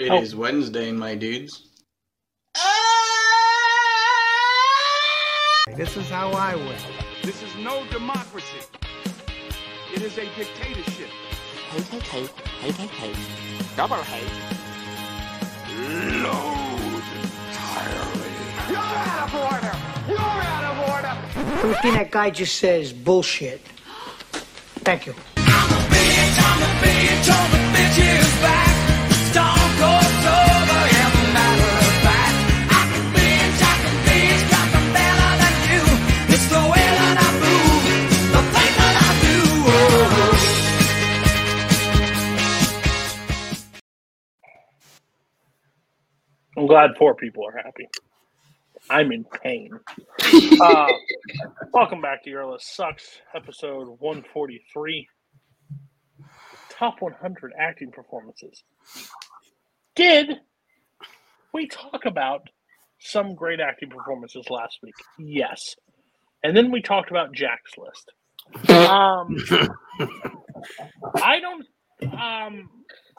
It oh. is Wednesday, my dudes. Ah! This is how I win. This is no democracy. It is a dictatorship. Hate, hate, hate, hate, hate, hate. Double hate. Load entirely. You're out of order! You're out of order! Everything that guy just says bullshit. Thank you. Glad poor people are happy. I'm in pain. uh, welcome back to Your List Sucks, episode 143. Top 100 acting performances. Did we talk about some great acting performances last week? Yes. And then we talked about Jack's list. Um, I don't. Um,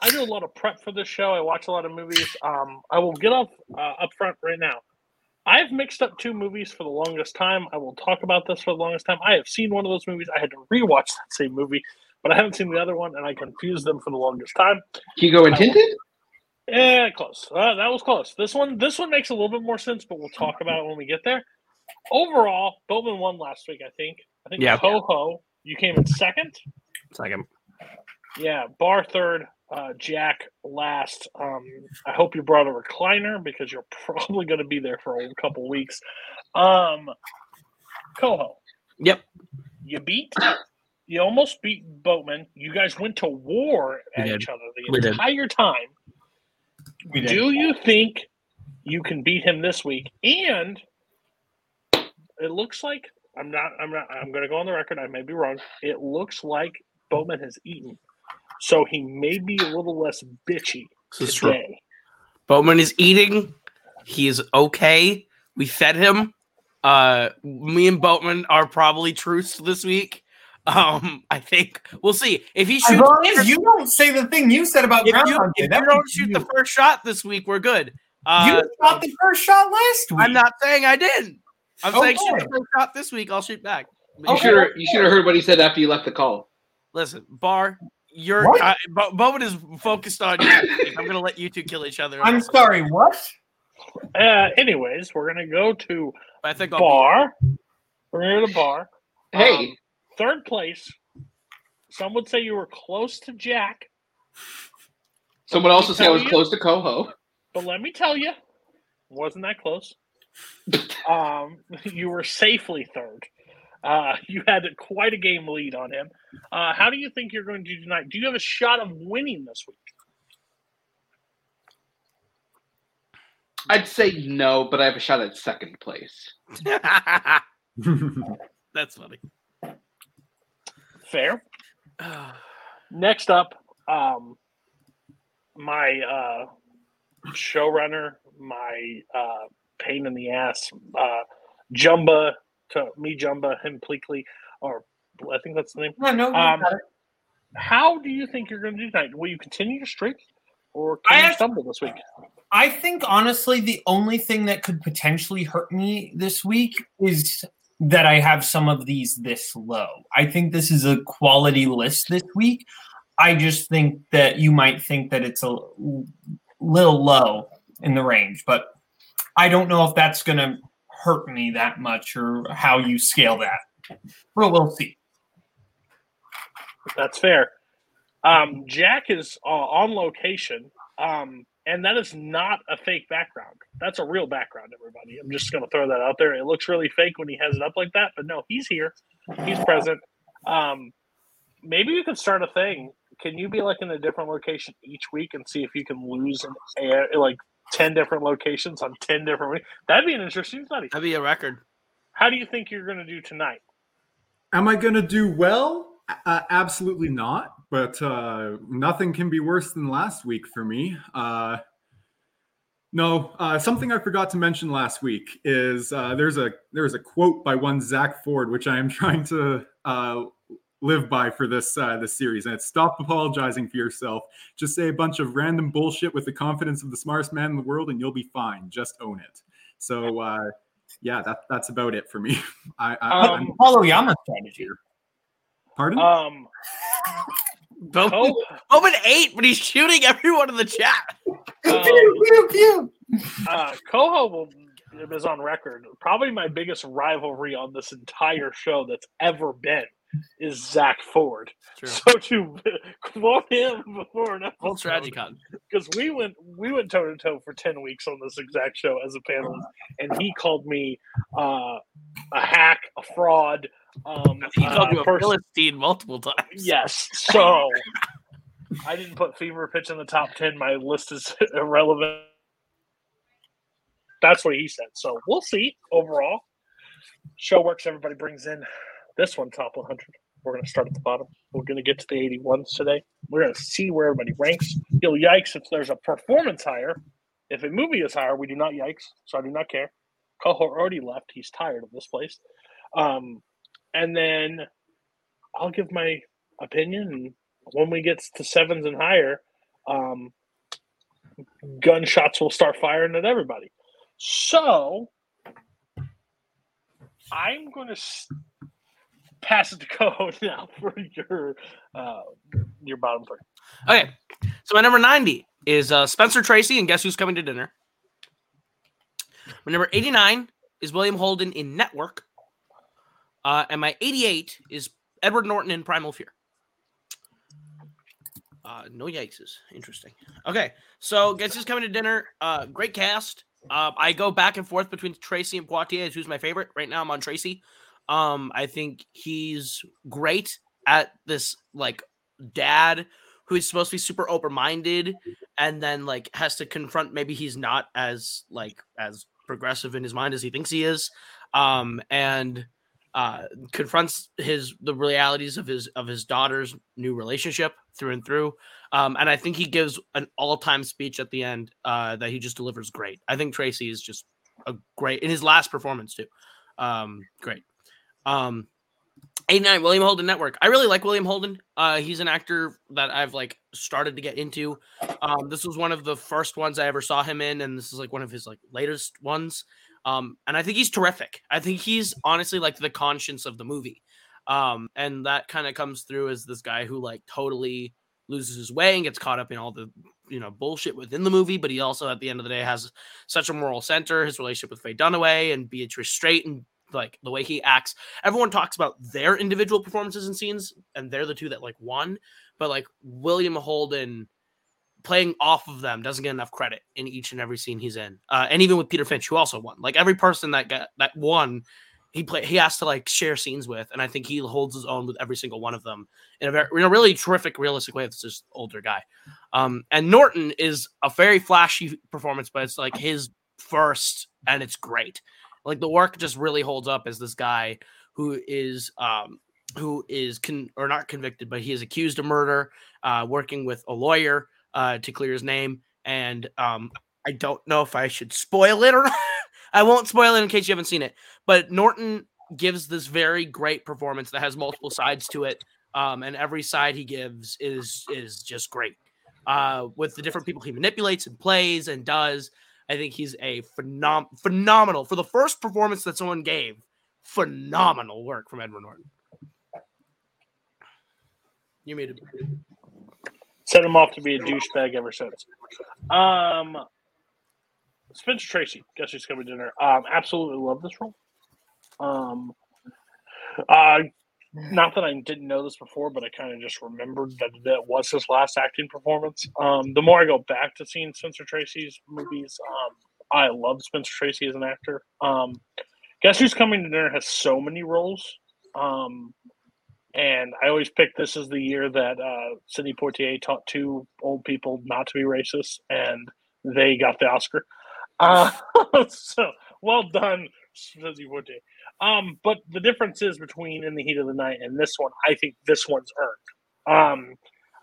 I do a lot of prep for this show. I watch a lot of movies. Um, I will get up uh, up front right now. I've mixed up two movies for the longest time. I will talk about this for the longest time. I have seen one of those movies. I had to rewatch that same movie, but I haven't seen the other one, and I confused them for the longest time. Hugo and Tinted? Yeah, close. Uh, that was close. This one, this one makes a little bit more sense, but we'll talk about it when we get there. Overall, Bowman won last week. I think. I think Yeah. Ho Ho, you came in second. Second. Yeah, Bar third, uh, Jack last. Um, I hope you brought a recliner because you're probably going to be there for a couple weeks. Um, Coho, Yep. you beat. You almost beat Boatman. You guys went to war at each other We the did. entire time. Do you think you can beat him this week? And it looks like I'm not. I'm not. I'm going to go on the record. I may be wrong. It looks like Bowman has eaten, so he may be a little less bitchy This is today. Bowman is eating. He is okay. We fed him. Uh, me and Boatman are probably truce this week. Um, I think we'll see if he shoots. long if you don't say the thing you said about if you, Groundhog Day, if that you don't shoot you. the first shot this week, we're good. Uh, you shot the first shot last week. I'm not saying I didn't. I'm saying shoot the first shot this week. I'll shoot back. You Okay. should have you should have heard what he said after you left the call. Listen, Bar, you're What? uh, Bo- Bowman is focused on you. I'm gonna let you two kill each other. I'm sorry. What? Uh, anyways, we're going to go to I think I'll be- bar. We're going to go to bar. Hey, Um, third place. Some would say you were close to Jack, someone else will say I was you- close to Coho. but let me tell you, wasn't that close. um, you were safely third. Uh, you had quite a game lead on him. Uh, how do you think you're going to do tonight? Do you have a shot of winning this week? I'd say no, but I have a shot at second place. That's funny. Fair. Next up, um, my uh, showrunner, my uh, pain in the ass, uh, Jumba to me, Jumba, him Pleakley, or I think that's the name. No, no. Um. How do you think you're going to do tonight? Will you continue your streak, or I can you act- stumble this week? I think honestly, the only thing that could potentially hurt me this week is that I have some of these this low. I think this is a quality list this week. I just think that you might think that it's a little low in the range, but I don't know if that's going to hurt me that much or how you scale that. But we'll see. That's fair. Um, Jack is uh, on location, um, and that is not a fake background. That's a real background, everybody. I'm just going to throw that out there. It looks really fake when he has it up like that, but no, he's here. He's present. Um, maybe you could start a thing. Can you be like in a different location each week and see if you can lose an air, like 10 different locations on 10 different weeks? That'd be an interesting study. That'd be a record. How do you think you're going to do tonight? Am I going to do well? Uh, absolutely not. But uh, nothing can be worse than last week for me. Uh, no, uh, something I forgot to mention last week is uh, there's a there's a quote by one Zach Ford, which I am trying to uh, live by for this uh, this series, and it's stop apologizing for yourself. Just say a bunch of random bullshit with the confidence of the smartest man in the world, and you'll be fine. Just own it. So uh, yeah, that that's about it for me. I, I Um, I'm, Follow Yama's strategy. pardon. Um, Bowman, oh, Bowman eight, but he's shooting everyone in the chat. um, Pew, pew. uh, Coho will, is on record. Probably my biggest rivalry on this entire show that's ever been is Zach Ford. So to quote him before an episode, strategy con. because we went we went toe to toe for ten weeks on this exact show as a panelist, and he called me uh, a hack, a fraud. Um, He called uh, you a person- Philistine multiple times. Yes. So I didn't put fever pitch in the top ten. My list is irrelevant. That's what he said. So we'll see overall. Show works. Everybody brings in this one top 100. We're going to start at the bottom. We're going to get to the 81s today. We're going to see where everybody ranks. You'll yikes if there's a performance higher. If a movie is higher, we do not yikes. So I do not care. Coho already left. He's tired of this place. Um, and then I'll give my opinion. When we get to sevens and higher, um, gunshots will start firing at everybody. So I'm going to pass to Coho now for your uh, your bottom three. Okay, so my number 90 is uh, Spencer Tracy, and guess who's coming to dinner? My number 89 is William Holden in Network. Uh, and my 88 is Edward Norton in Primal Fear. Uh, no yakeses. Interesting. Okay, so guess who's coming to dinner? Uh, great cast. Uh, I go back and forth between Tracy and Poitier who's my favorite. Right now, I'm on Tracy. Um, I think he's great at this like dad who's supposed to be super open-minded and then like has to confront maybe he's not as like as progressive in his mind as he thinks he is um and uh confronts his the realities of his of his daughter's new relationship through and through. Um and i think he gives an all-time speech at the end uh that he just delivers great. I think tracy is just a great in his last performance too um great um 89 William Holden Network. I really like William Holden. Uh he's an actor that I've like started to get into. Um this was one of the first ones I ever saw him in and this is like one of his like latest ones. Um and I think he's terrific. I think he's honestly like the conscience of the movie. Um and that kind of comes through as this guy who like totally loses his way and gets caught up in all the you know bullshit within the movie, but he also at the end of the day has such a moral center, his relationship with Faye Dunaway and Beatrice Straight and like the way he acts. Everyone talks about their individual performances and scenes, and they're the two that like won. But like William Holden playing off of them doesn't get enough credit in each and every scene he's in. Uh, and even with Peter Finch, who also won. Like every person that got that won, he play he has to like share scenes with, and I think he holds his own with every single one of them in a very in a really terrific, realistic way. This older guy. Um, and Norton is a very flashy performance, but it's like his first, and it's great. Like the work just really holds up as this guy who is um who is con or not convicted, but he is accused of murder, uh, working with a lawyer uh to clear his name. And um I don't know if I should spoil it or not. I won't spoil it in case you haven't seen it. But Norton gives this very great performance that has multiple sides to it. Um, and every side he gives is is just great. Uh, with the different people he manipulates and plays and does. I think he's a phenom- phenomenal for the first performance that someone gave. Phenomenal work from Edward Norton. You made it. Set him off to be a douchebag ever since. Um, Spencer Tracy, guess who's coming to dinner? Um, absolutely love this role. Um, uh, not that I didn't know this before, but I kind of just remembered that that was his last acting performance. Um, the more I go back to seeing Spencer Tracy's movies, um, I love Spencer Tracy as an actor. Um, Guess who's coming to dinner has so many roles. Um, and I always pick this as the year that uh, Sidney Poitier taught two old people not to be racist, and they got the Oscar. Uh, so well done, Sidney Poitier. Um, but the difference is between In the Heat of the Night and this one. I think this one's earned. Um,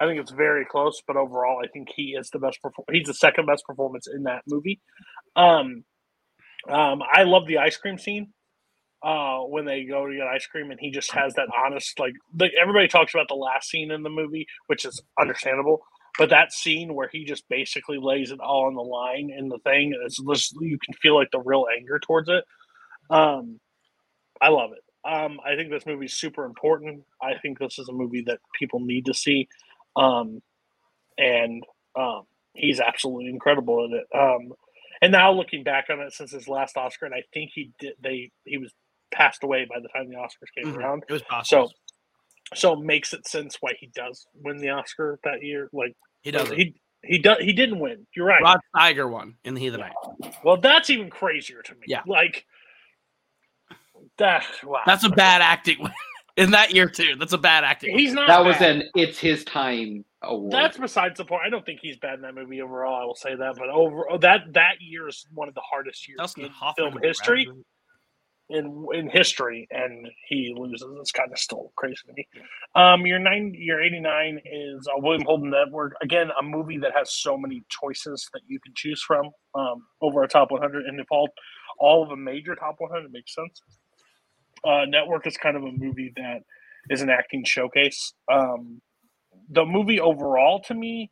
I think it's very close, but overall, I think he is the best. Perform- he's the second best performance in that movie. Um, um, I love the ice cream scene. uh, when they go to get ice cream, and he just has that honest like. Everybody talks about the last scene in the movie, which is understandable. But that scene where he just basically lays it all on the line in the thing, it's just, you can feel like the real anger towards it. Um, I love it. Um, I think this movie is super important. I think this is a movie that people need to see. Um, and um, he's absolutely incredible in it. Um, and now looking back on it since his last Oscar, and I think he did they he was passed away by the time the Oscars came Mhm. around. It was possible. So so it makes it sense why he does win the Oscar that year. Like he does. he he does he didn't win. You're right. Rod Steiger won in the Heat of the Night. Well, that's even crazier to me. Yeah. Like that. Wow. That's a bad acting in that year too. That's a bad acting. He's not. That was an it's his time award. That's besides the point. I don't think he's bad in that movie overall. I will say that, but over oh, that that year is one of the hardest years Dustin in Hoffman film history. Brad In in history, and he loses. It's kind of still crazy to me. Um, your nine, your eighty nine is uh, William Holden Network. Again, a movie that has so many choices that you can choose from. Um, over a top one hundred, and if all all of a major top one hundred makes sense. Uh, Network is kind of a movie that is an acting showcase. Um, the movie overall, to me,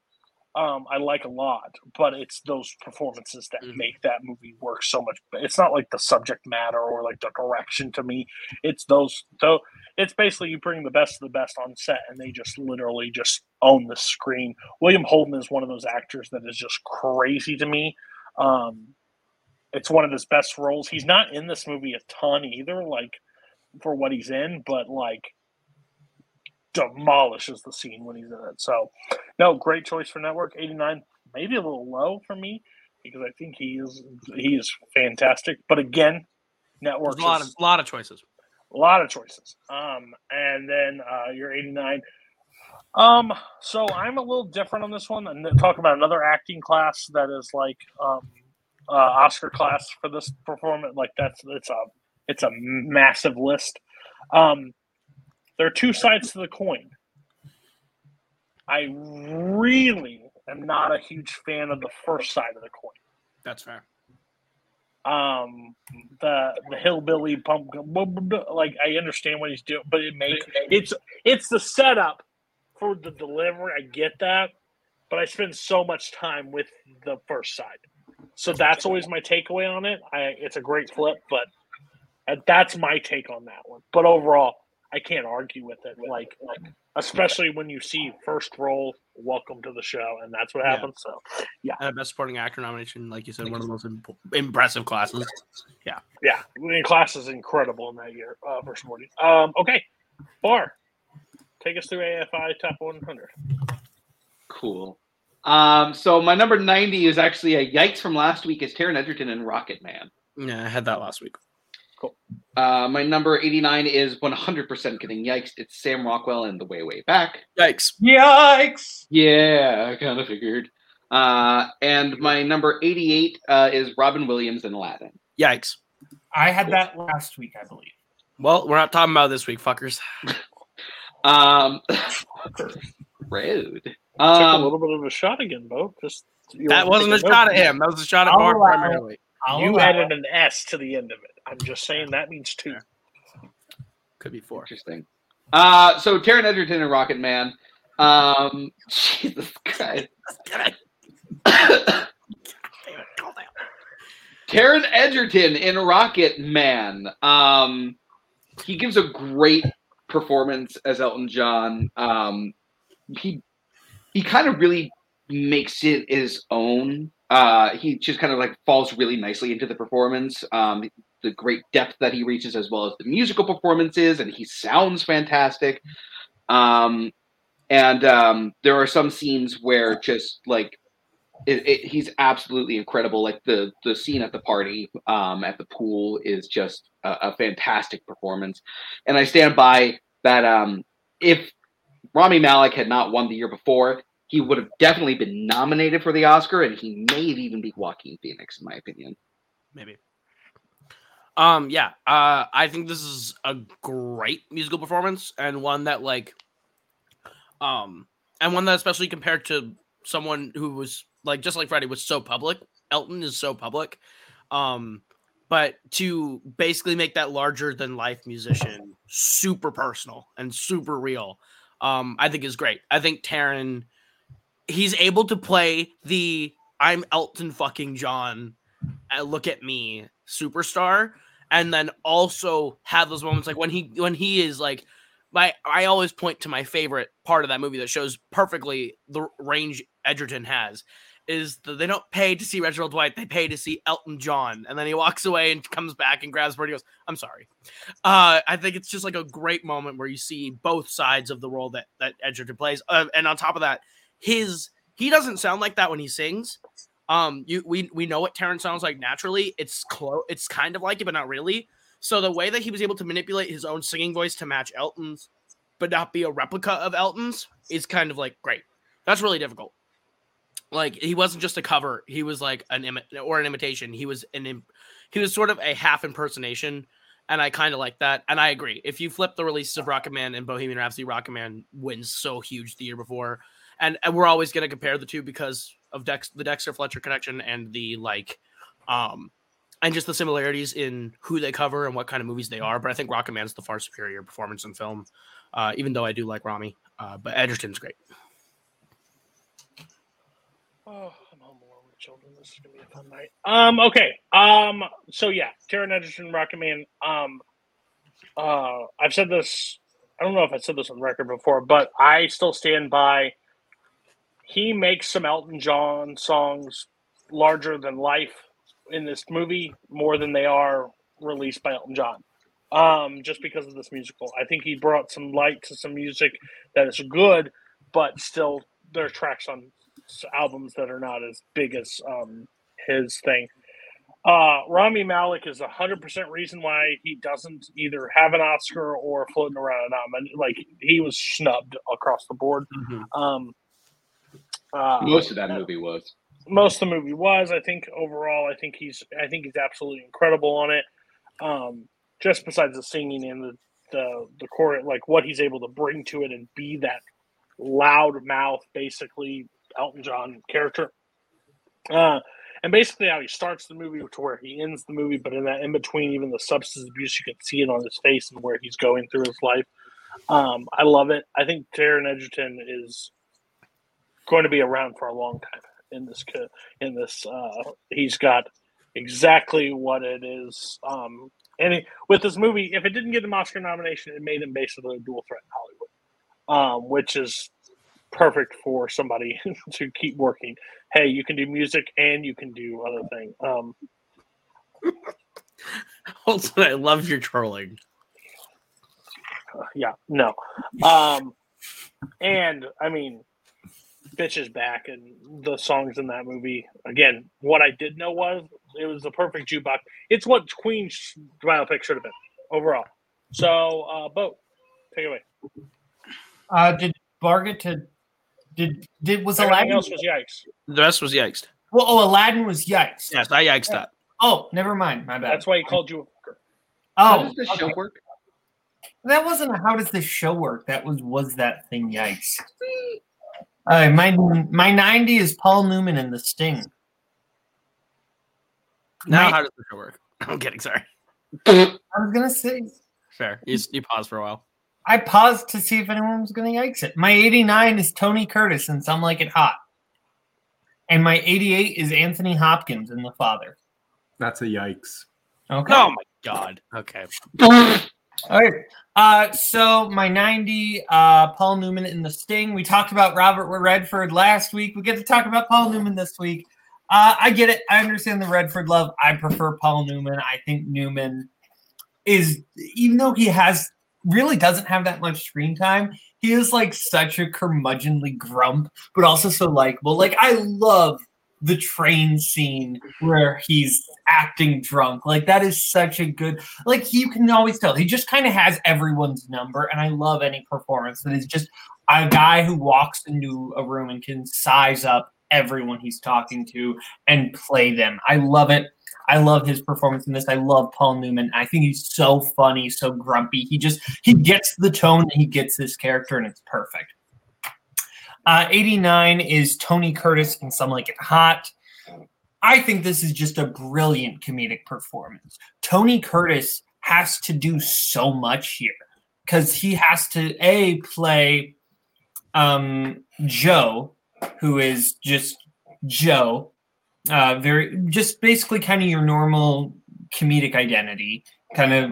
um, I like a lot, but it's those performances that Mhm. make that movie work so much. It's not like the subject matter or like the direction to me. It's those. So it's basically you bring the best of the best on set, and they just literally just own the screen. William Holden is one of those actors that is just crazy to me. Um, it's one of his best roles. He's not in this movie a ton either, like for what he's in, but like demolishes the scene when he's in it. So, no, great choice for Network. 89, maybe a little low for me because I think he is he is fantastic. But again, Network a lot of lot of choices. a lot of choices. Um, and then uh, you're 89. Um, so I'm a little different on this one, and talk about another acting class that is like um, uh, Oscar class for this performance. Like that's it's a it's a massive list. Um, there are two sides to the coin. I really am not a huge fan of the first side of the coin That's fair. um the the hillbilly pump like I understand what he's doing, but it makes it's it's the setup for the delivery. I get that, but I spend so much time with the first side, so that's always my takeaway on it. I it's a great flip, but uh, that's my take on that one. But overall, I can't argue with it. Like like especially when you see first role, welcome to the show, and that's what Yeah. happens. So And a best supporting actor nomination, like you said, one of the most imp- impressive classes. yeah, yeah, the class is incredible in that year uh, for sporting. Um, okay, Bar, take us through AFI top 100. cool. Um, so my number 90 is actually a yikes from last week is Taron Egerton and Rocketman. Yeah, I had that last week. Uh, my number 89 is 100% getting yikes. It's Sam Rockwell and The Way Way Back. Yikes! Yikes! Yeah, I kind of figured. Uh, and my number 88 uh, is Robin Williams and Aladdin. Yikes! I had that last week, I believe. Well, we're not talking about this week, fuckers. Um, rude. Took a Um, little bit of a shot again, Bo. Just That wasn't a shot note? at him. That was a shot at I'll Bar allow it. primarily. I'll You added it. an S to the end of it. I'm just saying that means two. Could be four. Interesting. Uh, so Taron Egerton and Rocketman. Um, Jesus Christ. Taron Egerton in Rocketman. Um, he gives a great performance as Elton John. Um, he he kind of really makes it his own. Uh, he just kind of like falls really nicely into the performance. Um, the great depth that he reaches, as well as the musical performances, and he sounds fantastic. Um, and um, there are some scenes where just like it, it, he's absolutely incredible. Like the the scene at the party um, at the pool is just a, a fantastic performance, and I stand by that. Um, if Rami Malek had not won the year before, he would have definitely been nominated for the Oscar, and he may have even beat Joaquin Phoenix, in my opinion. Maybe. Um, yeah, uh, I think this is a great musical performance and one that like, um, and one that especially compared to someone who was like just like Freddie was so public. Elton is so public. Um, but to basically make that larger than life musician super personal and super real, um, I think is great. I think Taron, he's able to play the I'm Elton fucking John, uh, look at me superstar, and then also have those moments like when he when he is like my I always point to my favorite part of that movie that shows perfectly the range Egerton has is that they don't pay to see Reginald Dwight, they pay to see Elton John. And then he walks away and comes back and grabs Bird. He goes, I'm sorry. Uh, I think it's just like a great moment where you see both sides of the role that, that Egerton plays. Uh, and on top of that, his he doesn't sound like that when he sings. Um, you we we know what Terrence sounds like naturally. It's close, it's kind of like it, but not really. So the way that he was able to manipulate his own singing voice to match Elton's, but not be a replica of Elton's, is kind of like great. That's really difficult like he wasn't just a cover he was like an imi- or an imitation he was an Im- he was sort of a half impersonation and i kind of like that and i agree if you flip the releases of rocketman and bohemian rhapsody rocketman wins so huge the year before and, and we're always going to compare the two because of Dex, the dexter fletcher connection and the like um and just the similarities in who they cover and what kind of movies they are but i think rocketman's the far superior performance in film uh, even though i do like rami uh, but egerton's great Oh, I'm home alone with children. This is gonna be a fun night. Um, okay. Um, so yeah, Taron Egerton, Rocket Man. Um, uh, I've said this. I don't know if I said this on record before, but I still stand by. He makes some Elton John songs larger than life in this movie more than they are released by Elton John. Um, just because of this musical, I think he brought some light to some music that is good, but still there are tracks on albums that are not as big as um, his thing. Uh, Rami Malek is a hundred percent reason why he doesn't either have an Oscar or floating around an nom. Like he was snubbed across the board. Mm-hmm. Um, uh, Most of that movie was. most of the movie was. I think overall, I think he's. I think he's absolutely incredible on it. Um, just besides the singing and the the the core, like what he's able to bring to it and be that loud mouth, basically Elton John character. Uh, and basically how he starts the movie to where he ends the movie, but in that in between, even the substance abuse, you can see it on his face and where he's going through his life. Um, I love it. I think Taron Egerton is going to be around for a long time in this. In this, uh, he's got exactly what it is. Um, and he, with this movie, if it didn't get an Oscar nomination, it made him basically a dual threat in Hollywood, um, which is perfect for somebody to keep working. Hey, you can do music and you can do other thing. Um, also, I love your trolling. yeah, no. Um, and I mean, bitch is back, and the songs in that movie. Again, what I did know was it was the perfect jukebox. It's what Queen's biopic should have been overall. So, uh, Bo, take it away. Uh, did Bar get to did did was Everything Aladdin? else was yikes. The rest was yikes. Well, oh, Aladdin was yikes. Yes, I yikes that. Oh, never mind. My bad. That's why he called you a fucker. How oh, does this show work? that wasn't a how does this show work? That was was that thing yikes. All right, my my ninety is Paul Newman and the Sting. Now, My- how does the show work? I'm kidding. Sorry. I was gonna say Fair. You, you paused for a while. I paused to see if anyone was gonna yikes it. My eighty nine is Tony Curtis and Some Like It Hot, and my eighty eight is Anthony Hopkins and The Father. That's a yikes. Okay. Oh my god. Okay. All right. Uh, so my 90, uh, Paul Newman in the Sting. We talked about Robert Redford last week. We get to talk about Paul Newman this week. Uh, I get it. I understand the Redford love. I prefer Paul Newman. I think Newman is, even though he has really doesn't have that much screen time, he is like such a curmudgeonly grump, but also so likable. Like I love the train scene where he's acting drunk. Like that is such a good like you can always tell he just kind of has everyone's number and I love any performance that is just a guy who walks into a room and can size up everyone he's talking to and play them. I love it. I love his performance in this. I love Paul Newman. I think he's so funny, so grumpy. He just he gets the tone he gets this character and it's perfect. Uh, 89 is Tony Curtis and Some Like It Hot. I think this is just a brilliant comedic performance. Tony Curtis has to do so much here because he has to a play um, Joe, who is just Joe, uh, very just basically kind of your normal comedic identity, kind of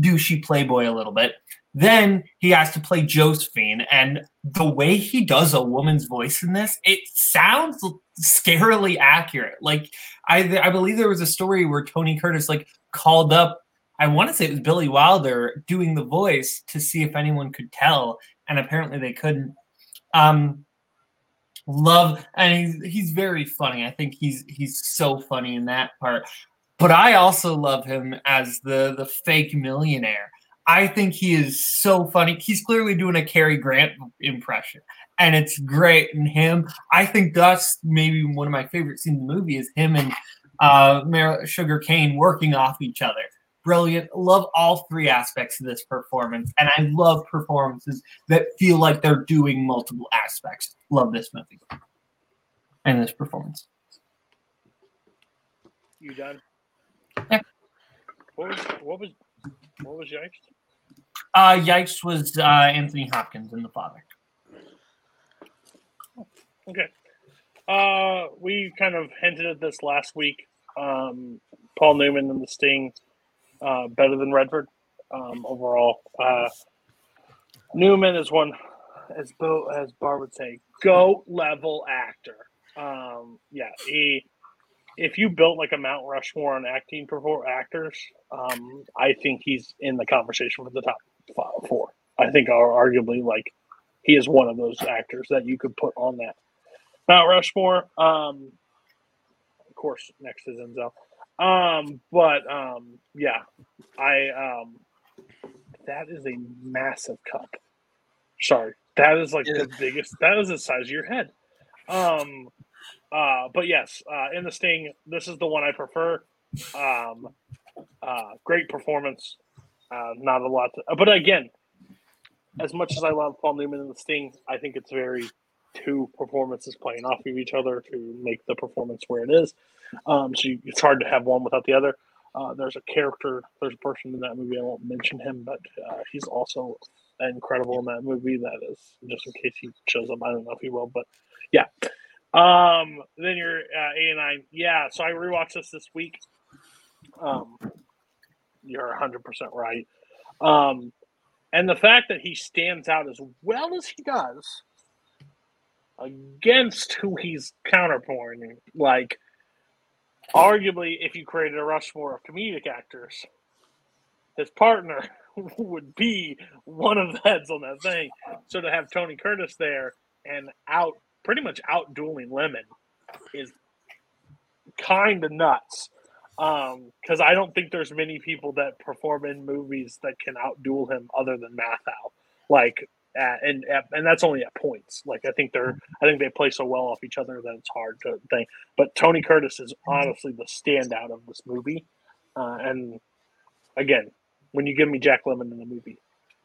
douchey playboy a little bit. Then he has to play Josephine, and the way he does a woman's voice in this, it sounds scarily accurate. Like I, I believe there was a story where Tony Curtis like called up. I want to say it was Billy Wilder doing the voice to see if anyone could tell, and apparently they couldn't. Um, love, and he's he's very funny. I think he's he's so funny in that part. But I also love him as the the fake millionaire. I think he is so funny. He's clearly doing a Cary Grant impression, and it's great. And him, I think that's maybe one of my favorite scenes in the movie is him and uh, Mar- Sugar Kane working off each other. Brilliant. Love all three aspects of this performance, and I love performances that feel like they're doing multiple aspects. Love this movie and this performance. You done? Yeah. What was what was what was Yikes? Uh, Yikes was uh, Anthony Hopkins in The Father. Okay. Uh, we kind of hinted at this last week. Um, Paul Newman and the Sting, uh, better than Redford um, overall. Uh, Newman is one, as Bo, as Bar would say, goat level actor. Um, yeah, he. If you built like a Mount Rushmore on acting for actors, um, I think he's in the conversation for the top five, four. I think are arguably like he is one of those actors that you could put on that Mount Rushmore. Um, of course, next is Denzel. Um, but um, yeah, I um, that is a massive cup. Sorry, that is like the biggest. That is the size of your head. Um, uh, but yes, uh, in the Sting, this is the one I prefer. Um, uh, great performance. Uh, not a lot, to, but again, as much as I love Paul Newman in the Sting, I think it's very two performances playing off of each other to make the performance where it is. Um, so you, it's hard to have one without the other. Uh, there's a character, there's a person in that movie. I won't mention him, but uh, he's also incredible in that movie. That is just in case he shows up. I don't know if he will, but yeah. Um, then you're uh, A and I. Yeah. So I rewatched this this week. Um, you're 100 percent right. Um, and the fact that he stands out as well as he does against who he's counterpointing, like arguably, if you created a Rushmore of comedic actors, his partner would be one of the heads on that thing. So to have Tony Curtis there and out pretty much out dueling Lemmon is kind of nuts. Because um, I don't think there's many people that perform in movies that can outduel him other than Matthau. Like, at, and at, and that's only at points. Like I think they're I think they play so well off each other that it's hard to think. But Tony Curtis is honestly the standout of this movie. Uh, and again, when you give me Jack Lemmon in the movie,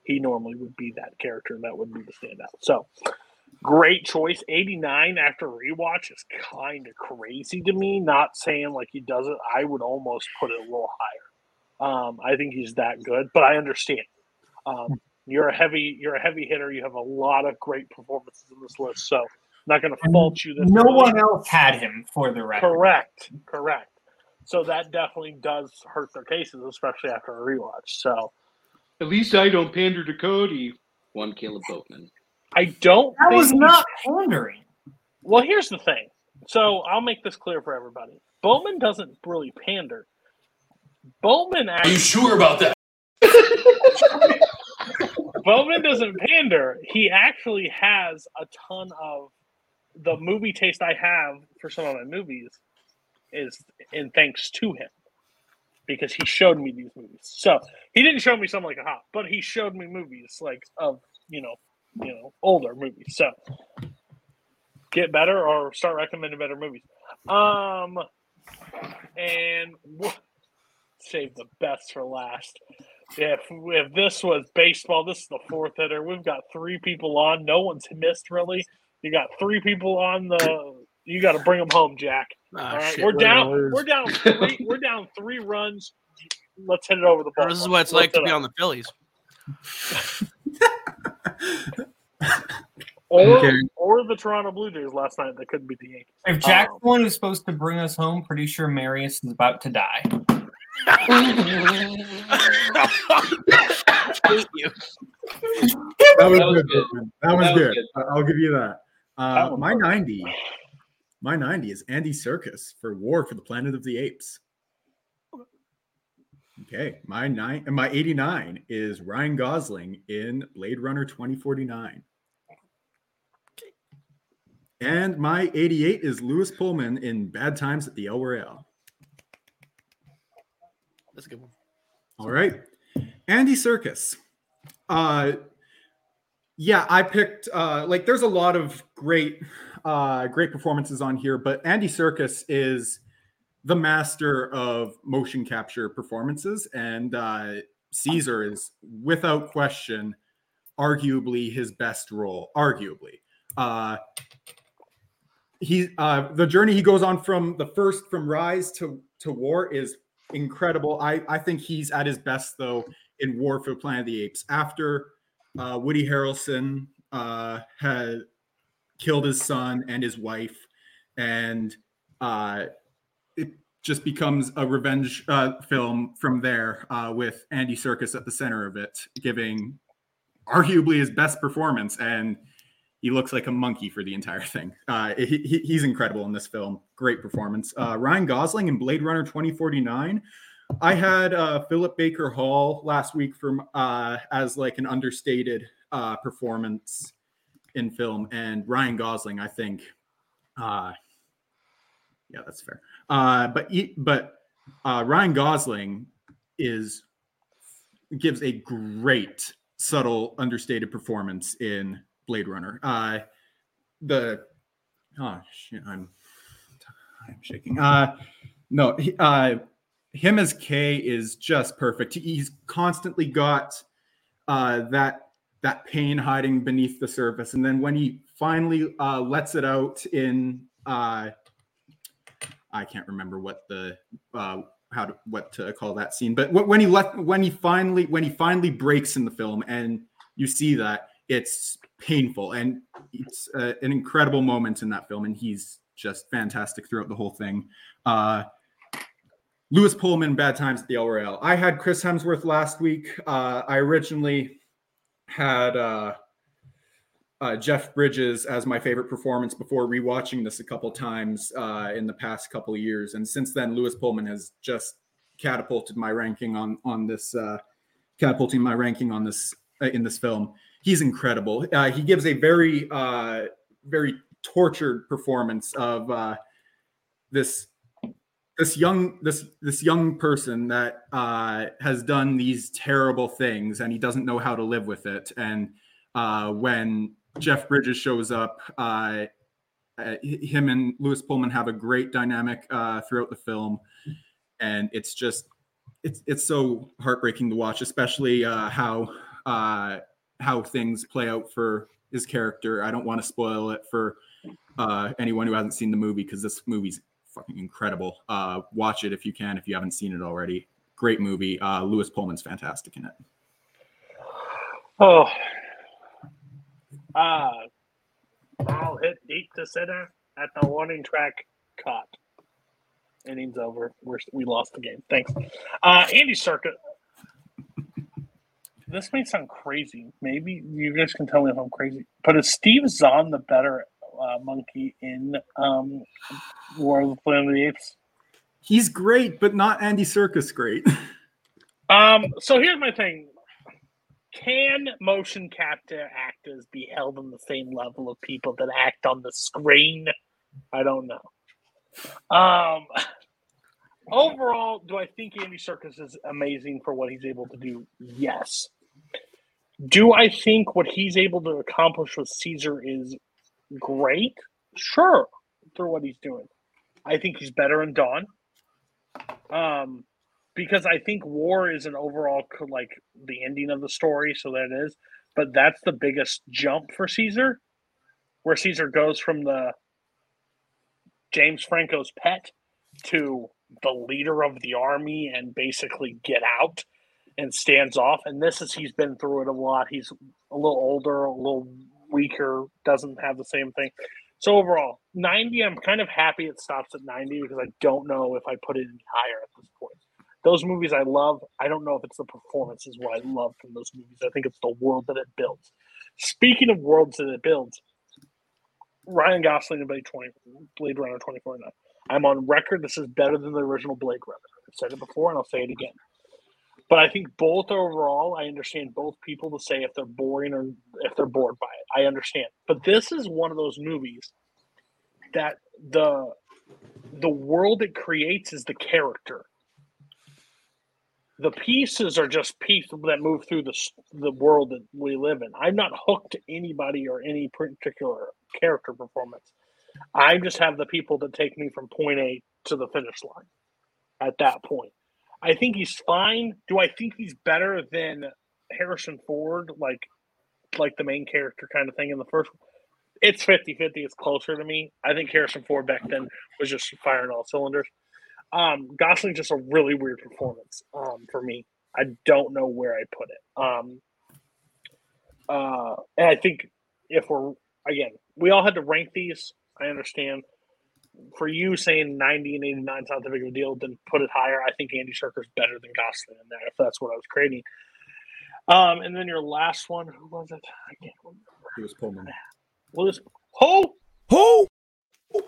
he normally would be that character, and that would be the standout. So great choice. 89 after rewatch is kind of crazy to me. Not saying like he does it. I would almost put it a little higher. Um, I think he's that good, but I understand. Um, you're a heavy, you're a heavy hitter. You have a lot of great performances in this list, so I'm not going to fault you. This no early. one else had him for the record. Correct, correct. So that definitely does hurt their cases, especially after a rewatch. So At least I don't pander to Cody. One Caleb Boatman. I don't. That was not pandering. Well, here's the thing. So I'll make this clear for everybody. Bowman doesn't really pander. Bowman actually. Are you sure about that? Bowman doesn't pander. He actually has a ton of the movie taste I have for some of my movies is in thanks to him because he showed me these movies. So he didn't show me something like a hop, but he showed me movies like of you know you know older movies. So get better or start recommending better movies. Um, and wh- save the best for last. If if this was baseball, this is the fourth hitter. We've got three people on. No one's missed really. You got three people on the You got to bring them home, Jack. Ah, All right, shit. we're down. We're down. Three, we're down three runs. Let's hit it over the ball. This is what it's like to be on the Phillies. or Okay. or the Toronto Blue Jays last night. That couldn't be the Yankees. If Jack's Um, the one who's supposed to bring us home, pretty sure Marius is about to die. Hate you. That was, That was good. good. That was That was good. good. I- I'll give you that. Uh, That my good. 90. My 90 is Andy Serkis for War for the Planet of the Apes. Okay, my nine and my 89 is Ryan Gosling in Blade Runner 2049. And my 88 is Lewis Pullman in Bad Times at the El Royale. That's a good one. All right. Andy Serkis. Uh yeah, I picked uh like there's a lot of great uh great performances on here, but Andy Serkis is the master of motion capture performances and uh Caesar is without question arguably his best role, arguably. Uh he uh the journey he goes on from the first from rise to to war is incredible. I I think he's at his best though in War for Planet of the Apes after uh, Woody Harrelson uh, had killed his son and his wife, and uh, it just becomes a revenge uh, film from there uh, with Andy Serkis at the center of it, giving arguably his best performance and. He looks like a monkey for the entire thing. Uh, he, he- he's incredible in this film. Great performance. Uh, Ryan Gosling in Blade Runner 2049. I had uh, Philip Baker Hall last week from uh, as like an understated uh, performance in film, and Ryan Gosling, I think, uh, yeah, that's fair. But he, but Ryan Gosling is gives a great subtle understated performance in Blade Runner. Uh, the oh shit, I'm I'm shaking. Uh, no, he- uh, him as K is just perfect. He's constantly got uh, that that pain hiding beneath the surface, and then when he finally uh, lets it out in uh, I can't remember what the uh, how to what to call that scene, but when he let when he finally when he finally breaks in the film, and you see that it's painful and it's uh, an incredible moment in that film, and he's just fantastic throughout the whole thing. Uh, Lewis Pullman, Bad Times at the El Royale. I had Chris Hemsworth last week. Uh, I originally had uh, uh, Jeff Bridges as my favorite performance before rewatching this a couple times uh, in the past couple years, and since then, Lewis Pullman has just catapulted my ranking on on this uh, catapulting my ranking on this in this film. He's incredible. Uh, he gives a very uh, very tortured performance of uh, this this young this this young person that uh, has done these terrible things and he doesn't know how to live with it and uh, when Jeff Bridges shows up uh, uh, him and Lewis Pullman have a great dynamic uh, throughout the film and it's just it's it's so heartbreaking to watch especially uh, how how things play out for his character I don't want to spoil it for uh, anyone who hasn't seen the movie because this movie's fucking incredible. Uh, watch it if you can, if you haven't seen it already. Great movie. Uh, Lewis Pullman's fantastic in it. Oh, uh, ball hit deep to center at the warning track. Caught. Innings over. We're, we lost the game. Thanks. Uh, Andy Serkis. This may sound crazy. Maybe you guys can tell me if I'm crazy. But is Steve Zahn the better uh, monkey in um, War of the Planet of the Apes? He's great, but not Andy Serkis great. Um, so here's my thing. Can motion capture actors be held on the same level of people that act on the screen? I don't know. Um, overall, do I think Andy Serkis is amazing for what he's able to do? Yes. Do I think what he's able to accomplish with Caesar is great? Sure, for what he's doing. I think he's better in Dawn. Um, because I think War is an overall like the ending of the story, so that is. But that's the biggest jump for Caesar, where Caesar goes from the James Franco's pet to the leader of the army and basically get out and stands off. And this is he's been through it a lot. He's a little older, a little weaker, doesn't have the same thing. So overall, 90, I'm kind of happy it stops at 90 because I don't know if I put it any higher at this point. Those movies I love. I don't know if it's the performances what I love from those movies. I think it's the world that it builds. Speaking of worlds that it builds, Ryan Gosling and Blade, 20, Blade Runner 2049. I'm on record. This is better than the original Blade Runner. I've said it before and I'll say it again. But I think both overall, I understand both people to say if they're boring or if they're bored by it. I understand. But this is one of those movies that the the world it creates is the character. The pieces are just pieces that move through the the world that we live in. I'm not hooked to anybody or any particular character performance. I just have the people that take me from point A to the finish line at that point. I think he's fine. Do I think he's better than Harrison Ford, like like the main character kind of thing in the first one? It's 50-50. It's closer to me. I think Harrison Ford back then was just firing all cylinders. Um, Gosling's just a really weird performance um, for me. I don't know where I put it. Um, uh, and I think if we're again, we all had to rank these. I understand for you saying 90 and 89 is not that big of a deal, then put it higher. I think Andy Serkis better than Gosling in there, if that's what I was creating. Um, and then your last one, who was it? I can't remember. It was Pullman. Well, this who who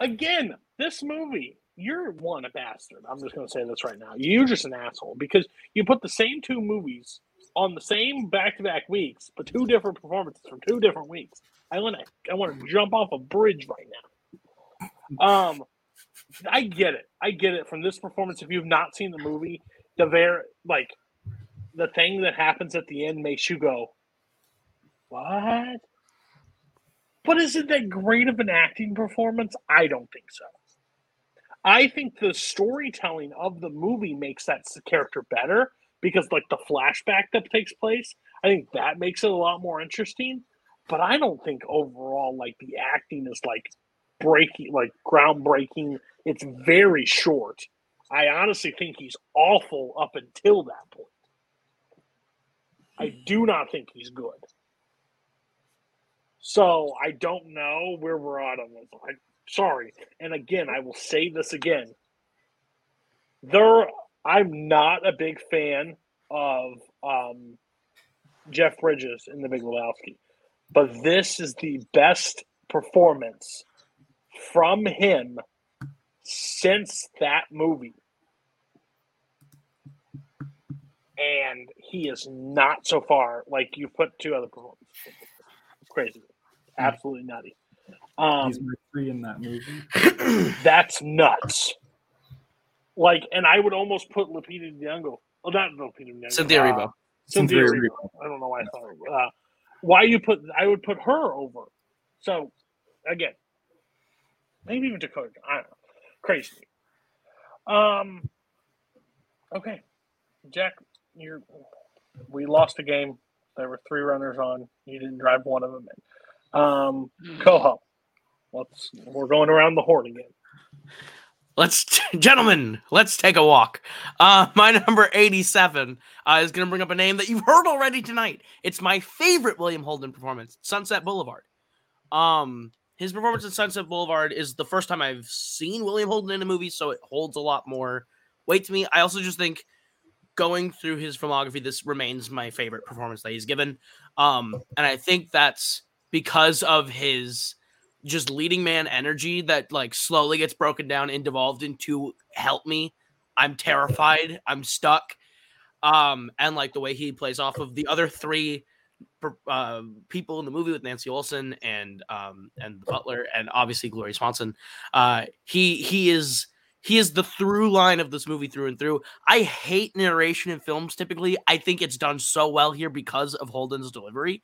again. This movie, you're one a bastard. I'm just going to say this right now. You're just an asshole because you put the same two movies on the same back-to-back weeks, but two different performances from two different weeks. I want to I want to jump off a bridge right now. Um, I get it. I get it from this performance. If you've not seen the movie, the very like the thing that happens at the end makes you go, "What?" But is it that great of an acting performance? I don't think so. I think the storytelling of the movie makes that character better because, like, the flashback that takes place, I think that makes it a lot more interesting but I don't think overall like the acting is like breaking, like groundbreaking. It's very short. I honestly think he's awful up until that point. I do not think he's good. So I don't know where we're at on this. I, sorry. And again, I will say this again. There, I'm not a big fan of um, Jeff Bridges in The Big Lebowski but this is the best performance from him since that movie. And he is not so far like you put two other performances. Crazy. Absolutely nutty. Um, He's my three in that movie. that's nuts. Like, and I would almost put Lupita Nyong'o. Oh, not Lupita Nyong'o. Cynthia uh, Erivo. Cynthia Erivo. I don't know why I thought. Uh, why you put I would put her over. So again, maybe even Dakota. I don't know. Crazy. Um. Okay, Jack, you're. We lost the game. There were three runners on. You didn't drive one of them in. Um, Coho, let's. We're going around the horn again. Let's, gentlemen, let's take a walk. Uh, my number 87 uh, is going to bring up a name that you've heard already tonight. It's my favorite William Holden performance, Sunset Boulevard. Um, his performance in Sunset Boulevard is the first time I've seen William Holden in a movie, so it holds a lot more weight to me. I also just think going through his filmography, this remains my favorite performance that he's given. Um, and I think that's because of his just leading man energy that like slowly gets broken down and devolved into help me. I'm terrified. I'm stuck. Um, and like the way he plays off of the other three uh, people in the movie with Nancy Olson and um and Butler and obviously Gloria Swanson. Uh, he he is he is the through line of this movie through and through. I hate narration in films typically. I think it's done so well here because of Holden's delivery.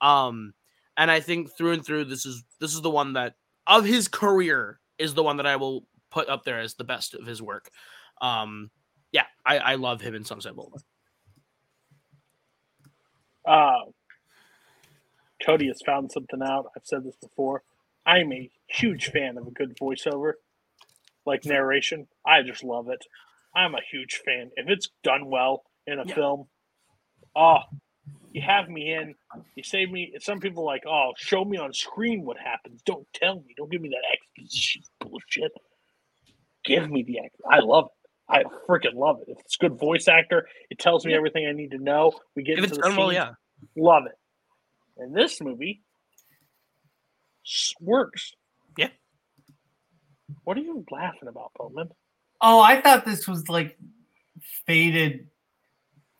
Um, and I think through and through, this is this is the one that of his career is the one that I will put up there as the best of his work. Um, yeah, I, I love him in Sunset Boulevard. Uh, Cody has found something out. I've said this before. I'm a huge fan of a good voiceover, like narration. I just love it. I'm a huge fan. If it's done well in a Yeah. film, oh, you have me in. You save me. Some people are like, oh, show me on screen what happens. Don't tell me. Don't give me that exposition bullshit. Give me the act. I love it. I freaking love it. If it's good voice actor, it tells me everything I need to know. We get If into it's the done well, yeah. Love it. And this movie works. Yeah. What are you laughing about, Bowman? Oh, I thought this was like faded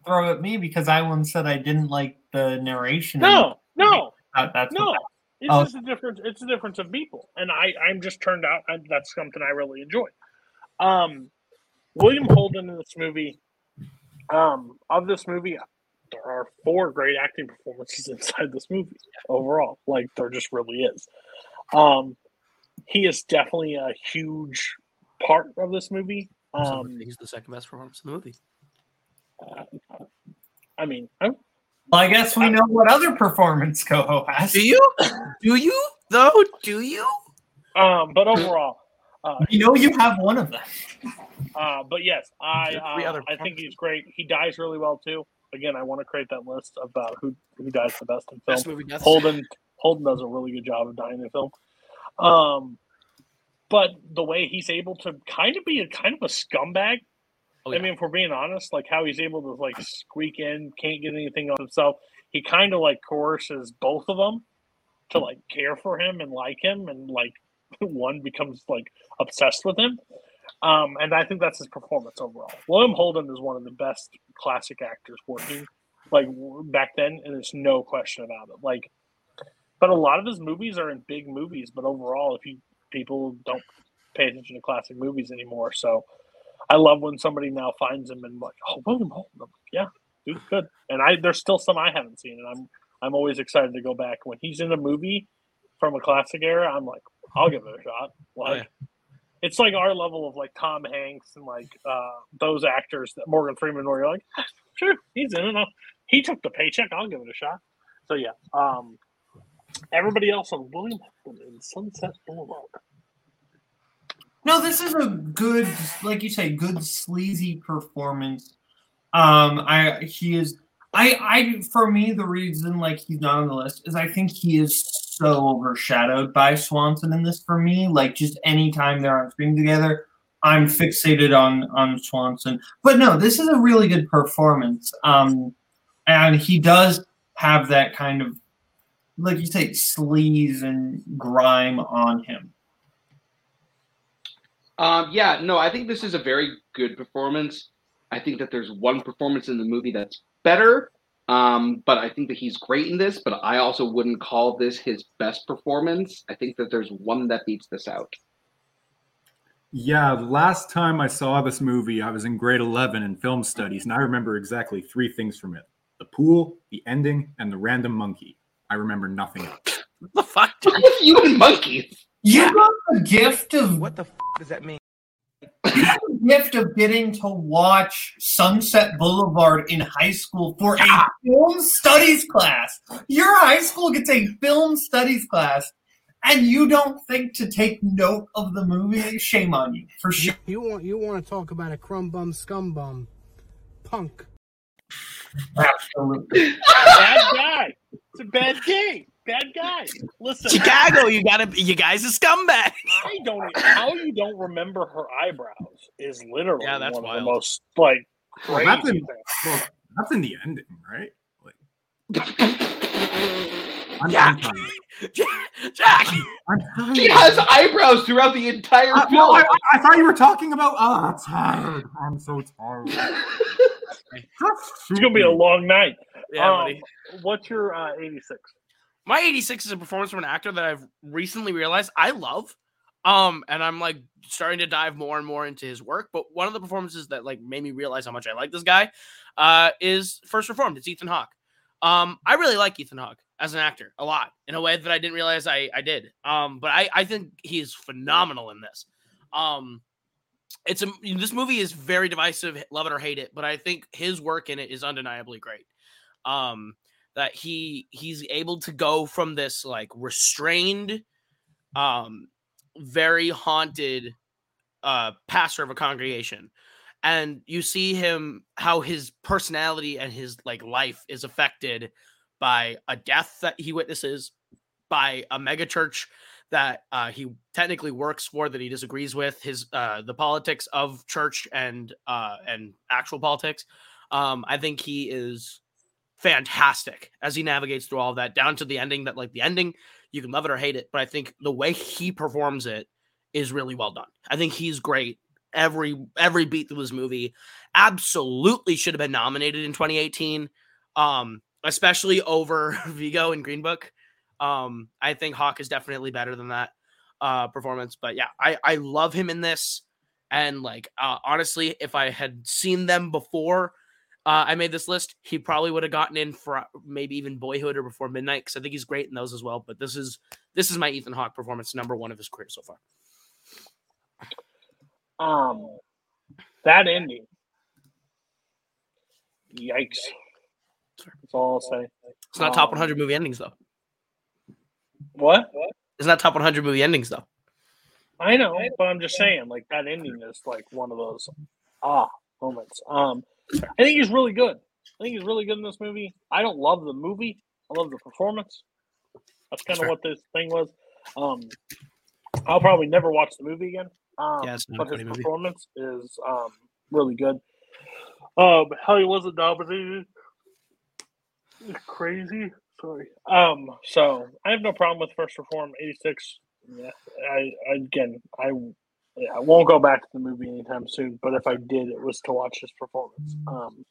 throw at me because I once said I didn't like the narration. No, no, Uh, that's no. what- It's Oh. just a difference. It's a difference of people, and I I'm just turned out. I, that's something I really enjoy. Um, William Holden in this movie. Um, of this movie, there are four great acting performances inside this movie overall. Like there just really is. Um, he is definitely a huge part of this movie. Um, he's the second best performance in the movie. I mean, I, Well, I guess we know what other performance Coho has. Do you? Do you though? Do you? um, but overall, uh, You know you have one of them. Uh, but yes, I There are three uh, I think he's great. He dies really well too. Again, I want to create that list about who who dies the best in film. Best movie deaths. Holden Holden does a really good job of dying in film. Um, but the way he's able to kind of be a kind of a scumbag. Oh, I mean, if we're being honest, like how he's able to like squeak in, can't get anything on himself. He kind of like coerces both of them to like care for him and like him, and like one becomes like obsessed with him. Um, and I think that's his performance overall. William Holden is one of the best classic actors working, like back then, and there's no question about it. Like, but a lot of his movies are in big movies, but overall, if you people don't pay attention to classic movies anymore, so I love when somebody now finds him and like, oh, William Holden, I'm like, yeah, dude's good. And I there's still some I haven't seen, and I'm I'm always excited to go back when he's in a movie from a classic era. I'm like, I'll give it a shot. Like, yeah. it's like our level of like Tom Hanks and like uh, those actors that Morgan Freeman, where you're like, sure, he's in it. He took the paycheck. I'll give it a shot. So yeah, um, everybody else on William Holden in Sunset Boulevard. No, this is a good, like you say, good sleazy performance. Um, I he is. I I for me the reason like he's not on the list is I think he is so overshadowed by Swanson in this for me. Like just anytime they're on screen together, I'm fixated on on Swanson. But no, this is a really good performance. Um, and he does have that kind of like you say sleaze and grime on him. Um, yeah, no, I think this is a very good performance. I think that there's one performance in the movie that's better, um, but I think that he's great in this. But I also wouldn't call this his best performance. I think that there's one that beats this out. Yeah, last time I saw this movie, I was in grade 11 in film studies, and I remember exactly three things from it the pool, the ending, and the random monkey. I remember nothing else. What the fuck? You and monkeys? You got the gift of What the f- does that mean? the gift of getting to watch Sunset Boulevard in high school for a film studies class. Your high school gets a film studies class, and you don't think to take note of the movie. Shame on you, for sure. You want you want to talk about a crumb bum scum bum punk. Absolutely. Bad guy. It's a bad game. Bad guy. Listen, Chicago, you gotta, you guys a scumbag. I don't. How you don't remember her eyebrows is literally Yeah, that's one of wild. the most like Well, that's in, well, that's in the ending, right? Like, I'm, Yeah. I'm. Jack, I'm. She has eyebrows throughout the entire Uh, film. no, I, I thought you were talking about. Oh, I'm tired. I'm so tired. It's gonna be a long night. yeah, Um, buddy. What's your uh, 86? My 86 is a performance from an actor that I've recently realized I love. Um, and I'm like starting to dive more and more into his work. But one of the performances that like made me realize how much I like this guy uh is First Reformed. It's Ethan Hawke. Um, I really like Ethan Hawke as an actor a lot in a way that I didn't realize I, I did. Um, but I, I think he is phenomenal in this. Um, it's a this movie is very divisive, love it or hate it, but I think his work in it is undeniably great. Um, that he he's able to go from this like restrained, um, very haunted uh pastor of a congregation. And you see him how his personality and his like life is affected by a death that he witnesses by a megachurch that uh, he technically works for that he disagrees with his uh, the politics of church and uh, and actual politics. Um, i think he is fantastic as he navigates through all of that down to the ending that like the ending you can love it or hate it but i think the way he performs it is really well done. I think he's great. Every every beat through this movie absolutely should have been nominated in 2018 um especially over Viggo and green book. Um i think Hawke is definitely better than that uh performance but yeah i i love him in this. And like uh, honestly if i had seen them before uh, I made this list. He probably would have gotten in for maybe even Boyhood or Before Midnight because I think he's great in those as well. But this is this is my Ethan Hawke performance, number one of his career so far. Um, that ending. Yikes. That's all I'll say. It's not top Um, 100 movie endings though. What? It's not top 100 movie endings though. I know, but I'm just saying, like that ending is like one of those ah moments. Um, I think he's really good. I think he's really good in this movie. I don't love the movie. I love the performance. That's kind of what this thing was. Um, I'll probably never watch the movie again. Um, Yeah, a but his funny movie. performance is um really good. Um, how he wasn't nominated is crazy. Sorry. Um, so I have no problem with First Reform '86. Yeah, I again, I yeah, I won't go back to the movie anytime soon. But if I did, it was to watch his performance. Um,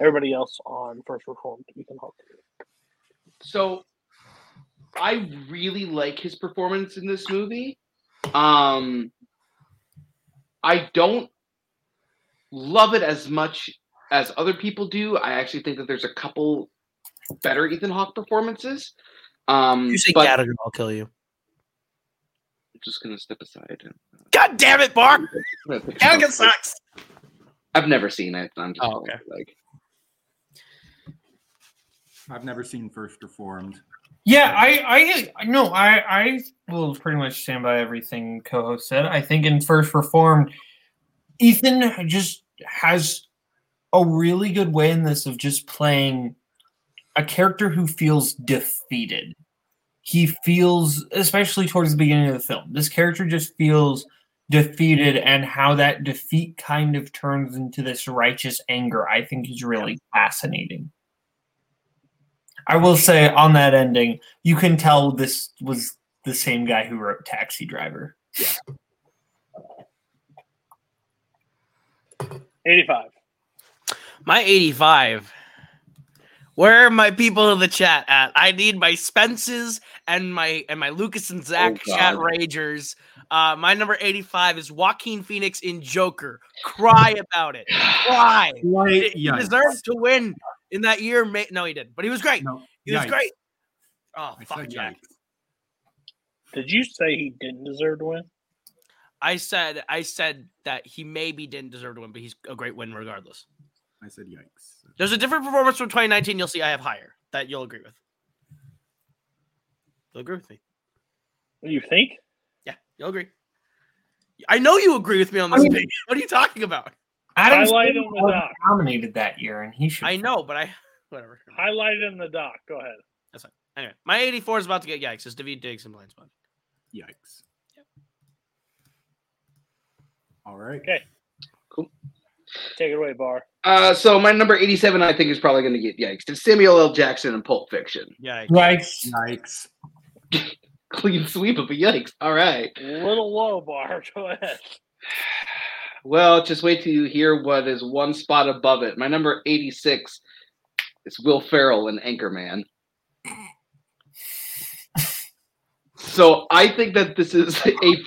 everybody else on First Reform, Ethan Hawke. So I really like his performance in this movie. Um I don't love it as much as other people do. I actually think that there's a couple better Ethan Hawke performances. Um You say but Gallagher, I'll kill you. I'm just gonna step aside. and- uh, God damn it, Bark! Gallagher sucks. I've never seen it. I'm just Oh, okay. like I've never seen First Reformed. Yeah, I, I, no, I, I will pretty much stand by everything co-host said. I think in First Reformed, Ethan just has a really good way in this of just playing a character who feels defeated. He feels, especially towards the beginning of the film, this character just feels defeated, and how that defeat kind of turns into this righteous anger, I think is really fascinating. I will say on that ending, you can tell this was the same guy who wrote Taxi Driver. Yeah. Eighty-five. My 85. Where are my people in the chat at? I need my Spences and my and my Lucas and Zach Oh, chat ragers. Uh, my number 85 is Joaquin Phoenix in Joker. Cry about it. Cry. Right, He yikes. deserved to win in that year. Ma- No, he didn't, but he was great. No, He was great. Oh, I fuck Jack. Did you say he didn't deserve to win? I said I said that he maybe didn't deserve to win, but he's a great win regardless. I said yikes. There's a different performance from 2019. You'll see I have higher that you'll agree with. You'll agree with me. What do you think? Yeah, you'll agree. I know you agree with me on I this mean- What are you talking about? Adam Highlight Sandler in the wasn't doc. nominated that year, and he should. I know, but I whatever. Highlight in the doc. Go ahead. That's fine. Anyway, my 84 is about to get yikes. It's Daveed Diggs and Blind Spot. Yikes. Yep. All right. Okay. Cool. Take it away, Bar. Uh so my number 87 I think is probably gonna get yikes. It's Samuel L. Jackson in Pulp Fiction. Yeah. Yikes. Yikes. Clean sweep of a yikes. All right. A little low, Bar. Go ahead. Well, just wait till you hear what is one spot above it. My number 86 is Will Ferrell in Anchorman. So I think that this is a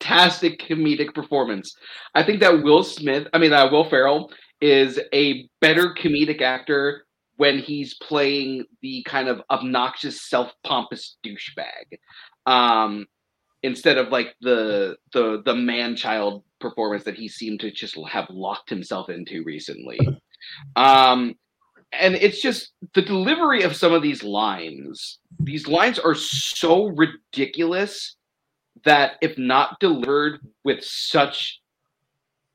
fantastic comedic performance. I think that Will Smith, I mean, uh, Will Ferrell is a better comedic actor when he's playing the kind of obnoxious, self-pompous douchebag, um, instead of like the the the man-child performance that he seemed to just have locked himself into recently. Um, and it's just the delivery of some of these lines. These lines are so ridiculous that if not delivered with such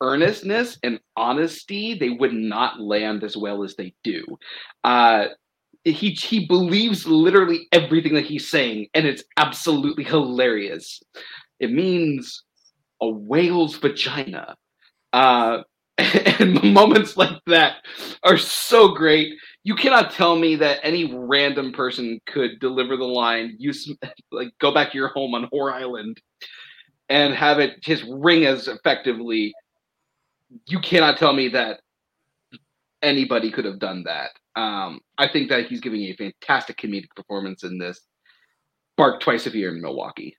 earnestness and honesty, they would not land as well as they do. Uh, he he believes literally everything that he's saying, and it's absolutely hilarious. It means a whale's vagina. Uh, and moments like that are so great. You cannot tell me that any random person could deliver the line, use like go back to your home on Whore Island and have it just ring as effectively. You cannot tell me that anybody could have done that. Um, I think that he's giving a fantastic comedic performance in this. Bark twice a year in Milwaukee.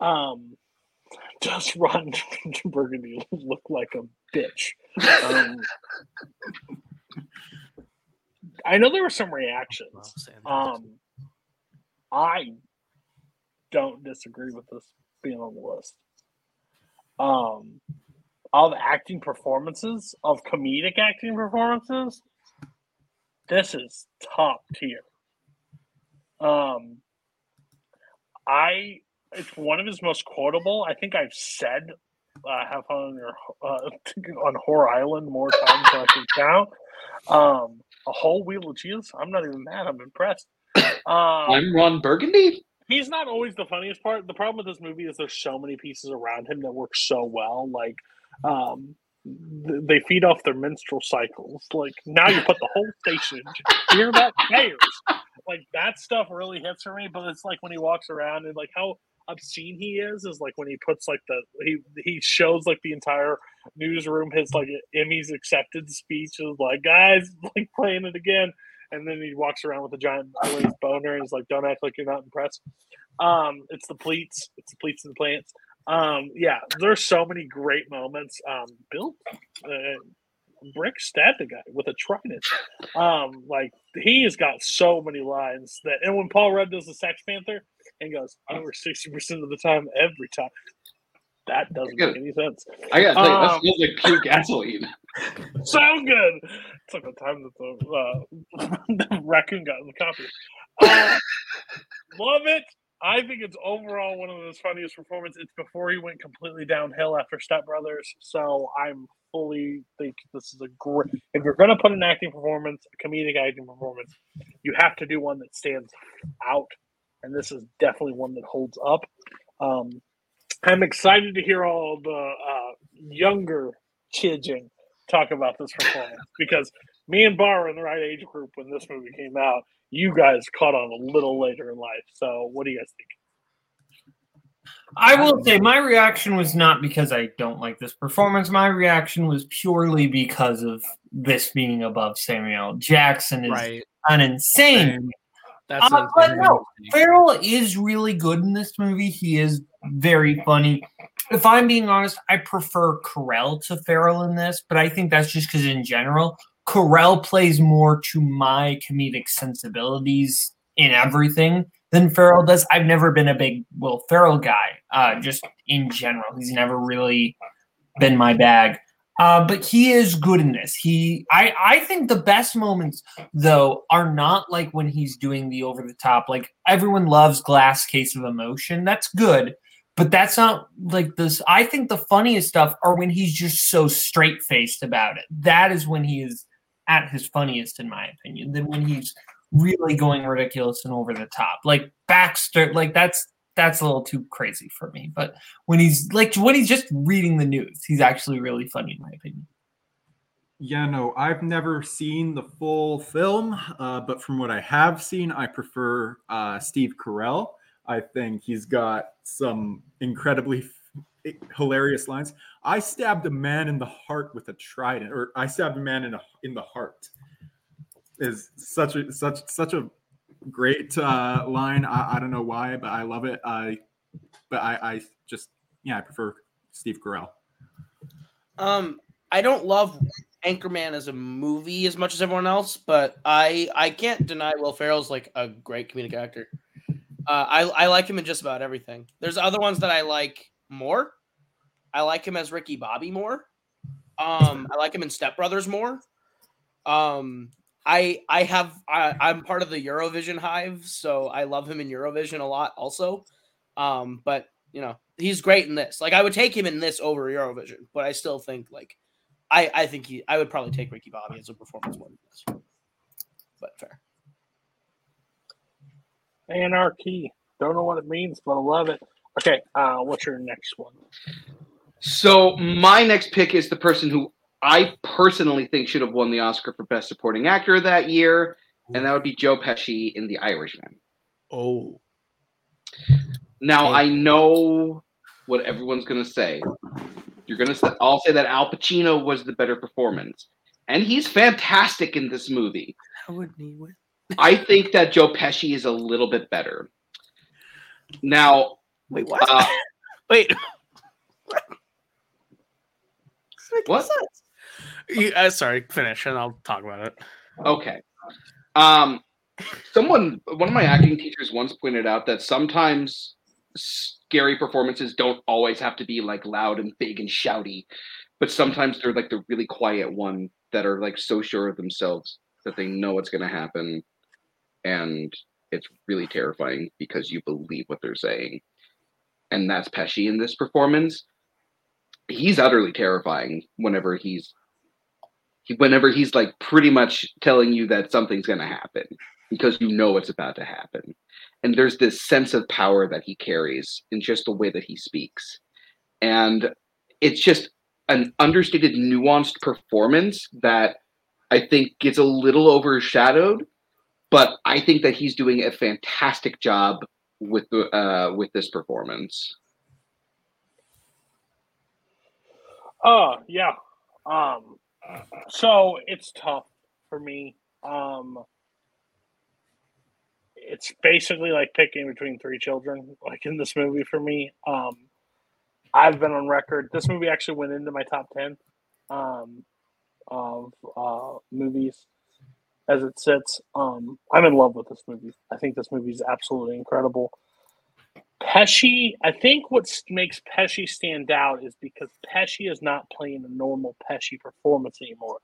Um, does Ron Burgundy look like a bitch? Um, I know there were some reactions. Um, I don't disagree with this being on the list. Um, of acting performances, of comedic acting performances, this is top tier. Um, I it's one of his most quotable. I think I've said uh, "Have fun on your uh, on Whore Island" more times than I can count. Um, a whole wheel of cheese. I'm not even mad. I'm impressed. Um, I'm Ron Burgundy. He's not always the funniest part. The problem with this movie is there's so many pieces around him that work so well. Like, um, th- they feed off their menstrual cycles. Like now you put the whole station. Hear that cares? Like that stuff really hits for me. But it's like when he walks around and like how obscene he is is like when he puts like the he he shows like the entire newsroom his like Emmys accepted speech is like guys like playing it again and then he walks around with a giant boner and like don't act like you're not impressed. Um it's the pleats. It's the pleats and the plants. Um yeah there's so many great moments. Um bill uh, Brick stabbed a guy with a trident. Um, like he has got so many lines that, and when Paul Rudd does the Sex Panther and goes over sixty percent of the time, every time, that doesn't make any sense. I gotta tell you, that Um, smells like pure gasoline. so good. It's like the time that the, uh, the raccoon got in the coffee. Uh, love it. I think it's overall one of his funniest performances. It's before he went completely downhill after Step Brothers. So I'm fully think this is a great. If you're going to put an acting performance, a comedic acting performance, you have to do one that stands out, and this is definitely one that holds up. Um, I'm excited to hear all the uh, younger Chijing talk about this performance because me and Bar were in the right age group when this movie came out. You guys caught on a little later in life. So, what do you guys think? I will say my reaction was not because I don't like this performance. My reaction was purely because of this being above Samuel Jackson is Right. an insane. That's Uh, but no, movie. Ferrell is really good in this movie. He is very funny. If I'm being honest, I prefer Carell to Ferrell in this, but I think that's just because in general, Carell plays more to my comedic sensibilities in everything than Ferrell does. I've never been a big Will Ferrell guy, uh, just in general. He's never really been my bag. Uh, but he is good in this. He, I, I think the best moments though are not like when he's doing the over the top. Like everyone loves Glass Case of Emotion. That's good, but that's not like this. I think the funniest stuff are when he's just so straight faced about it. That is when he is at his funniest, in my opinion. Than when he's really going ridiculous and over the top. Like Baxter, like that's that's a little too crazy for me. But when he's like when he's just reading the news, he's actually really funny, in my opinion. Yeah, no, I've never seen the full film, uh, but from what I have seen, I prefer uh, Steve Carell. I think he's got some incredibly hilarious lines. I stabbed a man in the heart with a trident, or I stabbed a man in a, in the heart. Is such a such such a great uh, line. I, I don't know why, but I love it. I but I, I just yeah, I prefer Steve Carell. Um, I don't love Anchorman as a movie as much as everyone else, but I I can't deny Will Ferrell's like a great comedic actor. Uh, I I like him in just about everything. There's other ones that I like more. I like him as Ricky Bobby more. Um, I like him in Step Brothers more. Um, I I have I, I'm part of the Eurovision hive, so I love him in Eurovision a lot also. Um, but you know he's great in this. Like I would take him in this over Eurovision, but I still think like I I think he I would probably take Ricky Bobby as a performance more than this. But fair. Anarchy. Don't know what it means, but I love it. Okay, uh, what's your next one? So my next pick is the person who I personally think should have won the Oscar for Best Supporting Actor that year, and that would be Joe Pesci in The Irishman. Oh. Now I know what everyone's gonna say. You're gonna say I'll say that Al Pacino was the better performance, and he's fantastic in this movie. How would he win? I think that Joe Pesci is a little bit better. Now, Wait, what? uh, Wait. what? You- uh, sorry, finish and I'll talk about it. Okay. Um, someone, one of my acting teachers once pointed out that sometimes scary performances don't always have to be like loud and big and shouty, but sometimes they're like the really quiet one that are like so sure of themselves that they know what's going to happen, and it's really terrifying because you believe what they're saying, and that's Pesci in this performance. He's utterly terrifying whenever he's whenever he's like pretty much telling you that something's going to happen because you know it's about to happen. And there's this sense of power that he carries in just the way that he speaks. And it's just an understated, nuanced performance that I think gets a little overshadowed. But I think that he's doing a fantastic job with the uh, with this performance. Oh yeah. Um. So it's tough for me. Um. It's basically like picking between three children, like in this movie for me. Um, I've been on record. This movie actually went into my top ten um, of uh, movies as it sits. Um, I'm in love with this movie. I think this movie is absolutely incredible. Pesci, I think what makes Pesci stand out is because Pesci is not playing a normal Pesci performance anymore.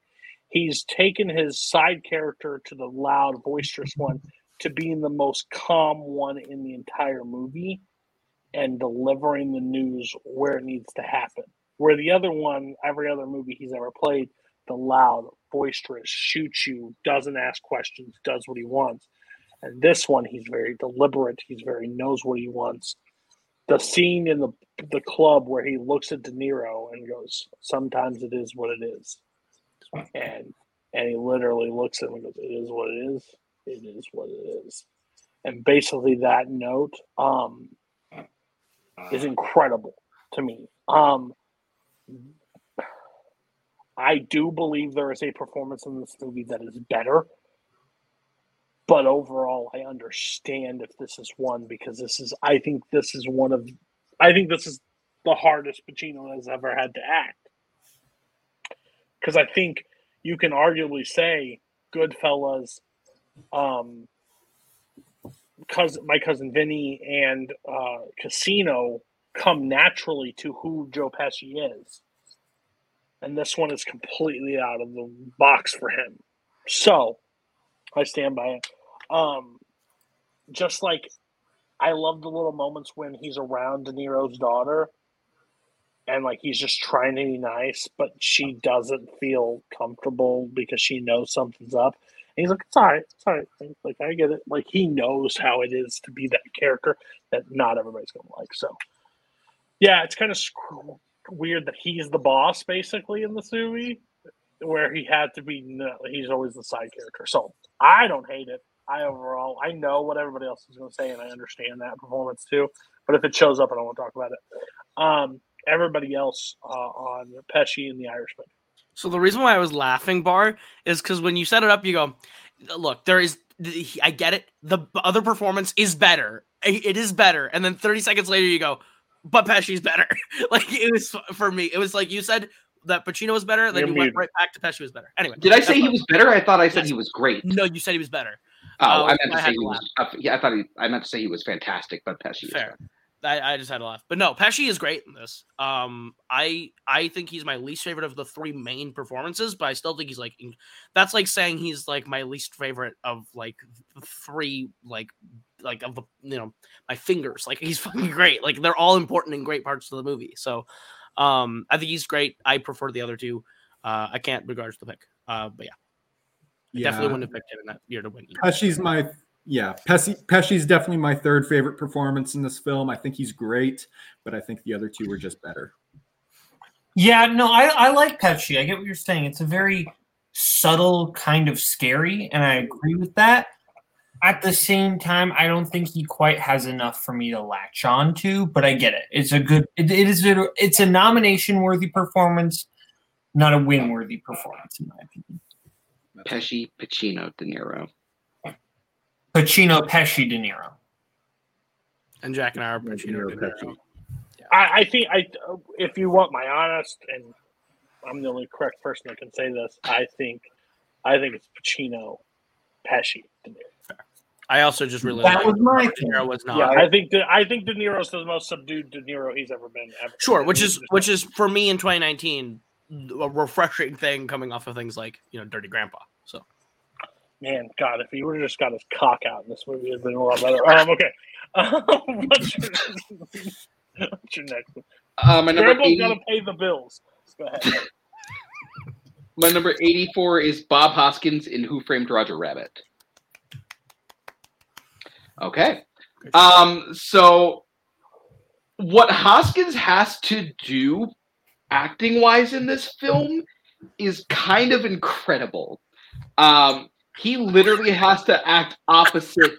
He's taken his side character to the loud, boisterous one to being the most calm one in the entire movie and delivering the news where it needs to happen. Where the other one, every other movie he's ever played, the loud, boisterous, shoots you, doesn't ask questions, does what he wants. And this one, he's very deliberate. He's very knows what he wants. The scene in the the club where he looks at De Niro and goes, "Sometimes it is what it is," and and he literally looks at him and goes, "It is what it is. It is what it is." And basically, that note um, is incredible to me. Um, I do believe there is a performance in this movie that is better. But overall, I understand if this is one because this is, I think this is one of, I think this is the hardest Pacino has ever had to act. Because I think you can arguably say Goodfellas, um, cousin, my cousin Vinny, and uh, Casino come naturally to who Joe Pesci is and this one is completely out of the box for him. So I stand by it. Um, just like I love the little moments when he's around De Niro's daughter, and like he's just trying to be nice, but she doesn't feel comfortable because she knows something's up. And he's like, "It's all right, it's all right." Like I get it. Like he knows how it is to be that character that not everybody's gonna like. So yeah, it's kind of weird that he's the boss basically in this movie, where he had to be. no- He's always the side character. So I don't hate it. I overall I know what everybody else is going to say, and I understand that performance too. But if it shows up, I don't want to talk about it. Um, everybody else uh, on Pesci and the Irishman. So the reason why I was laughing, Bar, is because when you set it up, you go, "Look, there is. I get it. The other performance is better. It is better." And then 30 seconds later, you go, "But Pesci's better." like it was for me. It was like you said that Pacino was better, then You're you went right back to Pesci was better. Anyway, Did I say he was better? I thought I said he was great. No, you said he was better. Oh, Uh, I meant to had say he was. Uh, yeah, I thought he. I meant to say he was fantastic, but Pesci. Fair. I, I just had to laugh. But no, Pesci is great in this. Um, I I think he's my least favorite of the three main performances, but I still think he's like that's like saying he's like my least favorite of like three like like of the you know my fingers. Like he's fucking great. Like they're all important and great parts of the movie. So um, I think he's great. I prefer the other two. Uh, I can't begrudge the pick. Uh, but yeah, I definitely wouldn't have picked him in that year to win. either. Pesci's my yeah, Pesci Pesci's definitely my third favorite performance in this film. I think he's great, but I think the other two were just better. Yeah, no, I, I like Pesci. I get what you're saying. It's a very subtle kind of scary, and I agree with that. At the same time, I don't think he quite has enough for me to latch on to, but I get it. It's a good it, it is a, it's a nomination worthy performance, not a win worthy performance, in my opinion. Pesci, Pacino, De Niro. Pacino, Pesci, De Niro. And Jack and I are Pacino. De Niro, De Niro. Pesci. I, I think I, if you want my honest, and I'm the only correct person that can say this, I think, I think it's Pacino, Pesci, De Niro. I also just really That was my De Niro was not. Yeah, I think De, I think De Niro's the most subdued De Niro he's ever been. Ever. Sure, which is which is for me in 2019 a refreshing thing coming off of things like you know Dirty Grandpa. So man, God, if he would have just got his cock out in this movie, it'd been a lot better. Um, okay, um, what's, your, what's your next one? Uh, my number Grandpa's 80, got to pay the bills. Go ahead. my number 84 is Bob Hoskins in Who Framed Roger Rabbit. Okay. Um, so what Hoskins has to do acting wise in this film is kind of incredible. Um, he literally has to act opposite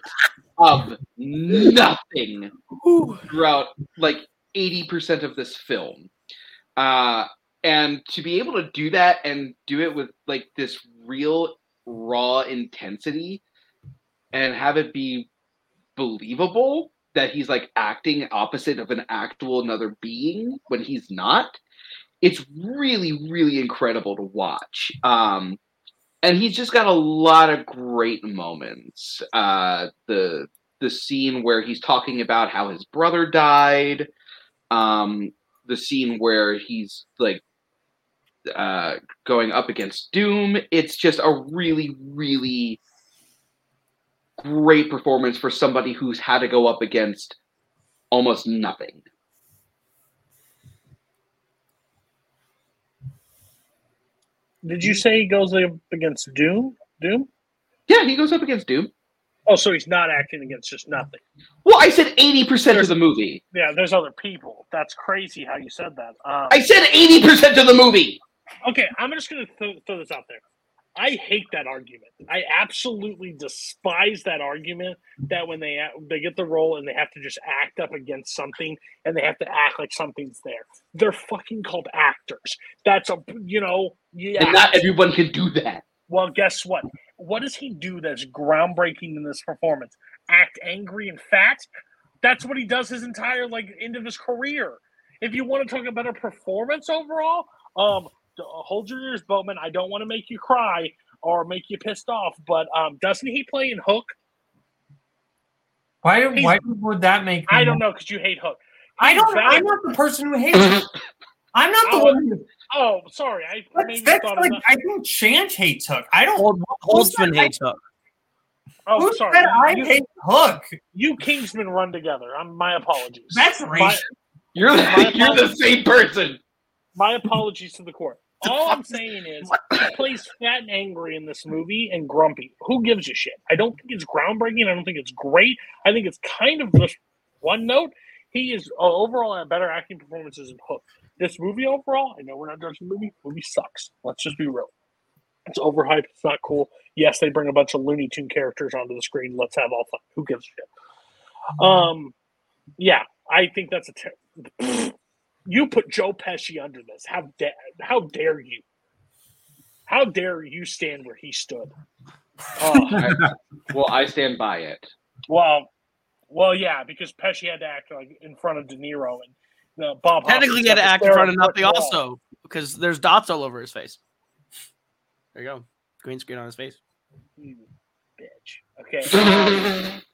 of nothing throughout like 80% of this film. Uh, and to be able to do that and do it with like this real raw intensity and have it be believable that he's like acting opposite of an actual another being when he's not it's really really incredible to watch um and he's just got a lot of great moments. Uh the the scene where he's talking about how his brother died um the scene where he's like uh going up against doom. It's just a really really great performance for somebody who's had to go up against almost nothing Did you say he goes up against Doom? Doom? yeah he goes up against doom Oh, so he's not acting against just nothing. well i said 80% of the movie Yeah, there's other people. That's crazy how you said that. Um, i said 80% of the movie okay, I'm just going to throw, throw this out there. I hate that argument. I absolutely despise that argument that when they they get the role and they have to just act up against something and they have to act like something's there. They're fucking called actors. That's a you know yeah. and not everyone can do that Well, guess what? What does he do that's groundbreaking in this performance? Act angry and fat? That's what he does his entire like end of his career. If you want to talk about a performance overall, um, hold your ears, Bowman. I don't want to make you cry or make you pissed off, but um, doesn't he play in Hook? Why, He's- why would that make I don't know because you hate Hook. I don't. He's I'm not the person who hates. it. I'm not the Oh, one. Who, Oh, sorry. I that's, maybe that's thought like. I think Chance hates Hook. I don't. Hold, who's Holtzman that- hates Hook. Oh, Who sorry. said I You, hate Hook? you Kingsmen run together. I'm my apologies. That's My- racist. you're My you're the same person My apologies to the court. All I'm saying is he plays fat and angry in this movie and grumpy. Who gives a shit? I don't think it's groundbreaking. I don't think it's great. I think it's kind of just one note. He is uh, overall a better acting performances in Hook. This movie overall, I know we're not judging the movie. Movie sucks. Let's just be real. It's overhyped. It's not cool. Yes, they bring a bunch of Looney Tune characters onto the screen. Let's have all fun. Who gives a shit? Um, yeah, I think that's a. Ter- you put Joe Pesci under this. How dare how dare you? How dare you stand where he stood? Oh, well i stand by it well, well, yeah, because Pesci had to act like in front of De Niro and uh, Bob. Technically, Hoskins he had to act in front of a nothing wall. also because there's dots all over his face. There you go, green screen on his face. You bitch. Okay.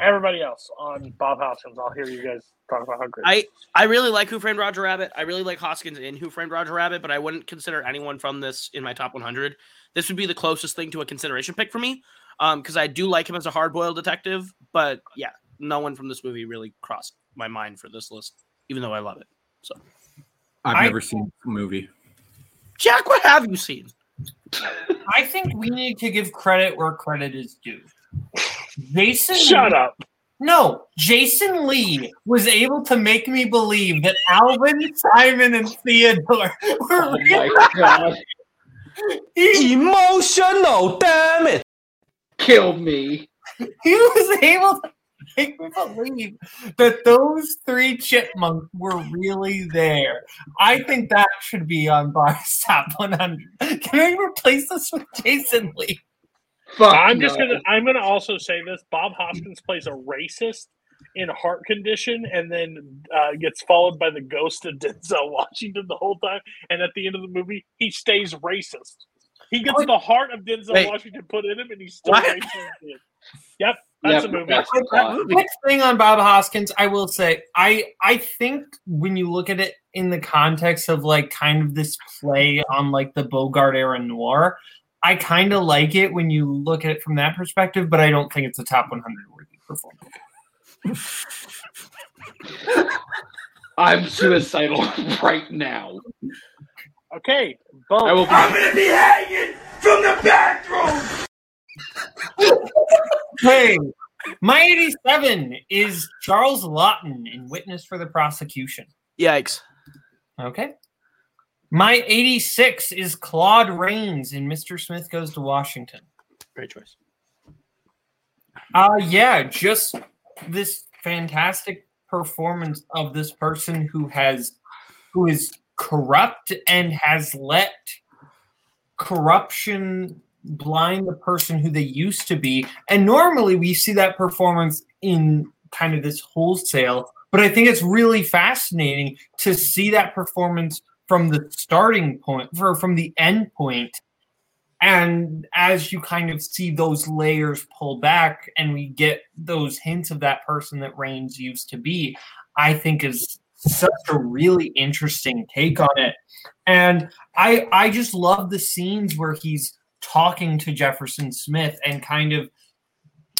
everybody else on Bob Hoskins. I'll hear you guys talk about how great. I I really like Who Framed Roger Rabbit. I really like Hoskins in Who Framed Roger Rabbit, but I wouldn't consider anyone from this in my top 100. This would be the closest thing to a consideration pick for me, um, because I do like him as a hard-boiled detective. But yeah, no one from this movie really crossed my mind for this list, even though I love it. So, I've I- never seen the movie. Jack, what have you seen? I think we need to give credit where credit is due. Jason Shut up. No, Jason Lee was able to make me believe that Alvin, Simon, and Theodore were Oh real. my god, Emotional, damn it. killed me. He was able to make me believe that those three chipmunks were really there. I think that should be on Bar's top 100. Can I replace this with Jason Lee? Fuck I'm just gonna. I'm gonna also say this. Bob Hoskins plays a racist in heart condition, and then uh, gets followed by the ghost of Denzel Washington the whole time. And at the end of the movie, he stays racist. He gets Wait. the heart of Denzel Wait. Washington put in him, and he's still What? racist. Yep, that's Yep, a movie. that's the plot. Thing on Bob Hoskins, I will say, I I think when you look at it in the context of like kind of this play on like the Bogart era noir, I kind of like it when you look at it from that perspective, but I don't think it's a top 100 worthy performance. I'm suicidal right now. Okay, both. I will be gonna be hanging from the bathroom. Hey, my 87 is Charles Laughton in Witness for the Prosecution. Yikes! Okay. My 86 is Claude Rains in Mr. Smith Goes to Washington. Great choice. Uh yeah, just this fantastic performance of this person who has who is corrupt and has let corruption blind the person who they used to be. And normally we see that performance in kind of this wholesale, but I think it's really fascinating to see that performance from the starting point or from the end point and as you kind of see those layers pull back and we get those hints of that person that Rains used to be, I think is such a really interesting take on it. And I I just love the scenes where he's talking to Jefferson Smith and kind of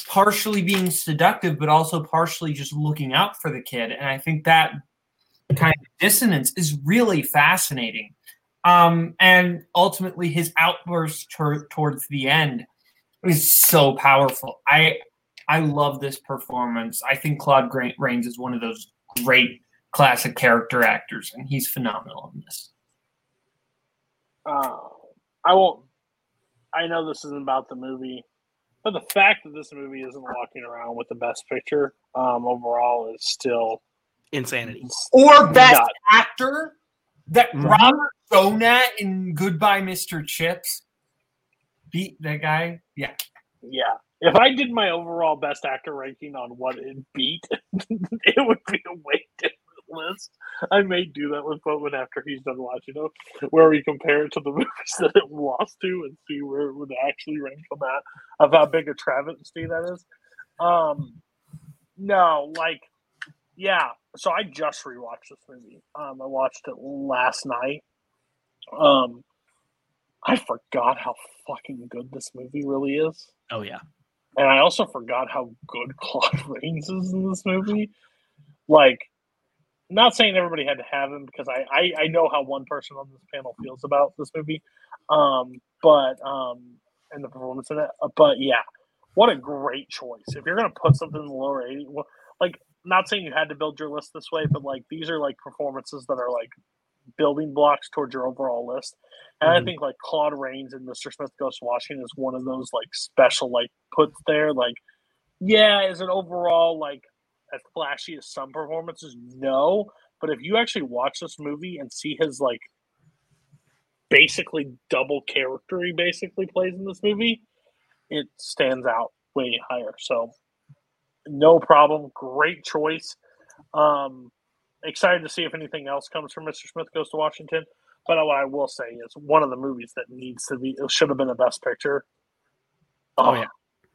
partially being seductive, but also partially just looking out for the kid. And I think that kind of dissonance is really fascinating. Um, and ultimately, his outburst tor- towards the end is so powerful. I I love this performance. I think Claude Rains is one of those great classic character actors, and he's phenomenal in this. Uh, I won't. I know this isn't about the movie, but the fact that this movie isn't walking around with the best picture um, overall is still Insanity. Or best Nuts. actor that. Robert Donat in Goodbye, Mr. Chips beat that guy. Yeah. Yeah. If I did my overall best actor ranking on what it beat, it would be a way different list. I may do that with Bowman after he's done watching it, where we compare it to the movies that it lost to and see where it would actually rank on that of how big a travesty that is. Um, no, like, yeah. So I just rewatched this movie. Um, I watched it last night. Um, I forgot how fucking good this movie really is. Oh yeah. And I also forgot how good Claude Rains is in this movie. Like, not saying everybody had to have him because I, I, I know how one person on this panel feels about this movie. Um, but um, and the performance in it. But yeah, what a great choice. If you're gonna put something in the lower 80, well, like not saying you had to build your list this way, but like these are like performances that are like building blocks towards your overall list. And I Mhm. think like Claude Rains and Mr. Smith Goes to Washington is one of those like special like puts there. Like, yeah, is it overall like as flashy as some performances? No. But if you actually watch this movie and see his like basically double character he basically plays in this movie, it stands out way higher. So no problem. Great choice. Um excited to see if anything else comes from Mr. Smith Goes to Washington. But what I will say is one of the movies that needs to be it should have been a best picture. Oh, yeah.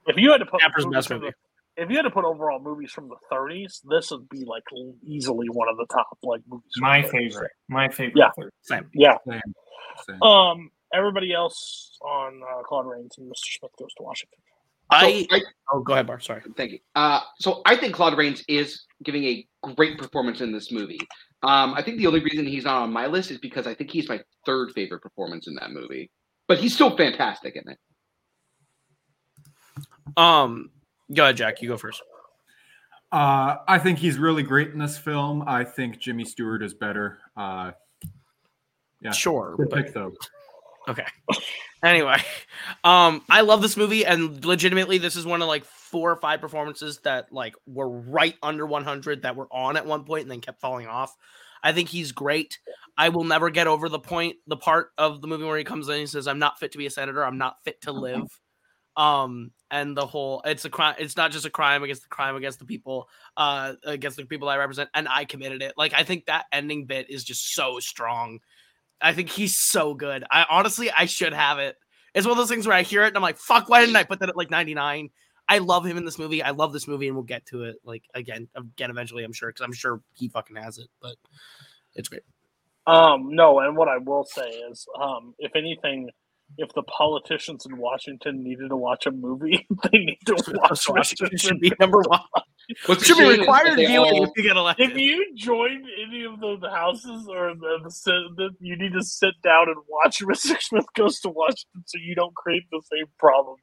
If you had to put Capra's movies best in the- if you had to put overall movies from the 30s, this would be like easily one of the top like movies. My favorite. My favorite. Yeah. Same. Yeah. Same, same. Um. Everybody else on uh, Claude Rains and Mr. Smith goes to Washington. I, I- oh go ahead, Bar. Sorry. Thank you. Uh, so I think Claude Rains is giving a great performance in this movie. Um, I think the only reason he's not on my list is because I think he's my third favorite performance in that movie. But he's still fantastic in it. Um, go ahead, Jack. You go first. Uh, I think he's really great in this film. I think Jimmy Stewart is better. Uh, yeah, Sure, good but pick though. Okay. Anyway, um, I love this movie, and legitimately, this is one of like four or five performances that like were right under 100 that were on at one point and then kept falling off. I think he's great. I will never get over the point, the part of the movie where he comes in and he says, "I'm not fit to be a senator. I'm not fit to live." Um, and the whole it's a crime. It's not just a crime against the crime against the people, uh, against the people I represent, and I committed it. Like I think that ending bit is just so strong. I think he's so good. I honestly, I should have it. It's one of those things where I hear it and I'm like, fuck, why didn't I put that at like 99? I love him in this movie. I love this movie, and we'll get to it like again, again eventually. I'm sure because I'm sure he fucking has it, but it's great. Um, no, and what I will say is, um, if anything, if the politicians in Washington needed to watch a movie, they need to watch Washington Washington. should be number one. What's a should be required that they viewing all- if you get elected. If you join any of the, the houses or the, the, Senate, you need to sit down and watch Mr. Smith Goes to Washington so you don't create the same problems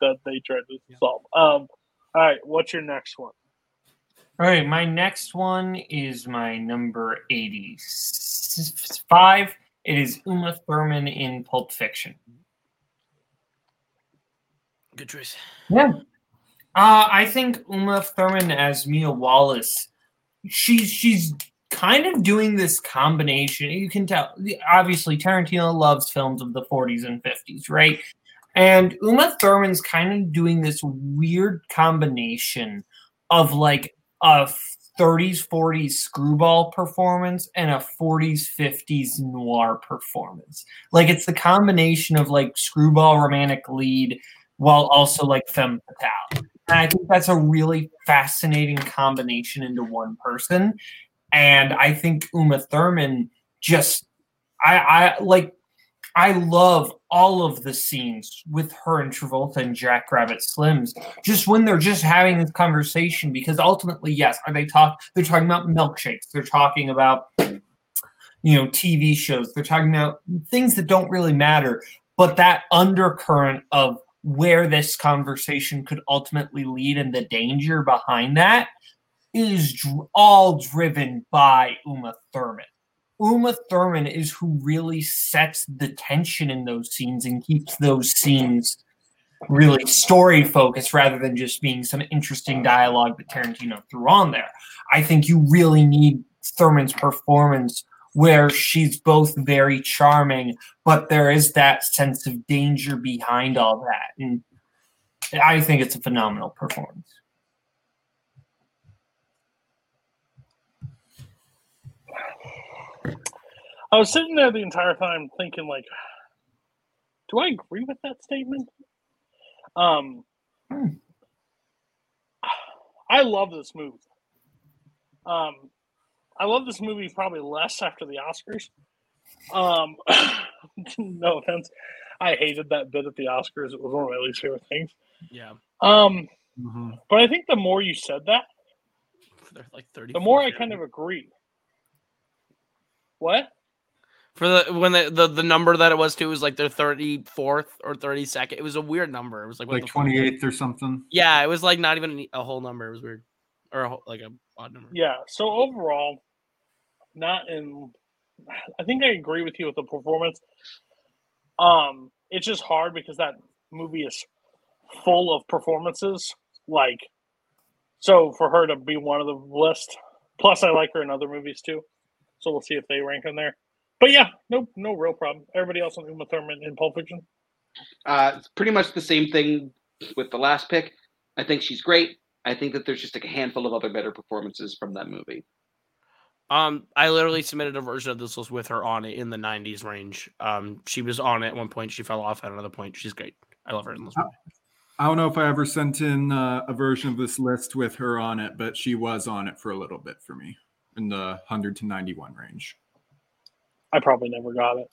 that they tried to solve. Um, all right, what's your next one? All right, my next one is my number 85. It is Uma Thurman in Pulp Fiction. Good choice. Yeah. Uh, I think Uma Thurman as Mia Wallace, she's she's kind of doing this combination. You can tell, obviously, Tarantino loves films of the 40s and 50s, right? And Uma Thurman's kind of doing this weird combination of like a 30s, 40s screwball performance and a 40s, 50s noir performance. Like it's the combination of like screwball romantic lead while also like femme fatale. And I think that's a really fascinating combination into one person. And I think Uma Thurman just I I like I love all of the scenes with her and Travolta and Jack Rabbit Slims. Just when they're just having this conversation, because ultimately, yes, are they talk? They're talking about milkshakes. They're talking about you know TV shows. They're talking about things that don't really matter. But that undercurrent of where this conversation could ultimately lead and the danger behind that is dr- all driven by Uma Thurman. Uma Thurman is who really sets the tension in those scenes and keeps those scenes really story focused rather than just being some interesting dialogue that Tarantino threw on there. I think you really need Thurman's performance where she's both very charming, but there is that sense of danger behind all that. And I think it's a phenomenal performance. I was sitting there the entire time thinking, like, do I agree with that statement? Um, I love this movie. Um, I love this movie probably less after the Oscars. Um, no offense, I hated that bit at the Oscars. It was one of my least favorite things. Yeah, Um, Mm-hmm. but I think the more you said that, they're like 30. the more I kind of agree. What? for the when the, the the number that it was too was like their 34th or 32nd. It was a weird number. It was like Like 28th or something. Yeah, it was like not even a whole number. It was weird, or a whole, like a odd number. Yeah. So overall, not in. I think I agree with you with the performance. Um, it's just hard because that movie is full of performances. Like, so for her to be one of the list. Plus, I like her in other movies too. So we'll see if they rank in there. But yeah, no, no real problem. Everybody else on Uma Thurman in Pulp Fiction. Uh, it's pretty much the same thing with the last pick. I think she's great. I think that there's just like a handful of other better performances from that movie. Um, I literally submitted a version of this list with her on it in the 90s range. Um, she was on it at one point. She fell off at another point. She's great. I love her in this movie. I don't know if I ever sent in uh, a version of this list with her on it, but she was on it for a little bit for me in the 100 to 91 range. I probably never got it.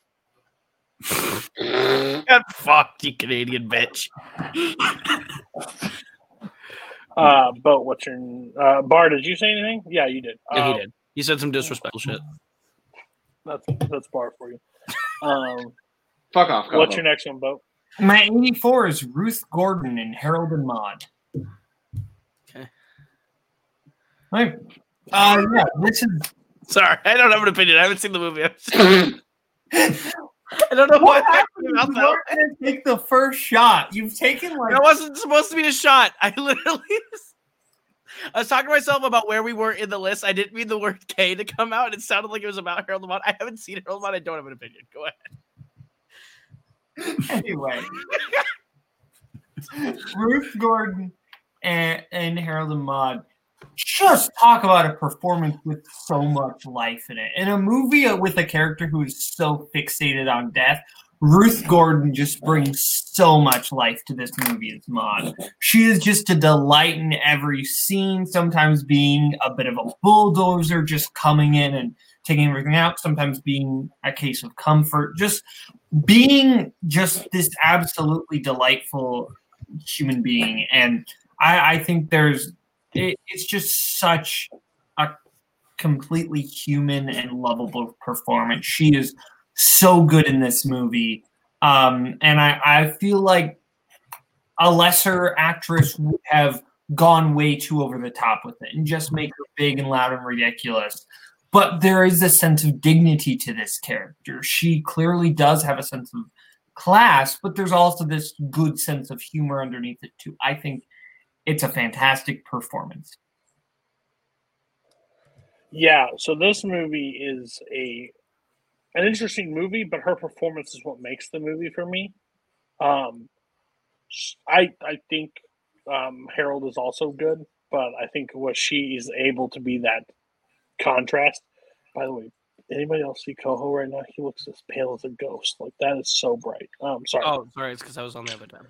Get fucked, you Canadian bitch. Uh, but what's your uh, bar? Did you say anything? Yeah, you did. Yeah, Uh, he did. He said some disrespectful shit. That's that's bar for you. Um, Fuck off. what's Coco. your next one, Bo? My 84 is Ruth Gordon and Harold and Maude. Okay. Right. Uh, yeah, this is Sorry, I don't have an opinion. I haven't seen the movie. I don't know what happened you about that. weren't gonna take the first shot. You've taken like That wasn't supposed to be a shot. I literally. I was talking to myself about where we were in the list. I didn't mean the word K to come out. It sounded like it was about Harold Lamont. I haven't seen Harold Lamont. I don't have an opinion. Go ahead. anyway. Ruth Gordon and, and Harold Maude just talk about a performance with so much life in it. In a movie with a character who is so fixated on death, Ruth Gordon just brings so much life to this movie as Maude. She is just a delight in every scene, sometimes being a bit of a bulldozer, just coming in and taking everything out, sometimes being a case of comfort, just being just this absolutely delightful human being. And I, I think there's, it, it's just such a completely human and lovable performance. She is so good in this movie. Um, and I, I feel like a lesser actress would have gone way too over the top with it and just make her big and loud and ridiculous. But there is a sense of dignity to this character. She clearly does have a sense of class, but there's also this good sense of humor underneath it too. I think it's a fantastic performance. Yeah, so this movie is a an interesting movie, but her performance is what makes the movie for me. Um, I I think um, Harold is also good, but I think what she is able to be that contrast. By the way, anybody else see Coho right now? He looks as pale as a ghost. Like that is so bright. Um, sorry. Oh, sorry. It's because I was on the other time.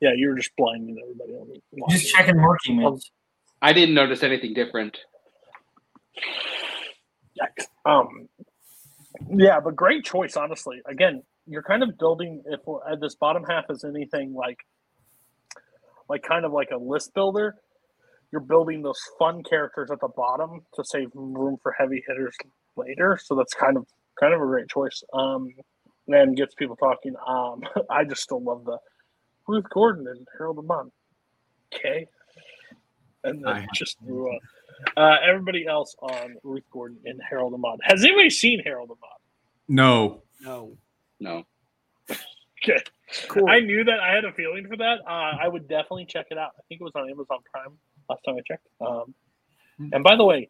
Yeah, you're just blinding everybody on the Just checking work emails. I didn't notice anything different. Yikes. Um, yeah, but great choice, honestly. Again, you're kind of building if uh, this bottom half is anything like, like kind of like a list builder. You're building those fun characters at the bottom to save room for heavy hitters later. So that's kind of kind of a great choice. Um, and gets people talking. Um, I just still love the Ruth Gordon and Harold Lamont. Okay, and then I- just threw up. Uh, everybody else on Ruth Gordon and Harold Ahmad. Has anybody seen Harold Ahmad? No. No. No. Okay. Cool. I knew that. I had a feeling for that. Uh, I would definitely check it out. I think it was on Amazon Prime last time I checked. Um, and by the way,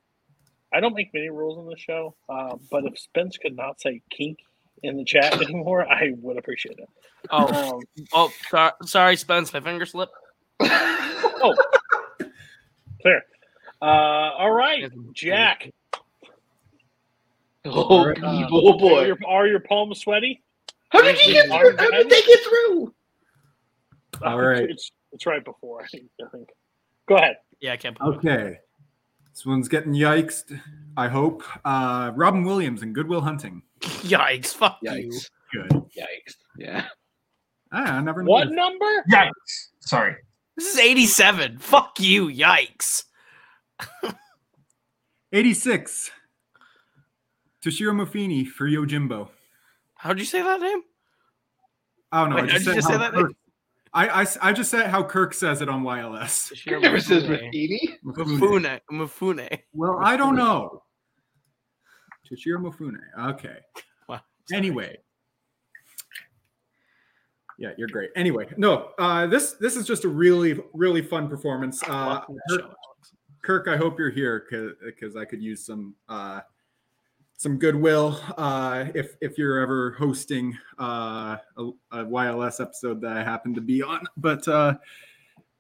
I don't make many rules on the show, uh, but if Spence could not say kink in the chat anymore, I would appreciate it. Oh, Um, oh, sorry, sorry, Spence. My finger slipped. oh, clear. Uh, all right, Jack. Oh, Uh, oh boy. Are your, are your palms sweaty? How did you get through? How did they get through? All right. It's, it's right before, I think. Go ahead. Yeah, I can't. believe it. Okay. This one's getting yikes. I hope. Uh, Robin Williams and Good Will Hunting. Yikes! Fuck you. Good. Yikes. Yeah. Ah, I never. What knew. number? Yikes. Sorry. This is eighty-seven. Fuck you. Yikes. 86. Toshiro Mufini for Yojimbo. How'd you say that name? I don't know. Wait, I just how'd you said say that Kirk, I, I, I just said how Kirk says it on YLS. Toshiro Never says Mifune. Mafini. Mufune. Mufune. Well, I don't know. Toshiro Mufune. Okay. Wow. Anyway. Yeah, you're great. Anyway, no, uh, this this is just a really really fun performance. Uh, Welcome Kirk, show. Kirk, I hope you're here because I could use some uh, some goodwill uh, if if you're ever hosting uh, a, a YLS episode that I happen to be on. But uh,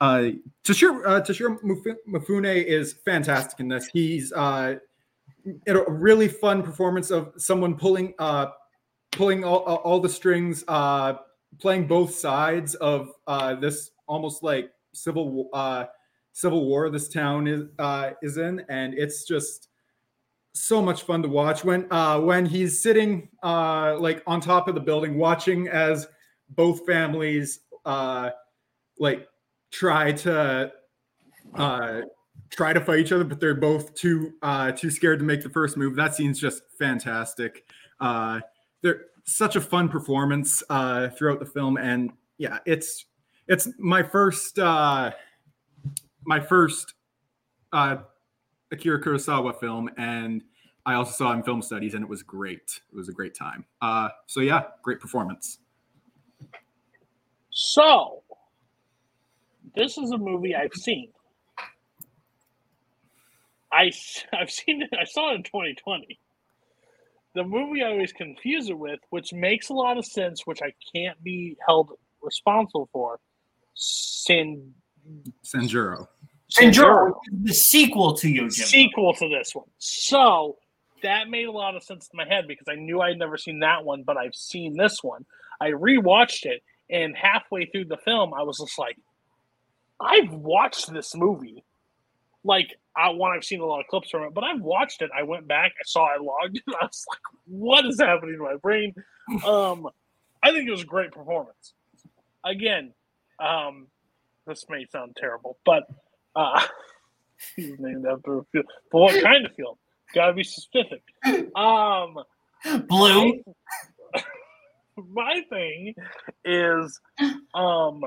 uh, Toshiro, uh, is fantastic in this. He's uh, a really fun performance of someone pulling uh, pulling all, all the strings, uh, playing both sides of uh, this almost like civil uh, civil war. This town is uh, is in, and it's just so much fun to watch when uh, when he's sitting uh, like on top of the building, watching as both families uh, like try to uh, try to fight each other, but they're both too uh, too scared to make the first move. That scene's just fantastic. Uh, they're such a fun performance uh, throughout the film, and yeah, it's it's my first uh, my first uh, Akira Kurosawa film, and I also saw in film studies, and it was great. It was a great time. Uh, so yeah, great performance. So, this is a movie I've seen. I I've seen it. I saw it in 2020. The movie I always confuse it with, which makes a lot of sense, which I can't be held responsible for. Sin Sanjuro. And Joe, the sequel to you, Jim. sequel to this one. So that made a lot of sense in my head because I knew I'd never seen that one, but I've seen this one. I rewatched it, and halfway through the film, I was just like, I've watched this movie. Like, I one, I've seen a lot of clips from it, but I've watched it. I went back, I saw I logged it. I was like, what is happening to my brain? Um, I think it was a great performance. Again, um, this may sound terrible, but uh, he's named after a field. But what kind of field? Gotta be specific. Um, Blue. my, my thing is, um,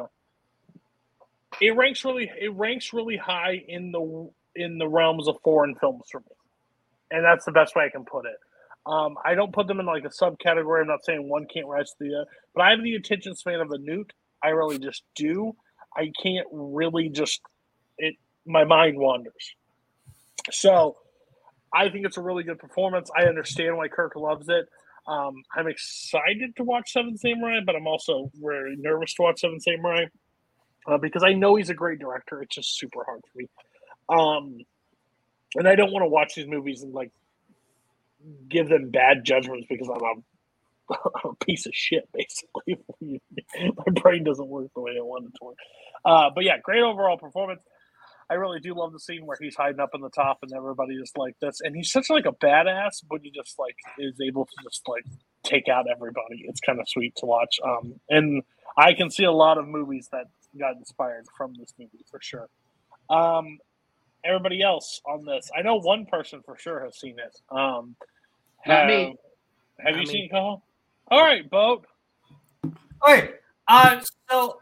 it ranks really, it ranks really high in the in the realms of foreign films for me, and that's the best way I can put it. Um, I don't put them in like a subcategory. I'm not saying one can't rise to the other, but I have the attention span of a newt. I really just do. I can't really just. My mind wanders. So, I think it's a really good performance. I understand why Kirk loves it. Um, I'm excited to watch Seven Samurai, but I'm also very nervous to watch Seven Samurai uh, because I know he's a great director. It's just super hard for me. Um, and I don't want to watch these movies and like give them bad judgments because I'm a, piece of shit, basically. My brain doesn't work the way I want it to work. Uh, but yeah, great overall performance. I really do love the scene where he's hiding up in the top and everybody is like this, and he's such like a badass, but he just like is able to just like take out everybody. It's kind of sweet to watch. Um, and I can see a lot of movies that got inspired from this movie for sure. Um, everybody else on this, I know one person for sure has seen it. Um, Not have, me. Have Not you me. seen it, Cole? All right, boat. All right. Uh, so,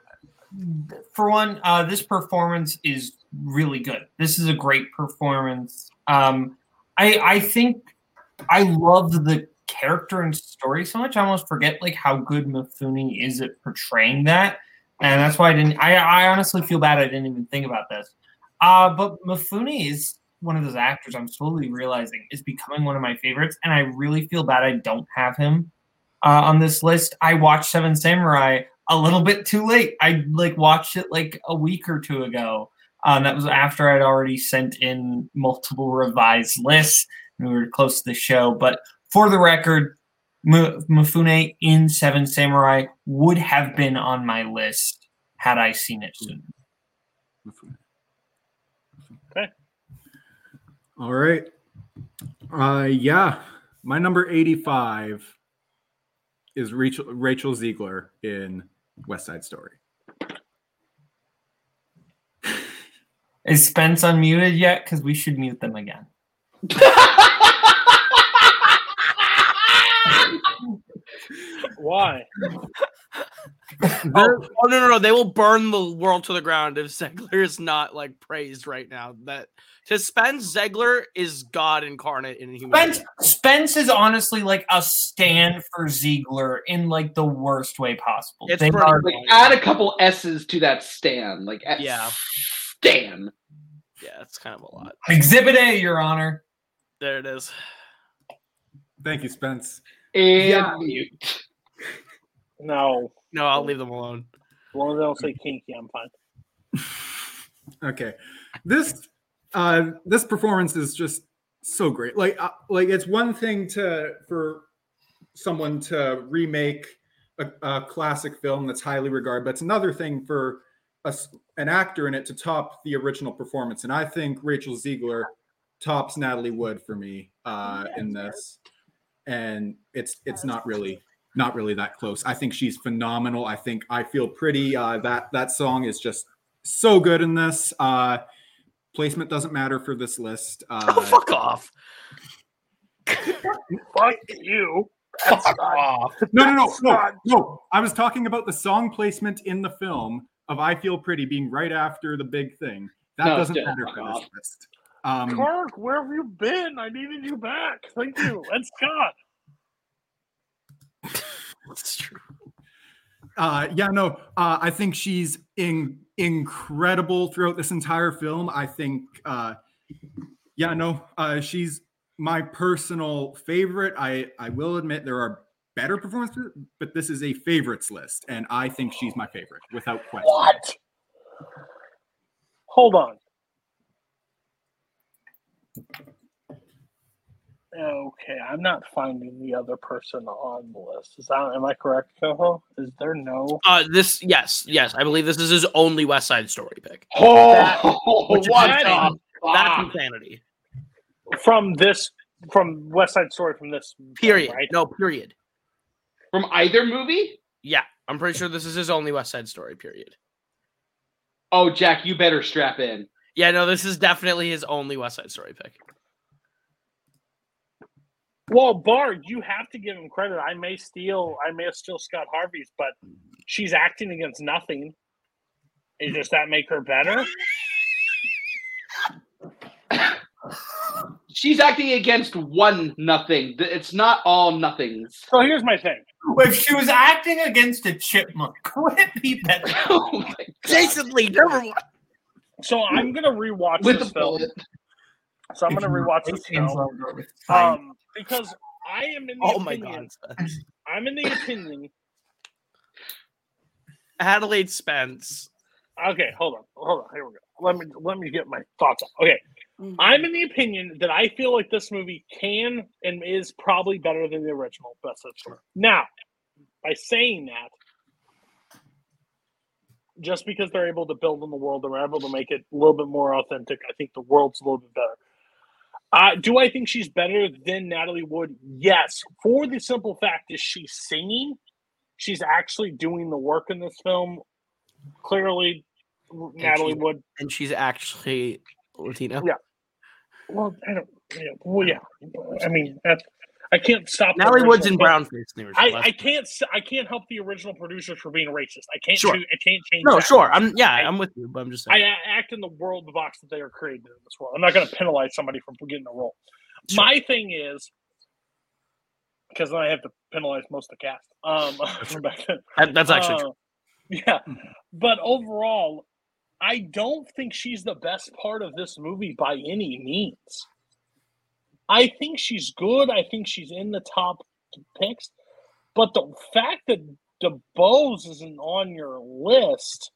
for one, uh, this performance is really good. This is a great performance. Um, I I think I love the character and story so much. I almost forget like how good Mifune is at portraying that, and that's why I didn't. I I honestly feel bad I didn't even think about this. Uh, but Mifune is one of those actors I'm slowly realizing is becoming one of my favorites, and I really feel bad I don't have him uh, on this list. I watched Seven Samurai a little bit too late. I like watched it like a week or two ago. Um, that was after I'd already sent in multiple revised lists and we were close to the show. But for the record, M- Mifune in Seven Samurai would have been on my list had I seen it sooner. Okay. All right. Uh, yeah, my number eighty-five is Rachel Rachel Zegler in West Side Story. Is Spence unmuted yet? Because we should mute them again. Why? Oh, oh, no, no, no! They will burn the world to the ground if Zegler is not like praised right now. That to Spence Zegler is God incarnate in human. Spence, Spence is honestly like a stand for Zegler in like the worst way possible. It's They pretty are- Like add a couple S's to that stand. Like Yeah. Stan. Yeah, it's kind of a lot. Exhibit A, Your Honor. There it is. Thank you, Spence. And Yeah. mute. No. No, I'll leave them alone. As long as they don't say kinky, I'm fine. Okay, this uh, this performance is just so great. Like uh, like it's one thing to for someone to remake a, a classic film that's highly regarded, but it's another thing for a s an actor in it to top the original performance, and I think Rachel Zegler tops Natalie Wood for me uh, in this, and it's it's not really not really that close. I think she's phenomenal. I think I feel pretty. Uh, that that song is just so good in this. Uh, placement doesn't matter for this list. Uh, Oh, fuck off. Fuck you. That's Fuck not- off. No, no, no, no, no. I was talking about the song placement in the film of "I Feel Pretty" being right after the big thing. That No, doesn't still, matter fuck for this list. Um, Kirk, where have you been? I needed you back. Thank you. And Scott. That's true. Uh, yeah, no, uh, I think she's in, incredible throughout this entire film. I think, uh, yeah, no, uh, she's my personal favorite. I, I will admit there are better performances, but this is a favorites list, and I think she's my favorite without question. What? Hold on. Okay, I'm not finding the other person on the list. Is that am I correct, Coho? Is there no Uh, this, yes, yes, I believe this is his only West Side Story pick. Oh, Which is what insane. That's insanity. from this from West Side Story from this film, Period. right? No, period. From either movie? Yeah, I'm pretty sure this is his only West Side Story. Period. Oh, Jack, you better strap in. Yeah, no, this is definitely his only West Side Story pick. Well, Bard, you have to give him credit. I may steal, I may steal Scott Harvey's, but she's acting against nothing. Is does that make her better? She's acting against one nothing. It's not all nothings. So here's my thing. If she was acting against a chipmunk, would it be better? Oh my Jason Lee, number one. So I'm gonna rewatch With this film. bullet. So I'm If gonna rewatch this film. Hansel with Fine. Um, because I am in the Oh my opinion. God, I'm in the opinion. Adelaide Spence. Okay, hold on, hold on. Here we go. Let me let me get my thoughts out. Okay, I'm in the opinion that I feel like this movie can and is probably better than the original West Side Story. Now, by saying that, just because they're able to build in the world, they're able to make it a little bit more authentic. I think the world's a little bit better. Uh, do I think she's better than Natalie Wood? Yes, for the simple fact is she's singing. She's actually doing the work in this film. Clearly, Natalie Wood And she's actually Latino. Yeah. Well, I don't. Yeah, well, yeah. I mean, that's, I can't stop. Natalie Wood's original- brown face in the original. I, I can't. I can't help the original producers for being racist. I can't. Sure. choo- I can't change. no, that. sure. I'm yeah, I- I'm with you, but I'm just I saying. a- act in the world the box that they are created in this world. I'm not going to penalize somebody for getting a role. Sure. My thing is because then I have to penalize most of the cast. Um, then. That's actually Uh, true. Yeah, but overall, I don't think she's the best part of this movie by any means. I think she's good. I think she's in the top picks, but the fact that DeBose isn't on your list,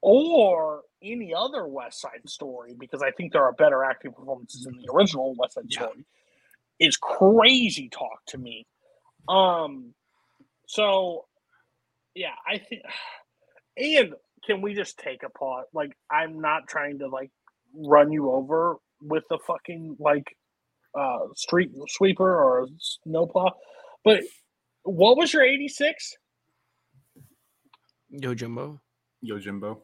or any other West Side Story, because I think there are better acting performances in the original West Side Yeah. Story, is crazy talk to me. Um, so yeah, I think. And can we just take a pause? Like, I'm not trying to like run you over with the fucking like uh street sweeper or a snowplow, but what was your 86? Yo Jumbo. Yo, Jimbo.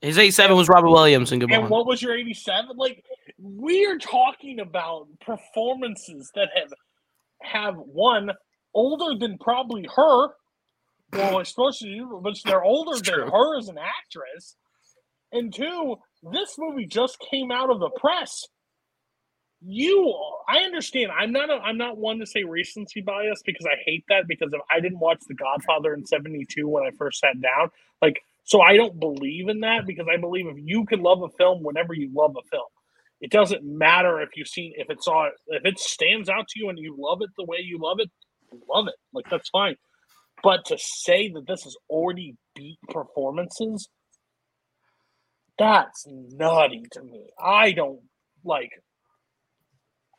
His 87 was Robert Williams and good And what was your 87? Like, we are talking about performances that have have one older than probably her. Well, especially supposed to be, but they're older It's than true. her as an actress. And two, this movie just came out of the press. You, I understand. I'm not. A, I'm not one to say recency bias because I hate that. Because if I didn't watch The Godfather in '72 when I first sat down, like, so I don't believe in that because I believe if you can love a film whenever you love a film, it doesn't matter if you've seen if it's on if it stands out to you and you love it the way you love it, love it. Like that's fine. But to say that this is already beat performances, that's nutty to me. I don't like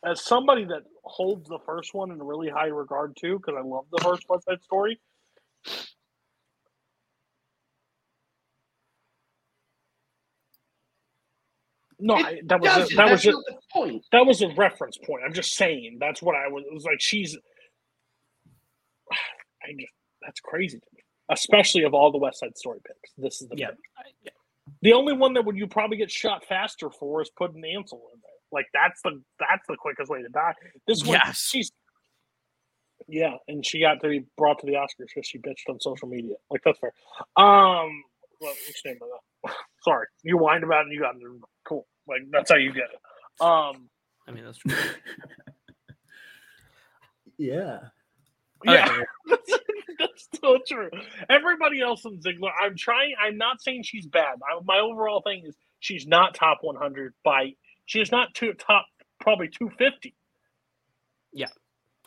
as somebody that holds the first one in really high regard too, because I love the first West Side Story. No, I, that was a, that was a, point. That was a reference point. I'm just saying that's what I was. It was like she's. I just that's crazy to me, especially of all the West Side Story picks. This is the Yeah. pick. The only one that would you probably get shot faster for is putting Ansel in there. Like that's the that's the quickest way to die. This one, Yes. she's. Yeah, and she got to be brought to the Oscars because she bitched on social media. Like that's fair. Um, well, let's name that. Sorry, you whined about it and you got it. Cool. Like that's how you get it. Um, I mean, that's true. Yeah. Yeah, that's, so true. Everybody else in Zegler, I'm trying. I'm not saying she's bad. I, my overall thing is she's not top 100 by. She's not two, top probably 250. Yeah,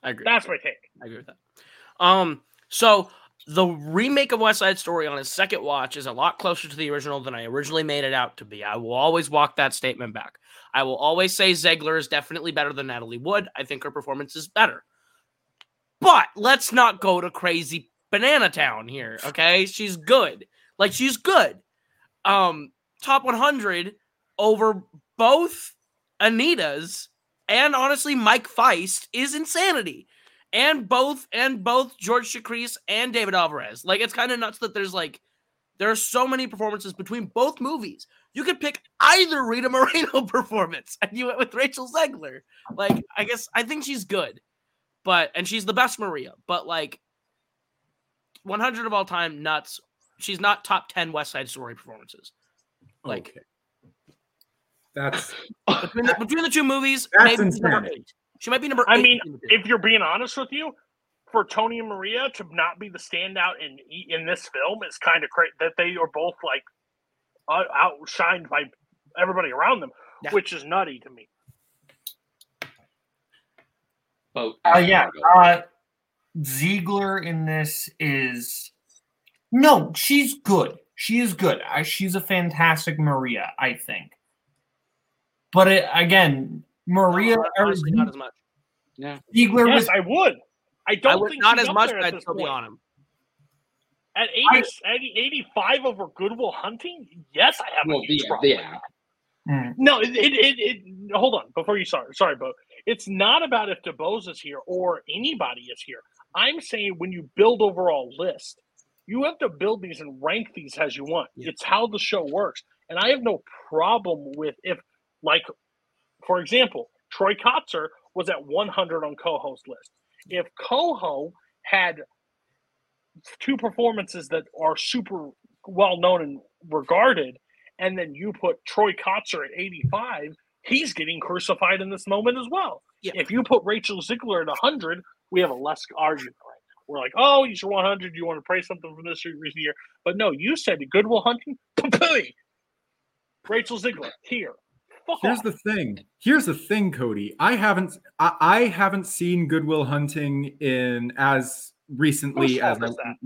I agree. That's my take. I agree with that. Um, so the remake of West Side Story on his second watch is a lot closer to the original than I originally made it out to be. I will always walk that statement back. I will always say Zegler is definitely better than Natalie Wood. I think her performance is better. But let's not go to crazy banana town here, okay? She's good. Like she's good. Um, top 100 over both Anita's and honestly Mike Faist is insanity. And both and both George Chakiris and David Alvarez. Like it's kind of nuts that there's like there are so many performances between both movies. You could pick either Rita Moreno performance, and you went with Rachel Zegler. Like I guess I think she's good, but and she's the best Maria. But like 100 of all time, nuts. She's not top 10 West Side Story performances. Like Okay. That's between the, between the two movies, That's maybe she's number eight. She might be number. I mean, in the two. if you're being honest with you, for Tony and Maria to not be the standout in in this film is kind of crazy. That they are both like out- outshined by everybody around them, Yeah. which is nutty to me. Vote Uh, yeah. Uh, Zegler in this is no, she's good. She is good. I, she's a fantastic Maria, I think. But it, again, Maria No, or honestly, not as much. Yeah, Zegler Yes, was I would. I don't I would think not she's as up much, there but I'd this still be on him. At 80, 80 85 over Good Will Hunting, yes, I have Well, a huge yeah, problem. yeah. Mm. No, it, it, it, it hold on before you start. Sorry, Bo. It's not about if DeBose is here or anybody is here. I'm saying when you build overall list, you have to build these and rank these as you want. Yeah. It's how the show works. And I have no problem with if, like, for example, Troy Kotsur was at 100 on co-host list. If Coho had two performances that are super well known and regarded, and then you put Troy Kotsur at 85, he's getting crucified in this moment as well. Yeah. If you put Rachel Zegler at 100, we have a less argument right now. We're like, oh, you're 100. You want to praise something from this recent year. But no, you said Good Will Hunting? Poo-pooey. Rachel Zegler, here. Fuck Here's off. the thing. Here's the thing, Cody. I haven't I, I haven't seen Good Will Hunting in as recently as I, that?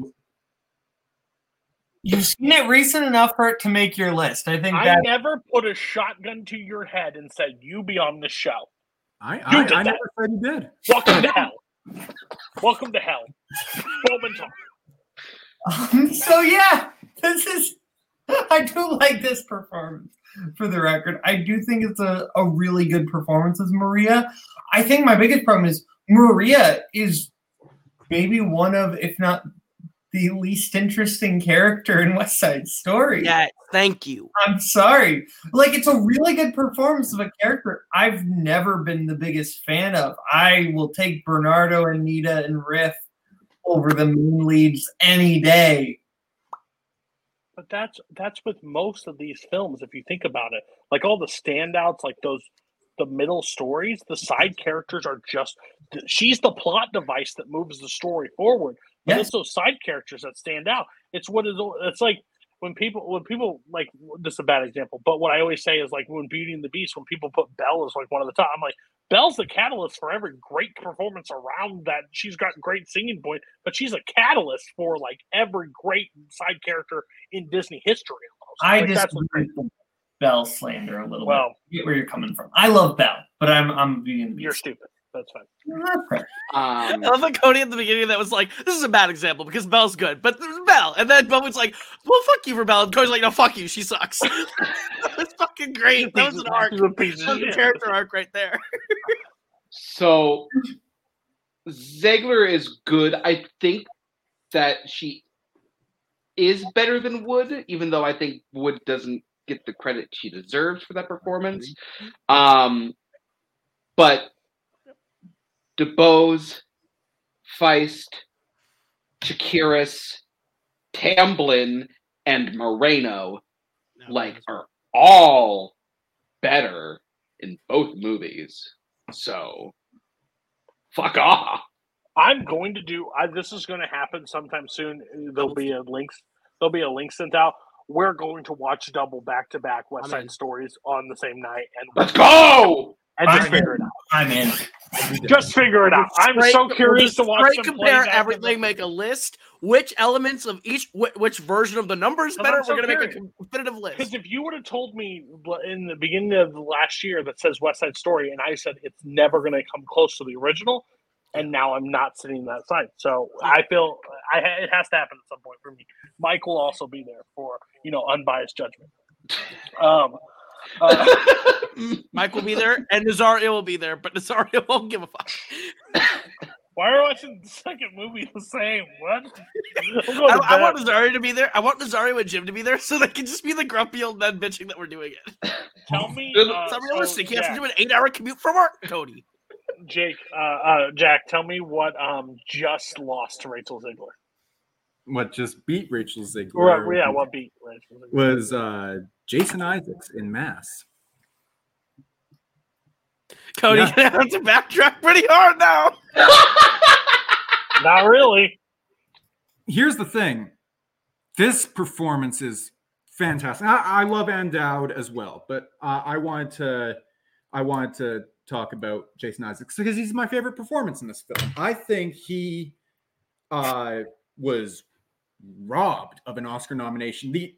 You've seen it recent enough for it to make your list. I think I that never put a shotgun to your head and said, you be on the show. I I, I never said you did. Welcome to hell. Welcome to hell. Bowman talk. Um, so yeah, this is. I do like this performance. For the record, I do think it's a, a really good performance as Maria. I think my biggest problem is Maria is maybe one of, if not the least interesting character in West Side Story. Yeah, thank you. I'm sorry. Like it's a really good performance of a character I've never been the biggest fan of. I will take Bernardo, and Anita, and Riff over the main leads any day. But that's that's with most of these films, if you think about it. Like all the standouts, like those the middle stories, the side characters are just she's the plot device that moves the story forward. Yes. it's those side characters that stand out. It's what is it's like when people when people like this is a bad example, but what I always say is like when Beauty and the Beast, when people put Belle as like one of the top, I'm like Belle's the catalyst for every great performance around that. She's got great singing voice, but she's a catalyst for like every great side character in Disney history. Almost. I Like, that's disagree with Belle slander a little Well- bit. Get where you're coming from. I love Belle, but I'm I'm being You're stupid. That's fine. Um, I love that Cody at the beginning that was like, "This is a bad example because Belle's good, but there's Belle," and then Bowen's like, "Well, fuck you for Belle," and Cody's like, "No, fuck you, she sucks." That's fucking great. That was an arc. He's a piece That of was a character arc right there. So Zegler is good. I think that she is better than Wood, even though I think Wood doesn't get the credit she deserves for that performance. Um, but DeBose, Faist, Chakiris, Tamblyn, and Moreno like are all better in both movies. So fuck off. I'm going to do. I, this is going to happen sometime soon. There'll be a link. There'll be a link sent out. We're going to watch double back to back West I'm Side. Stories on the same night, and Let's go. And just I'm figure it out. I'm in. Just figure it out. I'm Straight- so curious to watch straight them compare back to everything, make a list. Which elements of each, which, which version of the number is better? so We're gonna make a curious. definitive list. Because if you would have told me in the beginning of last year that says West Side Story, and I said it's never going to come close to the original, and now I'm not sitting that side, so I feel I it has to happen at some point for me. Mike will also be there for you know unbiased judgment. Um, uh, Mike will be there, and Nazario will be there, but Nazario won't give a fuck. why are we watching the second movie the same? What? We'll go I, I want bed. Nazario to be there. I want Nazario and Jim to be there, so they can just be the grumpy old men bitching that we're doing it. Tell me. Good- Uh, It's not so, realistic. He has to do an eight-hour commute from work, Cody. Jake, uh, uh, Jack, tell me what um just lost to Rachel Zegler. What just beat Rachel Zegler Right, yeah, what beat Rachel Zegler? was uh, Jason Isaacs in Mass. Cody Yeah. gonna have to backtrack pretty hard now. Not really. Here's the thing this performance is fantastic. I, I love Ann Dowd as well, but uh, I wanted to I wanted to talk about Jason Isaacs because he's my favorite performance in this film. I think he uh, was robbed of an Oscar nomination. The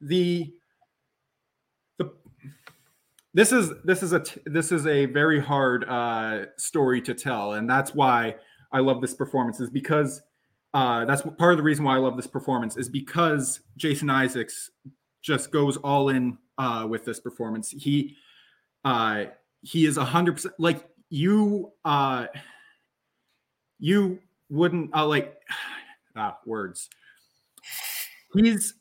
the the this is this is a this is a very hard uh, story to tell, and that's why I love this performance. Is because uh, that's part of the reason why I love this performance is because Jason Isaacs just goes all in uh, with this performance. He uh, he is a hundred percent like you. Uh, you wouldn't uh, like ah, words. He's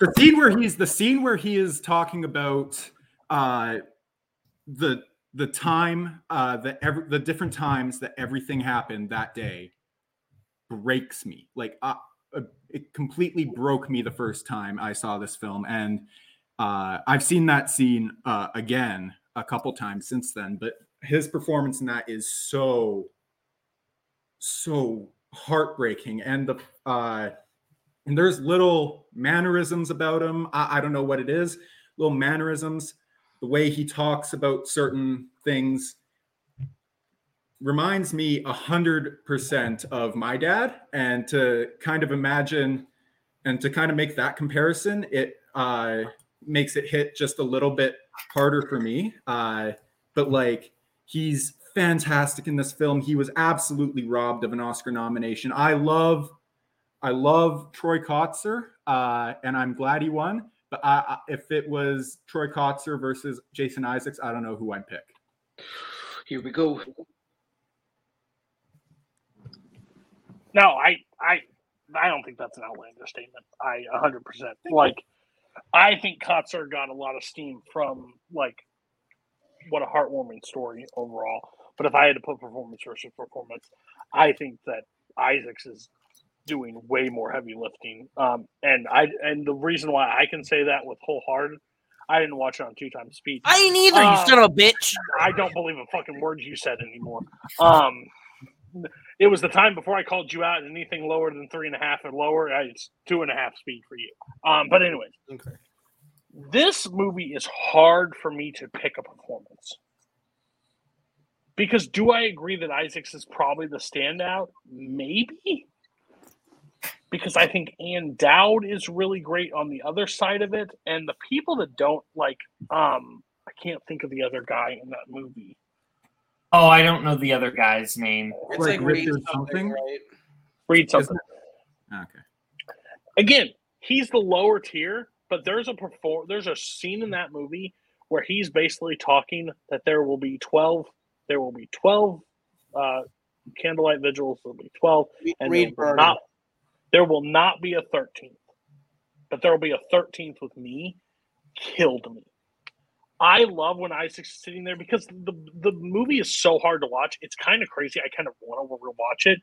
the scene where he's the scene where he is talking about uh, the the time uh, the every, the different times that everything happened that day breaks me. Like uh, uh, it completely broke me the first time I saw this film. And uh, I've seen that scene uh, again a couple times since then but his performance in that is so so heartbreaking. And the uh and there's little mannerisms about him. I, I don't know what it is. Little mannerisms the way he talks about certain things reminds me a hundred percent of my dad. And to kind of imagine and to kind of make that comparison it uh makes it hit just a little bit harder for me. Uh but like he's fantastic in this film. He was absolutely robbed of an oscar nomination. I love i love troy kotsur uh and i'm glad he won but I, I, if it was troy kotsur versus jason isaacs i don't know who i'd pick Here we go. No, I, I, I don't think that's an outlandish statement. I 100 percent like. I think Kotsur got a lot of steam from like what a heartwarming story overall. But if I had to put performance versus performance, I think that Isaacs is doing way more heavy lifting. Um, and I and the reason why I can say that with wholehearted, I didn't watch it on two times speed. I ain't either, Um, you son of a bitch. I don't believe a fucking word you said anymore. Um, it was the time before I called you out. Anything lower than three and a half or lower, it's two and a half speed for you. Um, but anyway, Okay. this movie is hard for me to pick a performance because do I agree that Isaacs is probably the standout? Maybe. Because I think Ann Dowd is really great on the other side of it, and the people that don't like, um, I can't think of the other guy in that movie. Oh, I don't know the other guy's name. It's Like like, read Richard something, something? right? Read something. okay Again, he's the lower tier, but there's a perform there's a scene in that movie where he's basically talking that there will be 12 there will be 12 uh candlelight vigils there will be 12 and Reed will not there will not be a 13th but there will be a 13th with me killed me. I love when isaac's sitting there because the the movie is so hard to watch. It's kind of crazy. I kind of want to rewatch it.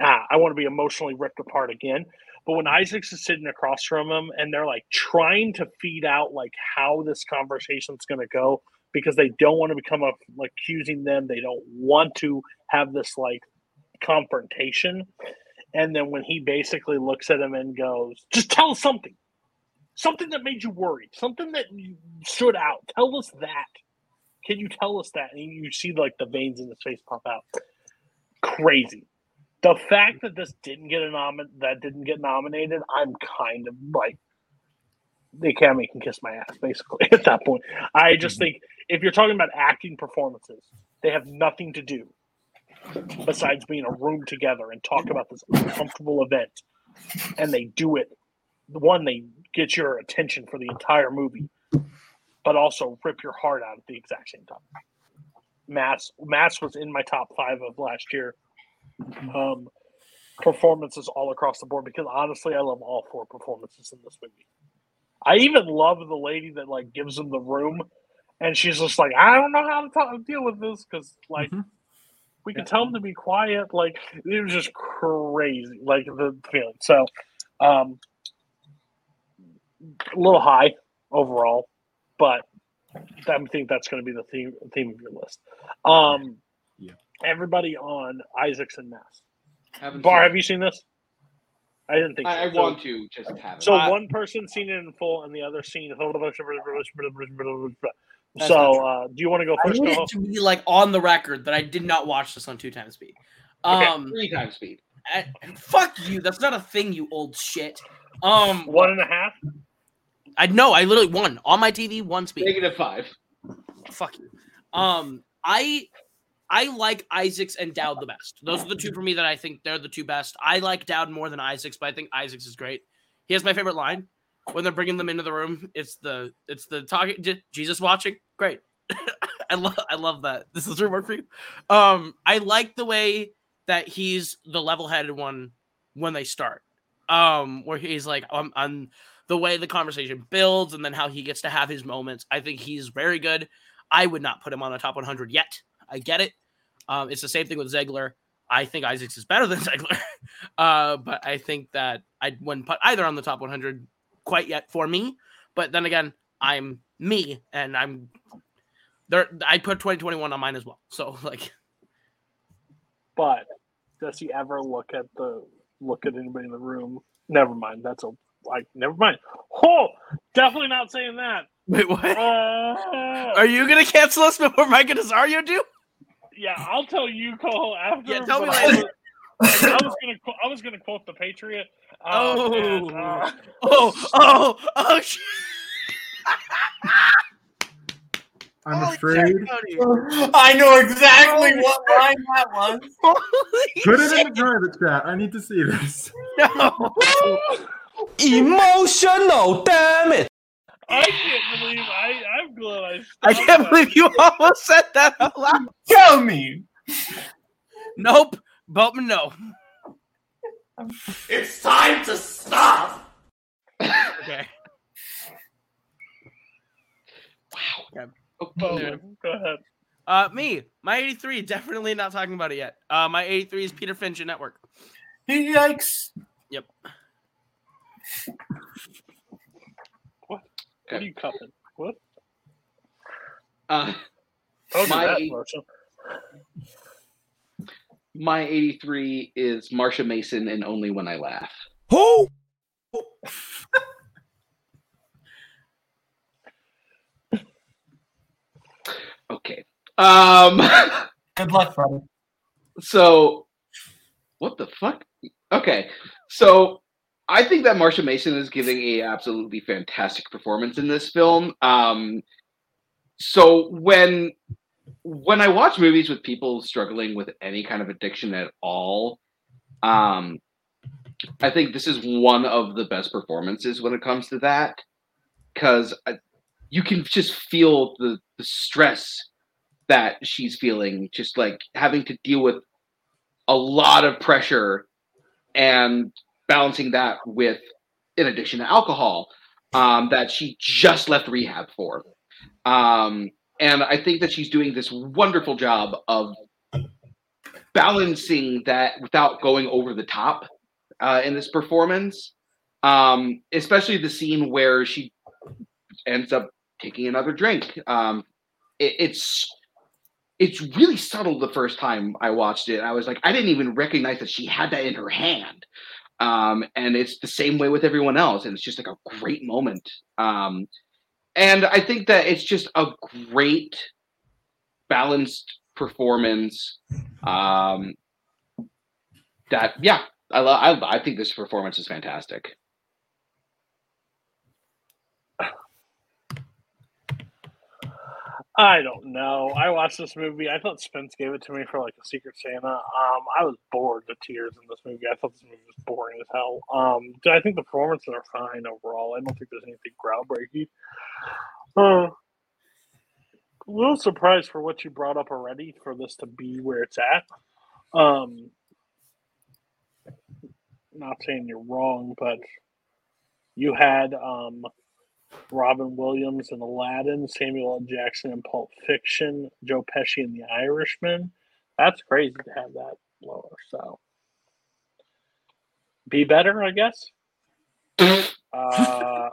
Ah, i want to be emotionally ripped apart again. But when Isaacs is sitting across from him and they're like trying to feed out like how this conversation's going to go because they don't want to become a, like accusing them, they don't want to have this like confrontation. And then when he basically looks at him and goes, "Just tell us something, something that made you worried, something that you stood out. Tell us that. Can you tell us that?" And you see like the veins in his face pop out. Crazy the fact that this didn't get a nomin that didn't get nominated, I'm kind of like the Academy can kiss my ass basically at that point. I just mm-hmm. think if you're talking about acting performances, they have nothing to do besides being a room together and talk about this uncomfortable event, and they do it. One, they get your attention for the entire movie, but also rip your heart out at the exact same time. Mass Mass was in my top five of last year um, performances all across the board because honestly, I love all four performances in this movie. I even love the lady that like gives him the room, and she's just like, I don't know how to talk, deal with this because like we can tell them to be quiet. Like it was just crazy, like the feeling. So, um, a little high overall, but I think that's going to be the theme theme of your list. Um, Yeah. Everybody on Isaacs and Mass. Haven't Bar, have it. you seen this? I didn't think. I, I so. So- want to just have it. So Uh, one person seen it in full, and the other seen. So, That's not true. uh, do you want to go I first? need it to be like on the record that I did not watch this on two times speed. Okay. Um, three times speed. I- fuck you. That's not a thing, you old shit. Um, One and a half. I know. I literally won on my TV. One speed. Negative five. Fuck you. Um, I I like Isaacs and Dowd the best. Those are the two for me that I think they're the two best. I like Dowd more than Isaacs, but I think Isaacs is great. He has my favorite line when they're bringing them into the room. It's the it's the talking Jesus watching. Great. I love I love that. This is work for you. Um, I like the way that he's the level-headed one when they start. Um, where he's like um, on the way the conversation builds and then how he gets to have his moments. I think he's very good. I would not put him on the top 100 yet. I get it. Um, it's the same thing with Zegler. I think Isaacs is better than Zegler, uh, but I think that I wouldn't put either on the top 100 quite yet for me. But then again, I'm me, and I'm there. I put 2021 on mine as well. So like, But does he ever look at the look at anybody in the room? Never mind. That's a like. Never mind. Oh, definitely not saying that. wait, what? Uh, Are you gonna cancel us before Mike and Nazario do? yeah, I'll tell you, Cole. After. Yeah, tell me later. Was, I was gonna. qu- I was gonna quote the Patriot. and, Oh. uh, Oh, oh, oh, shit. I'm Holy afraid. shit, I know exactly what line that was. Holy Put it shit, in the private chat. I need to see this. no. Emotional, damn it! I can't believe I. I'm glad I. I can't that. believe you almost said that out loud. Tell me. Nope. Boatman, no. It's time to stop! Okay. Wow. Okay. Oh, go ahead. Uh, me, my 83, definitely not talking about it yet. Uh, my 83 is Peter Finch and Network. He yikes. Yep. What are you cupping? What? Uh, Don't do My- that, Marshall. My 83 is Marsha Mason and Only When I Laugh. Who? Okay. Um. Good luck, brother. So, what the fuck? Okay, so I think that Marsha Mason is giving a absolutely fantastic performance in this film. Um, so when when I watch movies with people struggling with any kind of addiction at all, um, I think this is one of the best performances when it comes to that. because you can just feel the, the stress that she's feeling, just like having to deal with a lot of pressure and balancing that with an addiction to alcohol um, that she just left rehab for. Um, and I think that she's doing this wonderful job of balancing that without going over the top uh, in this performance. Um, especially the scene where she ends up taking another drink. Um, it, it's it's really subtle the first time I watched it. I was like, I didn't even recognize that she had that in her hand. Um, and it's the same way with everyone else, and it's just like a great moment. Um, and I think that it's just a great balanced performance. Um, that yeah, I love. I, I think this performance is fantastic. I don't know. I watched this movie. I thought Spence gave it to me for like a Secret Santa. Um, I was bored to tears in this movie. I thought this movie was boring as hell. Um, I think the performances are fine overall. I don't think there's anything groundbreaking. Uh, a little surprised for what you brought up already for this to be where it's at. Um, not saying you're wrong, but you had um, Robin Williams in Aladdin, Samuel L. Jackson in Pulp Fiction, Joe Pesci in The Irishman. That's crazy to have that lower. So be better, I guess. uh,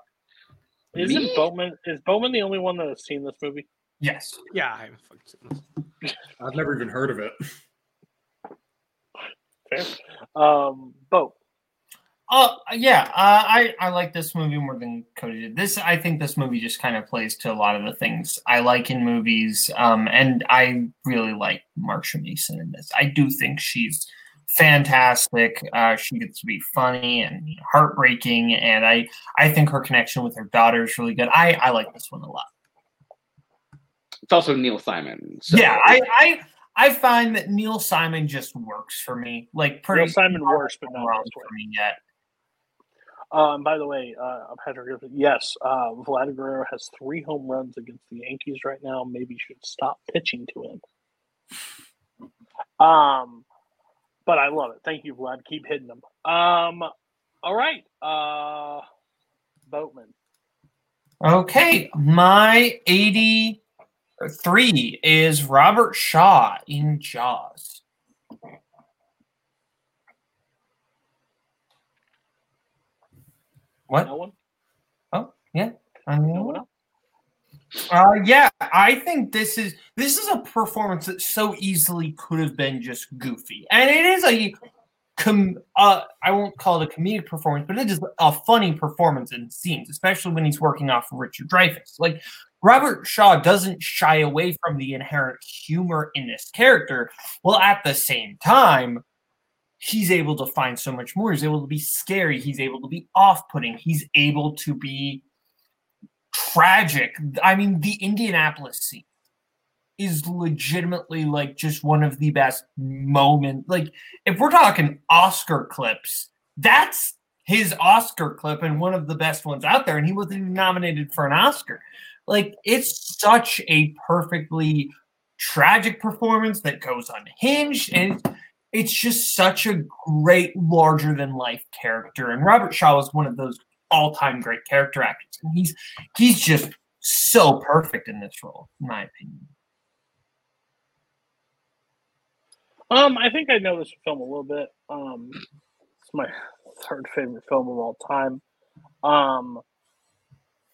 isn't Bowman is Bowman the only one that has seen this movie? Yes. Yeah, I haven't fucking seen this. I've never even heard of it. Fair. Um, Bo. Uh, yeah, uh, I I like this movie more than Cody did. This I think this movie just kind of plays to a lot of the things I like in movies, um, and I really like Marsha Mason in this. I do think she's fantastic. Uh, she gets to be funny and heartbreaking, and I I think her connection with her daughter is really good. I I like this one a lot. It's also Neil Simon. So. Yeah, I I I find that Neil Simon just works for me. Like pretty Neil Simon works, but not wrong this way. for me yet. Um, by the way, uh, Patrick Griffin, yes, uh, Vlad Guerrero has three home runs against the Yankees right now. Maybe should stop pitching to him. Um, but I love it. Thank you, Vlad. Keep hitting them. Um, all right, uh, Boatman. Okay, my 83 is Robert Shaw in Jaws. What? No one. Oh, yeah. I No one else. Uh, yeah, I think this is this is a performance that so easily could have been just goofy, and it is a com- uh, I won't call it a comedic performance, but it is a funny performance in scenes, especially when he's working off of Richard Dreyfuss. Like Robert Shaw doesn't shy away from the inherent humor in this character, while at the same time, he's able to find so much more. He's able to be scary. He's able to be off-putting. He's able to be tragic. I mean, the Indianapolis scene is legitimately like just one of the best moments. Like, if we're talking Oscar clips, that's his Oscar clip and one of the best ones out there. And he wasn't even nominated for an Oscar. Like, it's such a perfectly tragic performance that goes unhinged. And it's just such a great, larger than life character. And Robert Shaw is one of those all-time great character actors. And he's he's just so perfect in this role, in my opinion. Um, I think I know this film a little bit. Um, it's my third favorite film of all time. Um,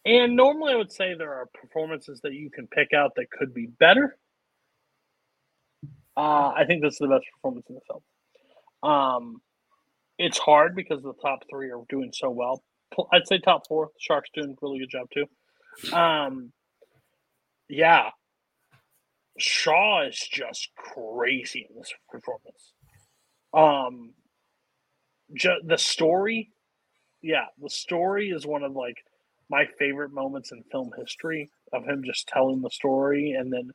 and normally I would say there are performances that you can pick out that could be better. Uh, I think this is the best performance in the film. Um, it's hard because the top three are doing so well. I'd say top four. The Sharks doing a really good job too. Um, yeah, Shaw is just crazy in this performance. Um, ju- the story, yeah, the story is one of like my favorite moments in film history of him just telling the story, and then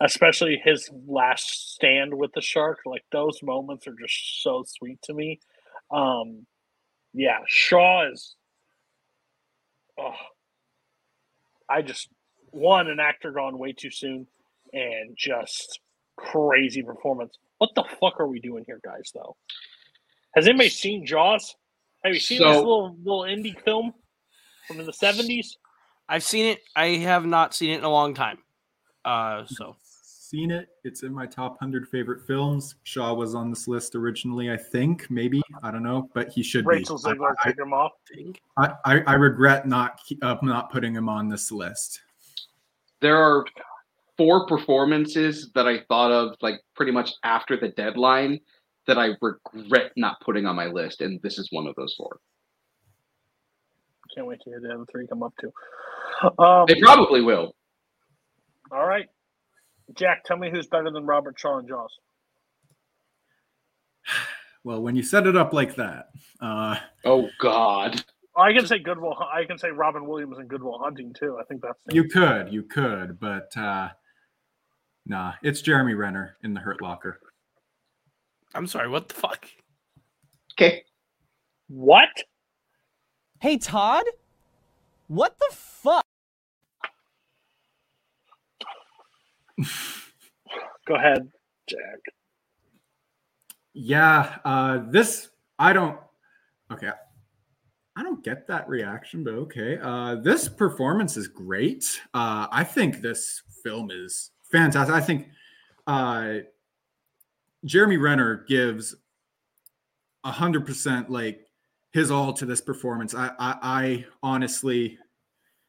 especially his last stand with the shark. Like those moments are just so sweet to me. Um, yeah, Shaw is. Oh, I just one an actor gone way too soon, and just crazy performance. What the fuck are we doing here, guys? Though, has anybody seen Jaws? Have you seen this little little indie film from the seventies? I've seen it. I have not seen it in a long time. Uh, so Seen it. It's in my top 100 favorite films. Shaw was on this list originally, I think. Maybe. I don't know. But he should Rachel be. Zegler I, took him off. I, I, I regret not uh, not putting him on this list. There are four performances that I thought of like pretty much after the deadline that I regret not putting on my list, and this is one of those four. Can't wait to hear the other three come up too. Um, They probably will. All right, Jack, tell me who's better than Robert Shaw and Jaws. Well, when you set it up like that, uh, Oh God. I can say Goodwill. I can say Robin Williams and Good Will Hunting too. I think that's you could, you could, but uh, nah, it's Jeremy Renner in the Hurt Locker. I'm sorry. What the fuck? Okay. What? Hey, Todd? What the fuck? Go ahead, Jack. Yeah, uh, this I don't. Okay, I don't get that reaction, but okay. Uh, this performance is great. Uh, I think this film is fantastic. I think uh, Jeremy Renner gives a hundred percent like his all to this performance. I, I, I honestly,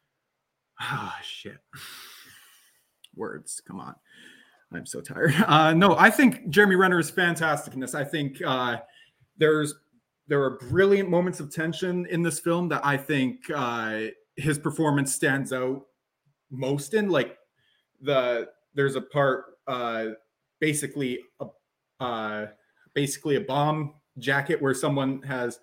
ah, shit. Words, come on. I'm so tired. Uh, no, I think Jeremy Renner is fantastic in this. I think uh, there's there are brilliant moments of tension in this film that I think uh, his performance stands out most in. Like the there's a part uh, basically a uh, basically a bomb jacket where someone has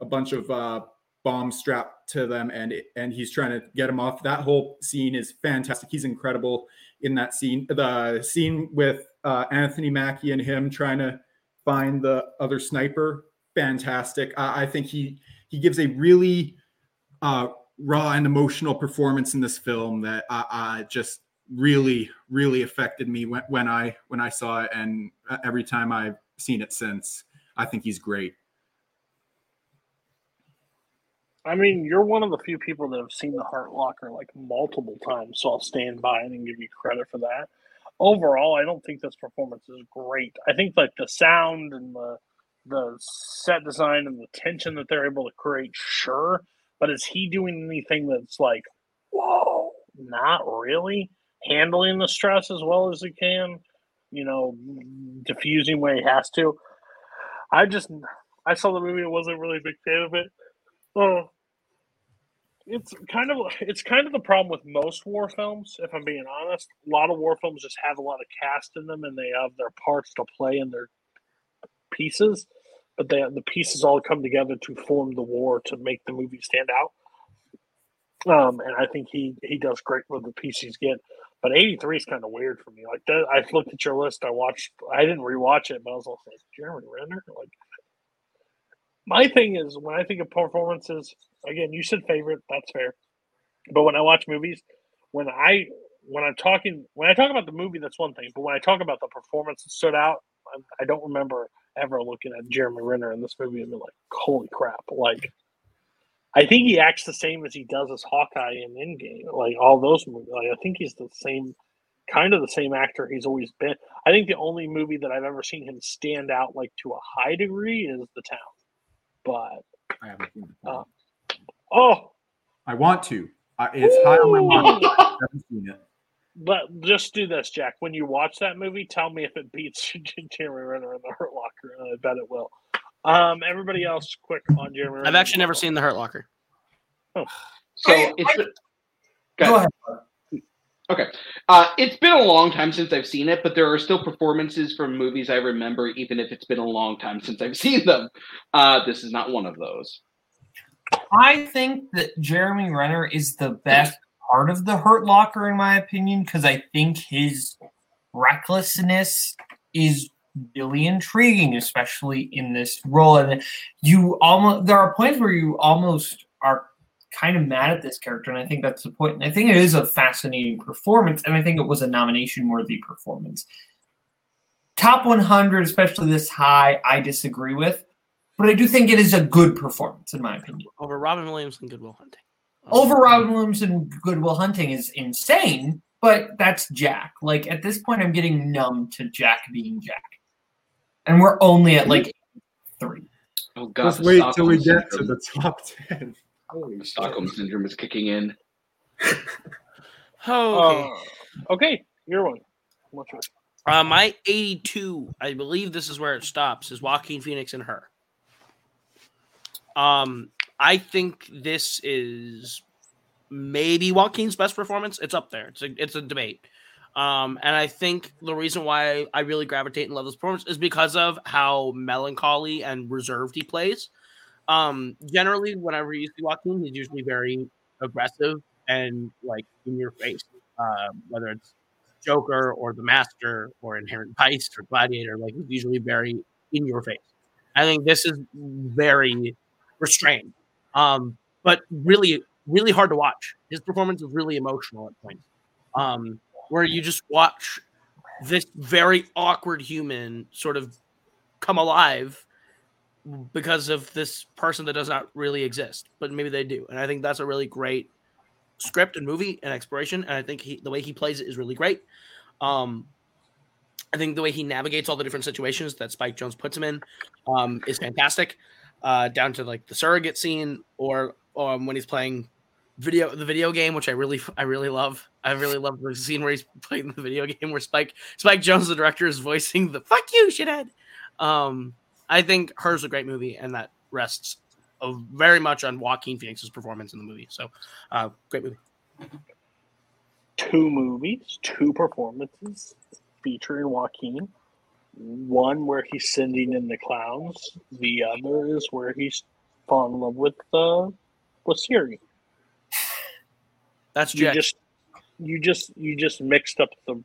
a bunch of uh, bombs strapped to them and and he's trying to get them off. That whole scene is fantastic. He's incredible in that scene. The scene with uh, Anthony Mackie and him trying to find the other sniper, fantastic. I, I think he he gives a really uh, raw and emotional performance in this film that I, I just really really affected me when, when I when I saw it, and uh, every time I've seen it since. I think he's great. I mean, you're one of the few people that have seen the Hurt Locker like multiple times, so I'll stand by it and give you credit for that. Overall, I don't think this performance is great. I think like the sound and the the set design and the tension that they're able to create, sure. But is he doing anything that's like, whoa, not really? Handling the stress as well as he can, you know, diffusing where he has to. I just I saw the movie, I wasn't really a big fan of it. Oh, it's kind of it's kind of the problem with most war films. If I'm being honest, a lot of war films just have a lot of cast in them, and they have their parts to play in their pieces, but they the pieces all come together to form the war to make the movie stand out. Um, and I think he he does great with the pieces get. But 83 is kind of weird for me. Like that, I looked at your list. I watched. I didn't rewatch it, but I was like Jeremy Renner. Like my thing is when I think of performances, again, you said favorite, that's fair. But when I watch movies, when I when I'm talking when I talk about the movie, that's one thing. But when I talk about the performance that stood out, I, I don't remember ever looking at Jeremy Renner in this movie and be like, "Holy crap!" Like, I think he acts the same as he does as Hawkeye in Endgame, like all those movies. Like, I think he's the same, kind of the same actor he's always been. I think the only movie that I've ever seen him stand out like to a high degree is The Town. But I haven't seen it. uh, oh, I want to. I, it's high on my mind. I haven't seen it. but just do this, Jack. When you watch that movie, tell me if it beats Jeremy Renner in the Hurt Locker, and I bet it will. Um, everybody else, quick on Jeremy. Renner. I've actually never seen The Hurt Locker. Oh. So it's been, Go ahead. Okay. Uh, it's been a long time since I've seen it, but there are still performances from movies I remember, even if it's been a long time since I've seen them. Uh, this is not one of those. I think that Jeremy Renner is the best part of the Hurt Locker, in my opinion, because I think his recklessness is really intriguing, especially in this role. And you almost there are points where you almost are kind of mad at this character, and I think that's the point. And I think it is a fascinating performance, and I think it was a nomination worthy performance. Top 100, especially this high, I disagree with, but I do think it is a good performance, in my opinion. Over Robin Williams and Good Will Hunting. Over Robin Williams and Good Will Hunting is insane, but that's Jack. Like at this point, I'm getting numb to Jack being Jack, and we're only at like three. Oh god, Just the wait till we get to the top ten. The Stockholm syndrome is kicking in. Okay. Uh, okay, your one. What's yours? Uh, my 82, I believe this is where it stops, is Joaquin Phoenix and her. Um, I think this is maybe Joaquin's best performance. It's up there. It's a, it's a debate. Um, and I think the reason why I really gravitate and love this performance is because of how melancholy and reserved he plays. Um, generally, whenever you see Joaquin, he's usually very aggressive and like in your face. Uh, whether it's Joker or The Master or Inherent Vice or Gladiator, like he's usually very in your face. I think this is very restrained, um, but really, really hard to watch. His performance is really emotional at points, um, where you just watch this very awkward human sort of come alive because of this person that does not really exist, but maybe they do, and I think that's a really great script and movie and exploration. And I think he, the way he plays it is really great. Um, I think the way he navigates all the different situations that Spike Jonze puts him in um, is fantastic. Uh, down to like the surrogate scene, or um, when he's playing video the video game, which I really I really love. I really love the scene where he's playing the video game where Spike Spike Jonze, the director, is voicing the "fuck you, shithead." Um, I think hers a great movie, and that rests uh, very much on Joaquin Phoenix's performance in the movie. So, uh, great movie. Two movies, two performances featuring Joaquin. One where he's sending in the clowns. The other is where he's fallen in love with uh, with Siri. That's you Jack. just you just you just mixed up the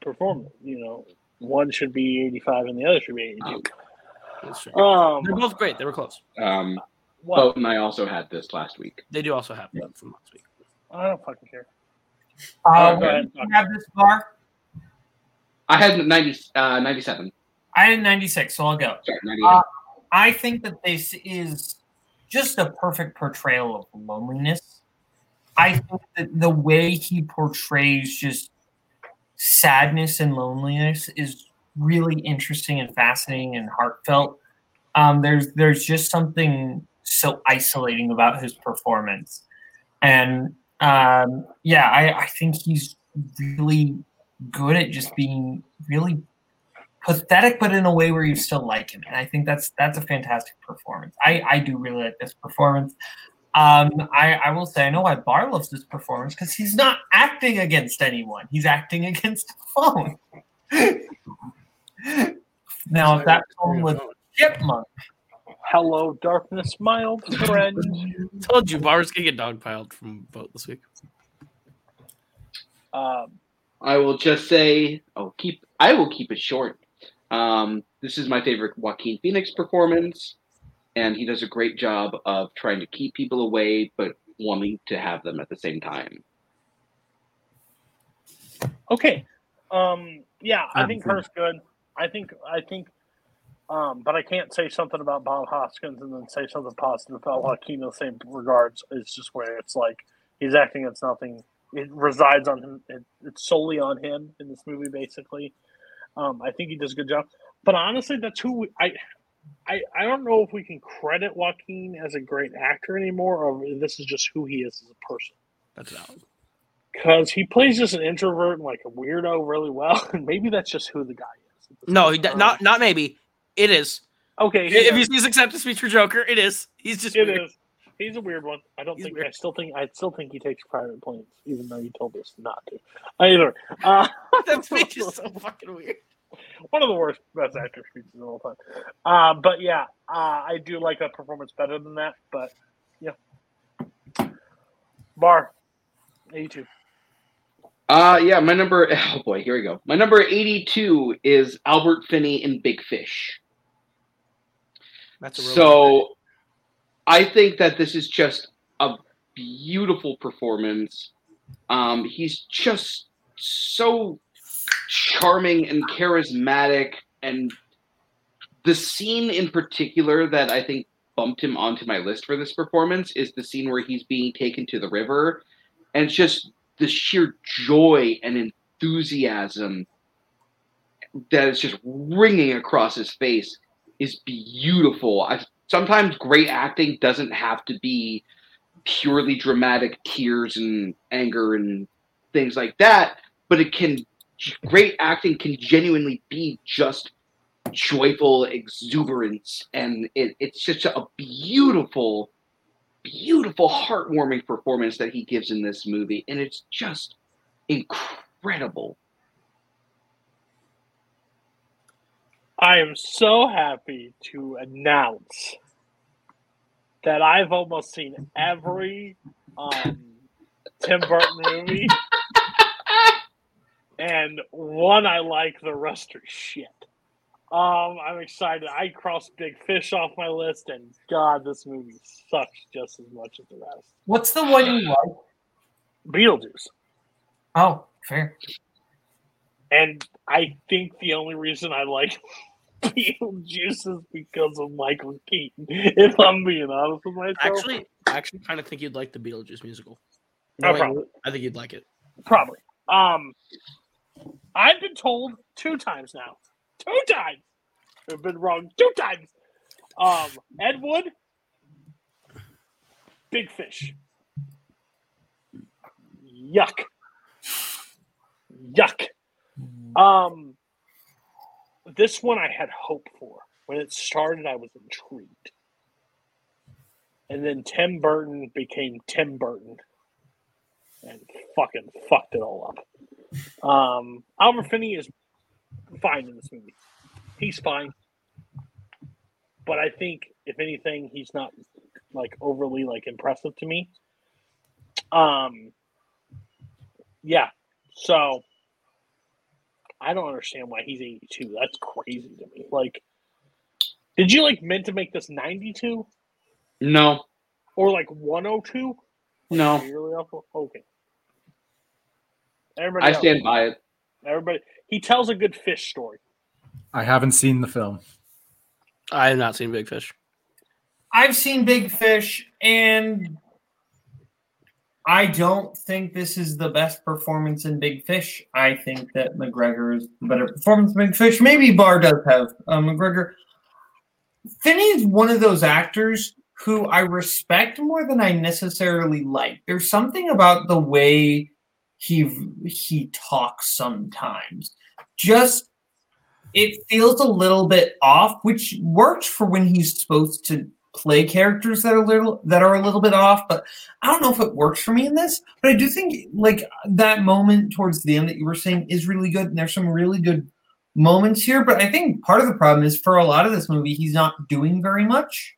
performance. You know, one should be eighty five and the other should be eighty two. That's true. Um, They're both great. They were close. Um, What? Boat and I also had this last week. They do also have that from last week. I don't fucking care. Uh, go ahead. did you have this bar? I had 90, uh, 97. I had 96, so I'll go. Sorry, 98. Uh, I think that this is just a perfect portrayal of loneliness. I think that the way he portrays just sadness and loneliness is really interesting and fascinating and heartfelt. Um, there's there's just something so isolating about his performance, and um, yeah, I, I think he's really good at just being really pathetic, but in a way where you still like him. And I think that's that's a fantastic performance. I I do really like this performance. Um, I I will say I know why Bar loves this performance because he's not acting against anyone. He's acting against a phone. now, if that phone was Chipmunk, Hello, darkness, my old friend. Told you, Bar's gonna get dogpiled from vote this week. Um, I will just say, oh, keep. I will keep it short. Um, this is my favorite Joaquin Phoenix performance, and he does a great job of trying to keep people away, but wanting to have them at the same time. Okay. Um, yeah, I think her's good. I think I think um, but I can't say something about Bob Hoskins and then say something positive about Joaquin in the same regards. It's just where it's like he's acting it's nothing. It resides on him. It, it's solely on him in this movie, basically. Um, I think he does a good job. But honestly, that's who we, I, I I don't know if we can credit Joaquin as a great actor anymore, or this is just who he is as a person That's valid. because he plays just an introvert and like a weirdo really well, and maybe that's just who the guy is. No, he d- not not maybe. It is. Okay, If see his acceptance speech for Joker, it is. He's just It weird. is. He's a weird one. I don't He's think. weird. I still think. I still think he takes private planes, even though he told us not to. Either. Uh, that speech is so fucking weird. One of the worst best actor speeches of all time. Uh, but yeah, uh, I do like that performance better than that. But yeah, Bar, eighty-two. Uh yeah, my number oh boy, here we go. My number 82 is Albert Finney in Big Fish. That's a So I think that this is just a beautiful performance. Um, he's just so charming and charismatic, and the scene in particular that I think bumped him onto my list for this performance is the scene where he's being taken to the river, and it's just the sheer joy and enthusiasm that is just ringing across his face is beautiful. I, sometimes great acting doesn't have to be purely dramatic tears and anger and things like that, but it can great acting can genuinely be just joyful exuberance and it, it's just a beautiful beautiful heartwarming performance that he gives in this movie and it's just incredible. I am so happy to announce that I've almost seen every um, Tim Burton movie, and one I like, the rest are shit. Um, I'm excited. I crossed Big Fish off my list, and God, this movie sucks just as much as the rest. What's the one you like? Beetlejuice. Oh, fair. And I think the only reason I like Beetlejuice is because of Michael Keaton. If I'm being honest with myself, Actually, I actually kind of think you'd like the Beetlejuice musical. Oh, Wait, probably. I think you'd like it. probably. Um, I've been told two times now, two times. I've been wrong two times. Um, Ed Wood, Big Fish. Yuck. Yuck. Um, this one I had hope for. When it started, I was intrigued. And then Tim Burton became Tim Burton and fucking fucked it all up. Um, Albert Finney is fine in this movie. He's fine. But I think, if anything, he's not like overly like impressive to me. Um, yeah. So I don't understand why he's 82. That's crazy to me. Like, did you like meant to make this 92 no or like 102? no Really awful? Okay. Everybody i else- stand by it Everybody, he tells a good fish story. I haven't seen the film. I have not seen Big Fish. I've seen Big Fish, and I don't think this is the best performance in Big Fish. I think that McGregor is the better performance in Big Fish. Maybe Barr does have uh, McGregor. Finney is one of those actors who I respect more than I necessarily like. There's something about the way he he talks sometimes. Just it feels a little bit off, which works for when he's supposed to play characters that are little that are a little bit off. But I don't know if it works for me in this. But I do think like that moment towards the end that you were saying is really good, and there's some really good moments here. But I think part of the problem is for a lot of this movie, he's not doing very much,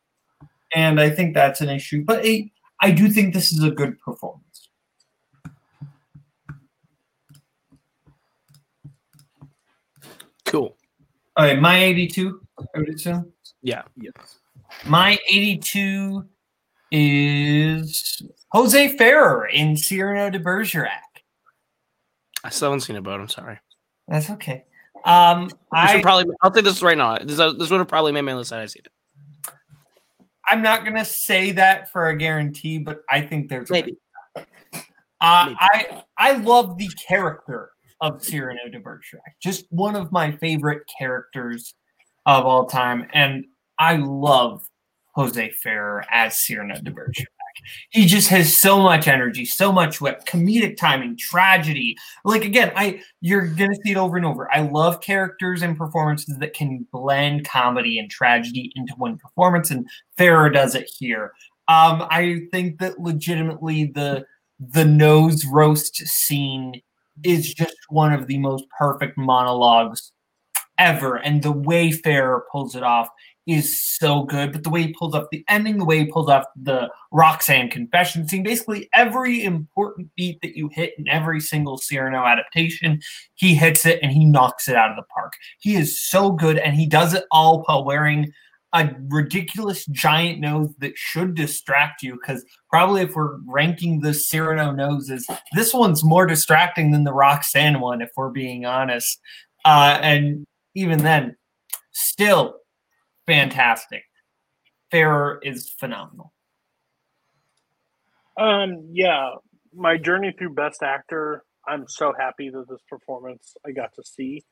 and I think that's an issue. But I, I do think this is a good performance. Cool. All right, my 82, I would assume. Yeah. My 82 is Jose Ferrer in Cyrano de Bergerac. I still haven't seen it, but I'm sorry. That's okay. Um, This I, would probably. I'll take this right now. This, this would have probably made my list had I seen it. I'm not going to say that for a guarantee, but I think there's a- Maybe. Uh, I I love the character of Cyrano de Bergerac. Just one of my favorite characters of all time, and I love Jose Ferrer as Cyrano de Bergerac. He just has so much energy, so much wit, comedic timing, tragedy. Like again, I you're gonna see it over and over. I love characters and performances that can blend comedy and tragedy into one performance, and Ferrer does it here. Um, I think that legitimately the the nose roast scene is just one of the most perfect monologues ever, and the way Ferrer pulls it off is so good. But the way he pulls off the ending, the way he pulls off the Roxanne confession scene, basically every important beat that you hit in every single Cyrano adaptation, he hits it and he knocks it out of the park. He is so good, and he does it all while wearing a ridiculous giant nose that should distract you because probably if we're ranking the Cyrano noses, this one's more distracting than the Roxanne one, if we're being honest. Uh, and even then, still fantastic. Ferrer is phenomenal. Um, yeah, my journey through Best Actor. I'm so happy that this performance I got to see.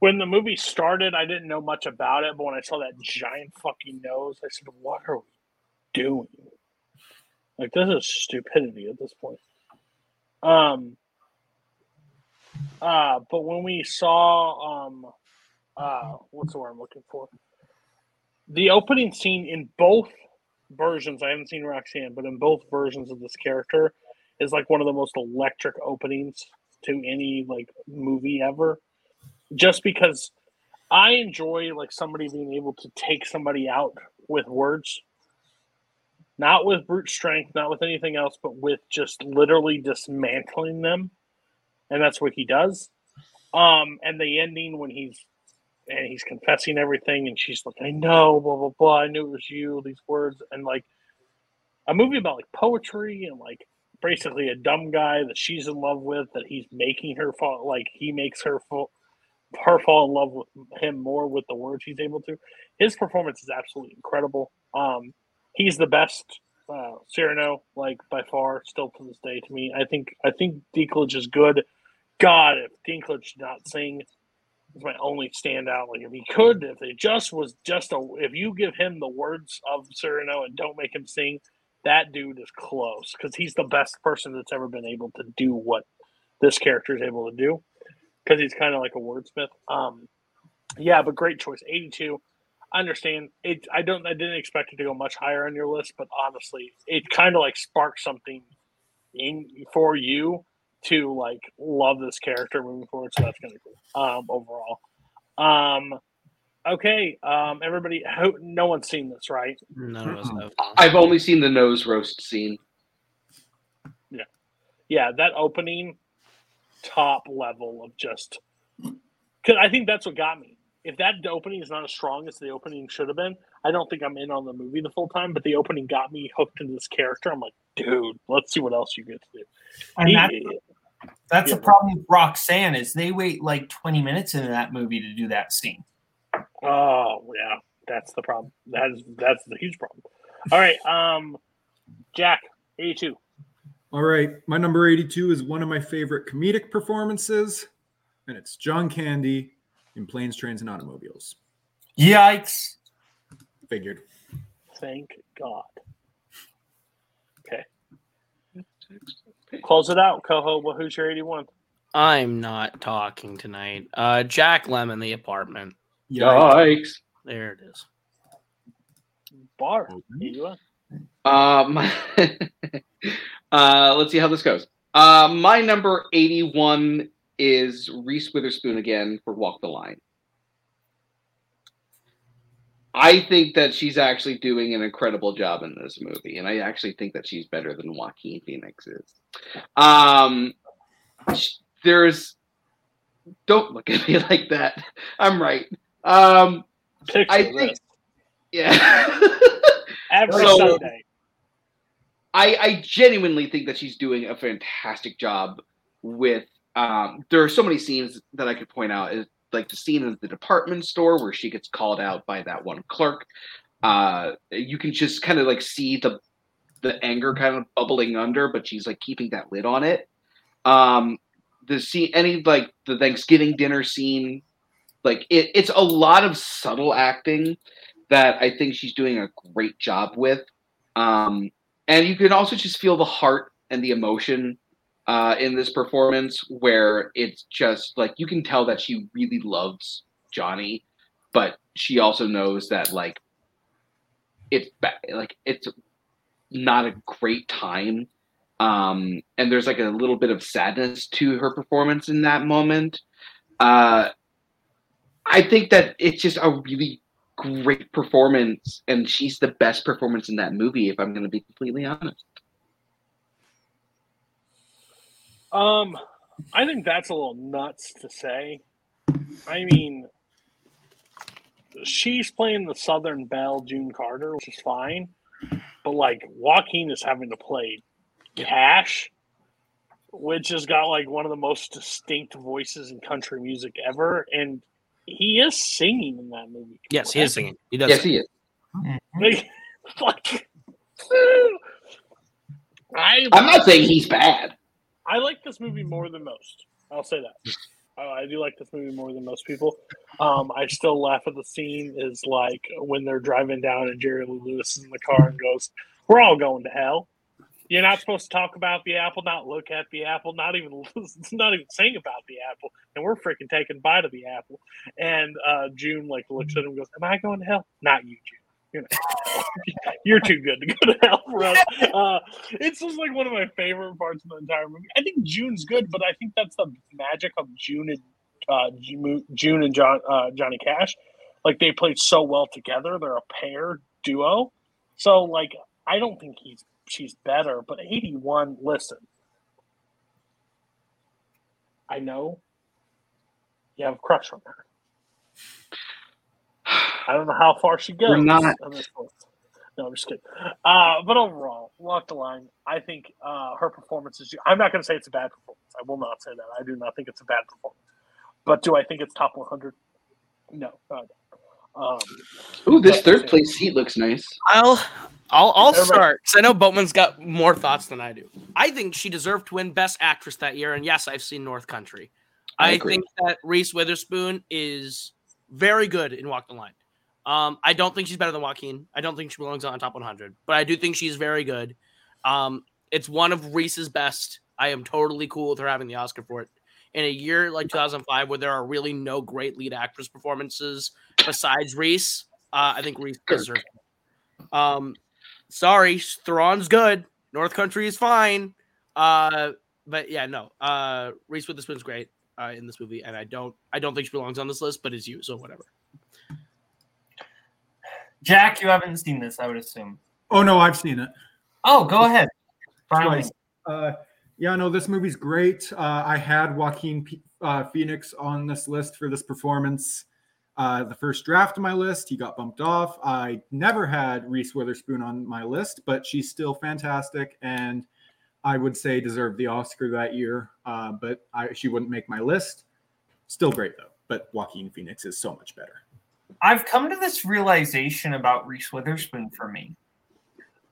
When the movie started, I didn't know much about it, but when I saw that giant fucking nose, I said, "What are we doing? Like this is stupidity at this point." Um. Uh, but when we saw um, uh, what's the word I'm looking for? The opening scene in both versions. I haven't seen Roxanne, but in both versions of this character is like one of the most electric openings to any like movie ever. Just because I enjoy like somebody being able to take somebody out with words. Not with brute strength, not with anything else, but with just literally dismantling them. And that's what he does. Um, and the ending when he's and he's confessing everything, and she's like, "I know, blah blah blah. I knew it was you." These words, and like a movie about like poetry and like basically a dumb guy that she's in love with that he's making her fall like he makes her fall her fall in love with him more with the words he's able to. His performance is absolutely incredible. Um, he's the best uh, Cyrano, like by far, still to this day to me. I think I think Dinklage is good. God, if Dinklage did not sing, is my only standout. Like if he could, if it just was just a, if you give him the words of Cyrano and don't make him sing, that dude is close because he's the best person that's ever been able to do what this character is able to do because he's kind of like a wordsmith. Um, yeah, but great choice, eighty-two. I understand it. I don't. I didn't expect it to go much higher on your list, but honestly, it kind of like sparked something in for you to like love this character moving forward. So that's kind of cool. Um, overall. Um, okay. Um, everybody. Who, no one's seen this, right? None of us have. I've only seen the nose roast scene. Yeah. Yeah, that opening top level of just cuz I think that's what got me. If that opening is not as strong as the opening should have been, I don't think I'm in on the movie the full time, but the opening got me hooked into this character. I'm like, dude, let's see what else you get to do. And He- that- That's Yeah. the problem with Roxanne is they wait like 20 minutes into that movie to do that scene. Oh yeah, that's the problem. That's that's the huge problem. All right, um, Jack, eighty-two. All right, my number 82 is one of my favorite comedic performances, and it's John Candy in Planes, Trains, and Automobiles. Yikes. Figured. Thank God. Okay, close it out, Coho. Well, who's your eighty-one? I'm not talking tonight. Uh, Jack Lemmon, the apartment. Yikes. There it is. Bar. 81. Um, uh, let's see how this goes. Uh, my number 81 is Reese Witherspoon again for Walk the Line. I think that she's actually doing an incredible job in this movie, and I actually think that she's better than Joaquin Phoenix is. Um, there's don't look at me like that. I'm right. Um, Picture I this. think, yeah. Every So- Sunday. I, I genuinely think that she's doing a fantastic job with um there are so many scenes that I could point out is like the scene in the department store where she gets called out by that one clerk. Uh you can just kind of like see the the anger kind of bubbling under, but she's like keeping that lid on it. Um the scene any like the Thanksgiving dinner scene, like it, it's a lot of subtle acting that I think she's doing a great job with. Um and you can also just feel the heart and the emotion uh, in this performance where it's just like you can tell that she really loves Johnny, but she also knows that like it's ba- like it's not a great time. Um, and there's like a little bit of sadness to her performance in that moment. Uh, I think that it's just a really great performance, and she's the best performance in that movie. If I'm going to be completely honest. Um, I think that's a little nuts to say. I mean, she's playing the Southern Belle, June Carter, which is fine. But like Joaquin is having to play Cash, which has got like one of the most distinct voices in country music ever, and he is singing in that movie. Yes, he is singing. He does. Yes, sing. he is. Like, like, I I'm not saying he's bad. I like this movie more than most. I'll say that. I, I do like this movie more than most people. Um, I still laugh at the scene is like when they're driving down and Jerry Lee Lewis is in the car and goes, "We're all going to hell." You're not supposed to talk about the apple, not look at the apple, not even not even sing about the apple, and we're freaking taking bite of the apple. And uh, June like looks at him and goes, "Am I going to hell? Not you, June. You're. You're too good to go to hell for us." Uh, it's just like one of my favorite parts of the entire movie. I think June's good, but I think that's the magic of June and uh, June and John uh, Johnny Cash. Like they played so well together. They're a pair duo. So like I don't think he's she's better, but 81, listen. I know you have a crush on her. I don't know how far she goes. We're not- on this list. No, I'm just kidding. Uh, but overall, walk the line. I think uh, her performance is. I'm not going to say it's a bad performance. I will not say that. I do not think it's a bad performance. But do I think it's top 100? No. Uh, um, Ooh, this third place seat looks nice. I'll I'll I'll start because I know Boatman's got more thoughts than I do. I think she deserved to win Best Actress that year, and yes, I've seen North Country. I I, think that Reese Witherspoon is very good in Walk the Line. Um, I don't think she's better than Joaquin. I don't think she belongs on top 100, but I do think she's very good. Um, it's one of Reese's best. I am totally cool with her having the Oscar for it. In a year like 2005, where there are really no great lead actress performances besides Reese, uh, I think Reese deserves it. Um, sorry, Theron's good. North Country is fine. Uh, but yeah, no. Uh, Reese Witherspoon's great uh, in this movie, and I don't, I don't think she belongs on this list, but is you, so whatever. Jack, you haven't seen this, I would assume. Oh no, I've seen it. Oh, go ahead. Finally. Twice. Uh, yeah, no, this movie's great. Uh, I had Joaquin P- uh, Phoenix on this list for this performance. Uh, the first draft of my list, he got bumped off. I never had Reese Witherspoon on my list, but she's still fantastic, and I would say deserved the Oscar that year. Uh, but I, she wouldn't make my list. Still great though. But Joaquin Phoenix is so much better. I've come to this realization about Reese Witherspoon for me.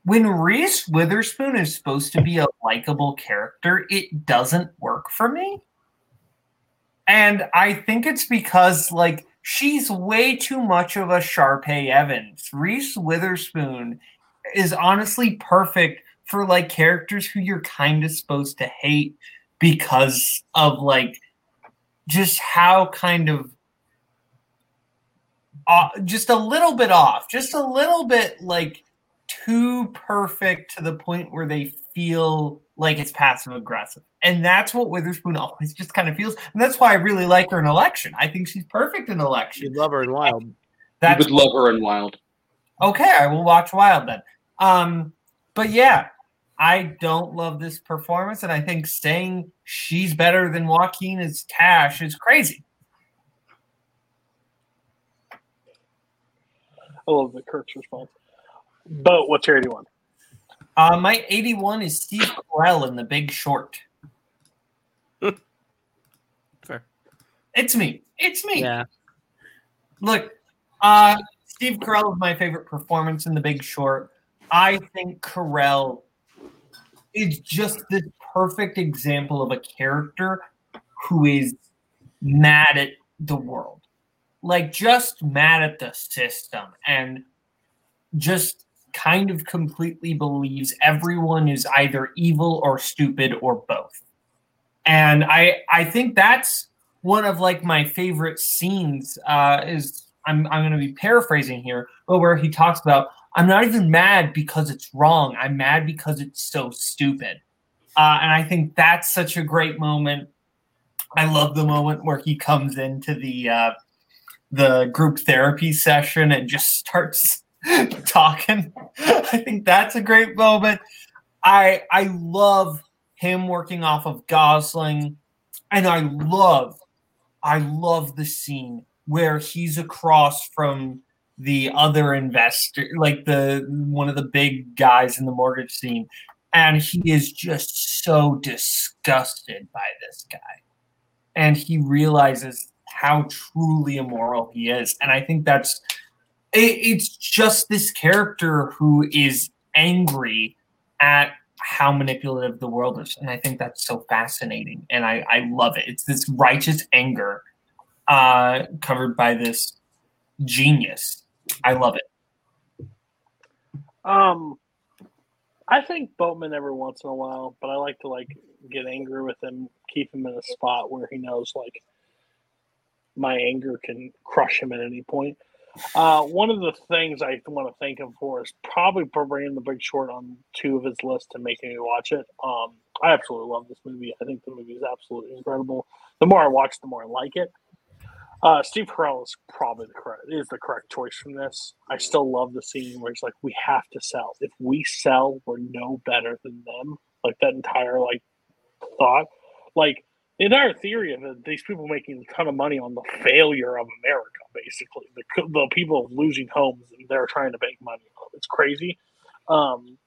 When Reese Witherspoon is supposed to be a likable character, it doesn't work for me. And I think it's because, like, she's way too much of a Sharpay Evans. Reese Witherspoon is honestly perfect for, like, characters who you're kind of supposed to hate because of, like, just how kind of uh, just a little bit off, just a little bit like too perfect to the point where they feel like it's passive aggressive. And that's what Witherspoon always just kind of feels. And that's why I really like her in election. I think she's perfect in election. You'd love her in Wild. You would love her in Wild. okay. I will watch Wild then. Um, but yeah, I don't love this performance, and I think saying she's better than Joaquin is Cash is crazy. I love the Kirk's response. But what's your 81? Uh, my 81 is Steve Carell in The Big Short. Fair. It's me. It's me. Yeah. Look, uh, Steve Carell is my favorite performance in The Big Short. I think Carell is just this perfect example of a character who is mad at the world. Like, just mad at the system and just kind of completely believes everyone is either evil or stupid or both. And I I think that's one of like my favorite scenes uh is I'm I'm going to be paraphrasing here, but where he talks about I'm not even mad because it's wrong. I'm mad because it's so stupid. Uh, and I think that's such a great moment. I love the moment where he comes into the uh, the group therapy session and just starts talking. I think that's a great moment. I I love him working off of Gosling, and I love I love the scene where he's across from the other investor, like the one of the big guys in the mortgage scene, and he is just so disgusted by this guy. And he realizes how truly immoral he is. And I think that's it, it's just this character who is angry at how manipulative the world is. And I think that's so fascinating. And I, I love it. It's this righteous anger uh, covered by this genius. I love it. Um, I think Boatman every once in a while, but I like to like get angry with him, keep him in a spot where he knows like my anger can crush him at any point. Uh, one of the things I want to thank him for is probably for bringing The Big Short on two of his lists and making me watch it. Um, I absolutely love this movie. I think the movie is absolutely incredible. The more I watch, the more I like it. Uh, Steve Carell is probably the correct is the correct choice from this. I still love the scene where he's like, "We have to sell. If we sell, we're no better than them." Like that entire like thought, like the entire theory of it, these people making a ton of money on the failure of America, basically the the people losing homes and they're trying to make money. It's crazy. Um,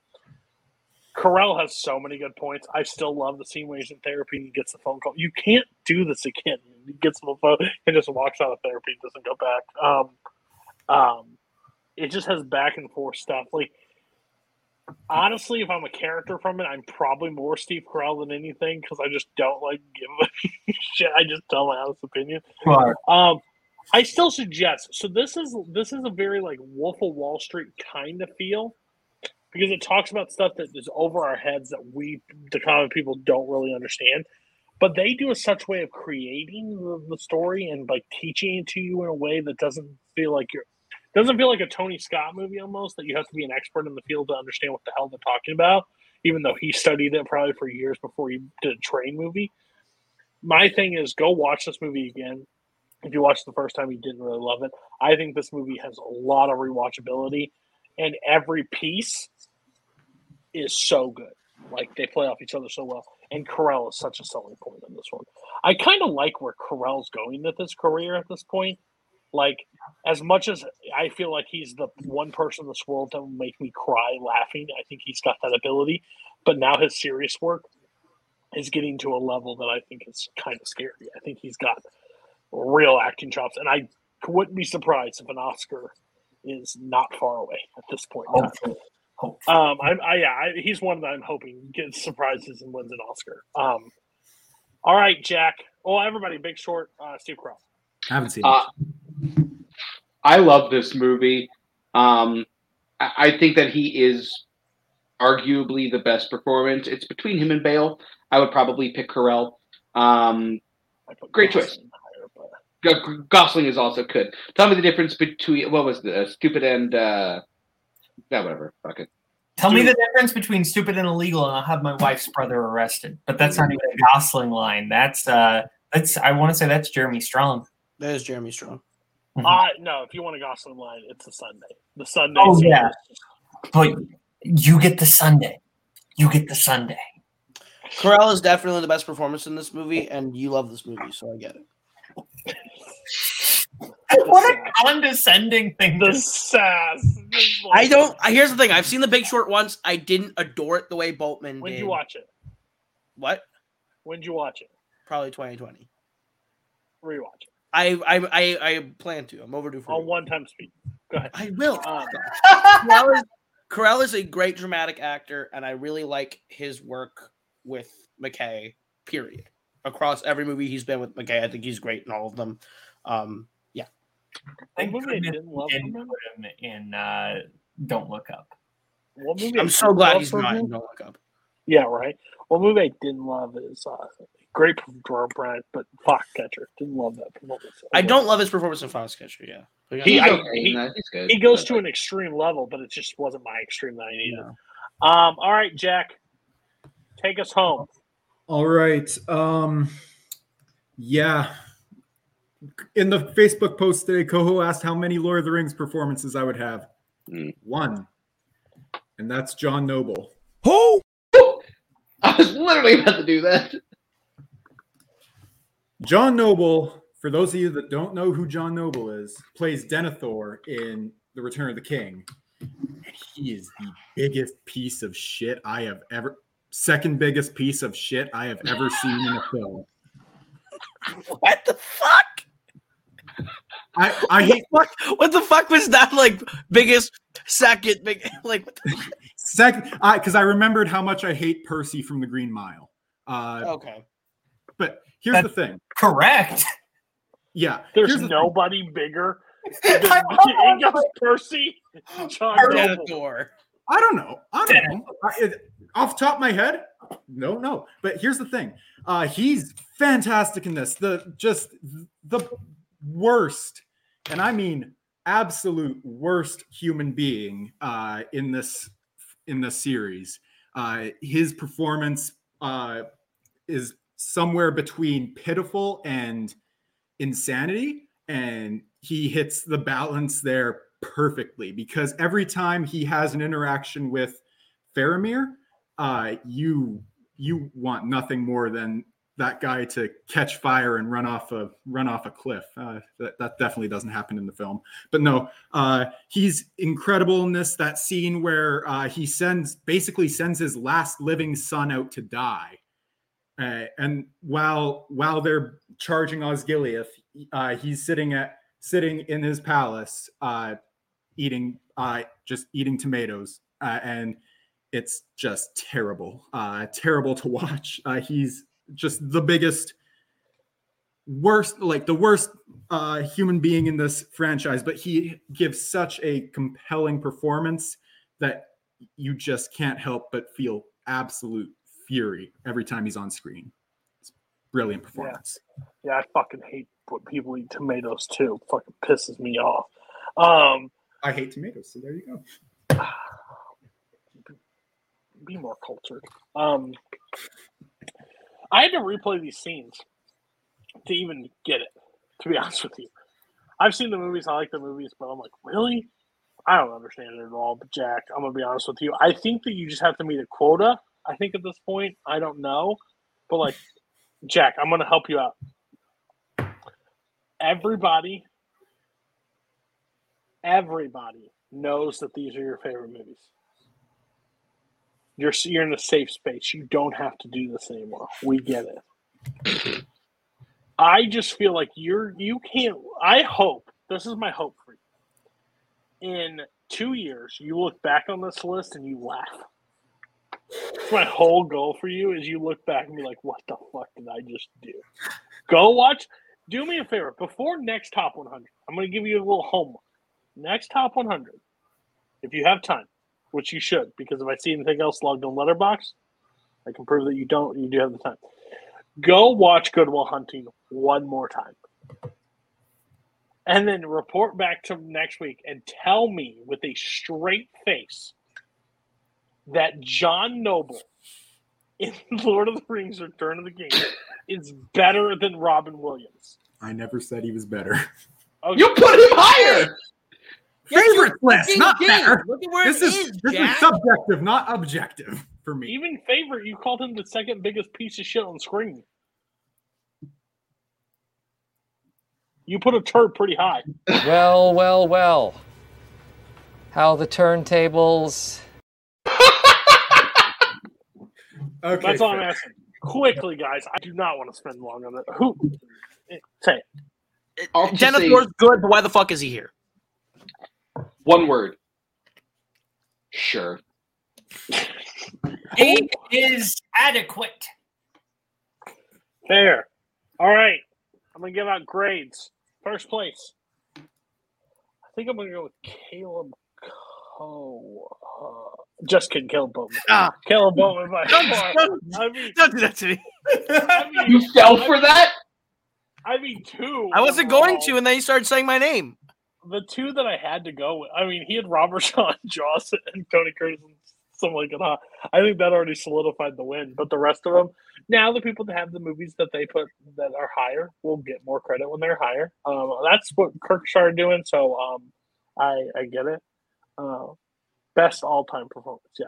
Carell has so many good points. I still love the scene where he's in therapy and he gets the phone call. You can't do this again. He gets the phone and just walks out of therapy and doesn't go back. Um, um, it just has back and forth stuff. Like, honestly, if I'm a character from it, I'm probably more Steve Carell than anything because I just don't like give a shit. I just tell my honest opinion. Right. Um, I still suggest. So this is this is a very like Wolf of Wall Street kind of feel because it talks about stuff that is over our heads that we, the common people, don't really understand. But they do a such way of creating the, the story and like teaching it to you in a way that doesn't feel like you're doesn't feel like a Tony Scott movie almost that you have to be an expert in the field to understand what the hell they're talking about, even though he studied it probably for years before he did a train movie. My thing is go watch this movie again. If you watched the first time you didn't really love it, I think this movie has a lot of rewatchability and every piece is so good. Like they play off each other so well. And Carell is such a selling point in this one. I kind of like where Carell's going with his career at this point. Like, as much as I feel like he's the one person in this world that will make me cry laughing, I think he's got that ability. But now his serious work is getting to a level that I think is kind of scary. I think he's got real acting chops, and I wouldn't be surprised if an Oscar is not far away at this point. in time. Um, I'm, I, yeah, I, he's one that I'm hoping gets surprises and wins an Oscar. Um, all right, Jack. Well, everybody, Big Short, uh, Steve Carell. I haven't seen Uh, I love this movie. Um, I, I think that he is arguably the best performance. It's between him and Bale. I would probably pick Carell. Um, great choice. G- Gosling is also good. Tell me the difference between what was the uh, stupid and uh, yeah, whatever. Fuck it. Tell me the difference between stupid and illegal, and I'll have my wife's brother arrested. But that's not even a Gosling line. That's uh, that's I want to say that's Jeremy Strong. That is Jeremy Strong. Uh, no, if you want a Gosling line, it's a Sunday. The Sunday. Oh scene yeah, but you get the Sunday. You get the Sunday. Carell is definitely the best performance in this movie, and you love this movie, so I get it. What a condescending thing. The to sass. I don't. Here's the thing. I've seen The Big Short once. I didn't adore it the way Boatman When'd did. you watch it? What? When'd you watch it? Probably 2020. Rewatch it I I I, I plan to. I'm overdue for. on one time speed. Go ahead. I will. Um, Carell is, Carell is a great dramatic actor, and I really like his work with McKay. Period. Across every movie he's been with McKay, I think he's great in all of them. Um, yeah. Thank What movie I goodness didn't love you from didn't him? put him in uh, Don't Look Up. What movie I I'm so glad he's not. in Don't look up. Yeah, right. One movie I didn't love is uh, great from Jerome Bryant, but Foxcatcher. Didn't love that performance. I don't love his performance in Foxcatcher. Yeah. But He, I- he- no, he's good. he goes to an extreme level, but it just wasn't my extreme that I needed. Um, all right, Jack, take us home. All right. Um yeah. In the Facebook post today, Coho asked how many Lord of the Rings performances I would have. Mm. One. And that's John Noble. Who? I was literally about to do that. John Noble for those of you that don't know who John Noble is, plays Denethor in The Return of the King. And he is the biggest piece of shit I have ever second biggest piece of shit I have ever seen in a film. What the fuck? I I hate what, what the fuck was that like biggest second big like what the, second I because I remembered how much I hate Percy from the Green Mile. Uh okay. But here's the thing. Correct. Yeah. There's here's the thing. nobody bigger than Inga Percy. John Noble. Denethor. I don't know. I don't know. I, it, off the top of my head, no, no. But here's the thing. Uh, he's fantastic in this. The just the worst, and I mean absolute worst human being uh, in this in this series. Uh, his performance uh, is somewhere between pitiful and insanity, and he hits the balance there perfectly because every time he has an interaction with Faramir, uh, you you want nothing more than that guy to catch fire and run off a run off a cliff. Uh, that, that definitely doesn't happen in the film. But no, uh, he's incredible in this. That scene where uh, he sends basically sends his last living son out to die. Uh, and while while they're charging Osgiliath, uh, he's sitting at sitting in his palace, uh, eating uh, just eating tomatoes, uh, and it's just terrible, uh, terrible to watch. He's just the biggest, worst, like the worst human being in this franchise, but he gives such a compelling performance that you just can't help but feel absolute fury every time he's on screen. It's brilliant performance. Yeah, I fucking hate when people eat tomatoes too. Fucking pisses me off. Um, I hate tomatoes, so there you go. be more cultured. Um, I had to replay these scenes to even get it. To be honest with you, I've seen the movies. I like the movies, but I'm like, really? I don't understand it at all. But Jack, I'm gonna be honest with you. I think that you just have to meet a quota. I think at this point, I don't know, but like, Jack, I'm gonna help you out. Everybody, everybody knows that these are your favorite movies. You're you're in a safe space. You don't have to do this anymore. We get it. I just feel like you're you can't. I hope this is my hope for you. In two years, you look back on this list and you laugh. My whole goal for you is you look back and be like, "What the fuck did I just do?" Go watch. Do me a favor before next top 100. I'm going to give you a little homework. Next top 100, if you have time, which you should, because if I see anything else logged on Letterbox, I can prove that you don't. You do have the time. Go watch Good Will Hunting one more time, and then report back to next week and tell me with a straight face that John Noble in Lord of the Rings: Return of the King is better than Robin Williams. I never said he was better. Okay. You put him higher. Favorite list, not game. better. Look at where This it is is, this Jack. is subjective, not objective for me. Even favorite, you called him the second biggest piece of shit on screen. You put a turd pretty high. Well, well, well. How the turntables. Okay, That's all I'm asking. Quickly, guys. I do not want to spend long on it. Who? Say it. I'll Denethor's good, but why the fuck is he here? one word. Sure. He is adequate. Fair. All right. I'm gonna give out grades. First place. I think I'm gonna go with Caleb Coe. Uh, Just kidding, Caleb Bowman. Ah. Caleb Bowman by Don't- far. don't- I mean, Don't do that to me. I mean, You fell for that? I mean, two. I wasn't going to, and then you started saying my name. the two that I had to go with, I mean, he had Robert Sean Joss and Tony Curtis and something like that. I think that already solidified the win. But the rest of them, now the people that have the movies that they put that are higher will get more credit when they're higher. Um, that's what Kirk started doing. So um, I I get it. Uh, best all time performance, yeah.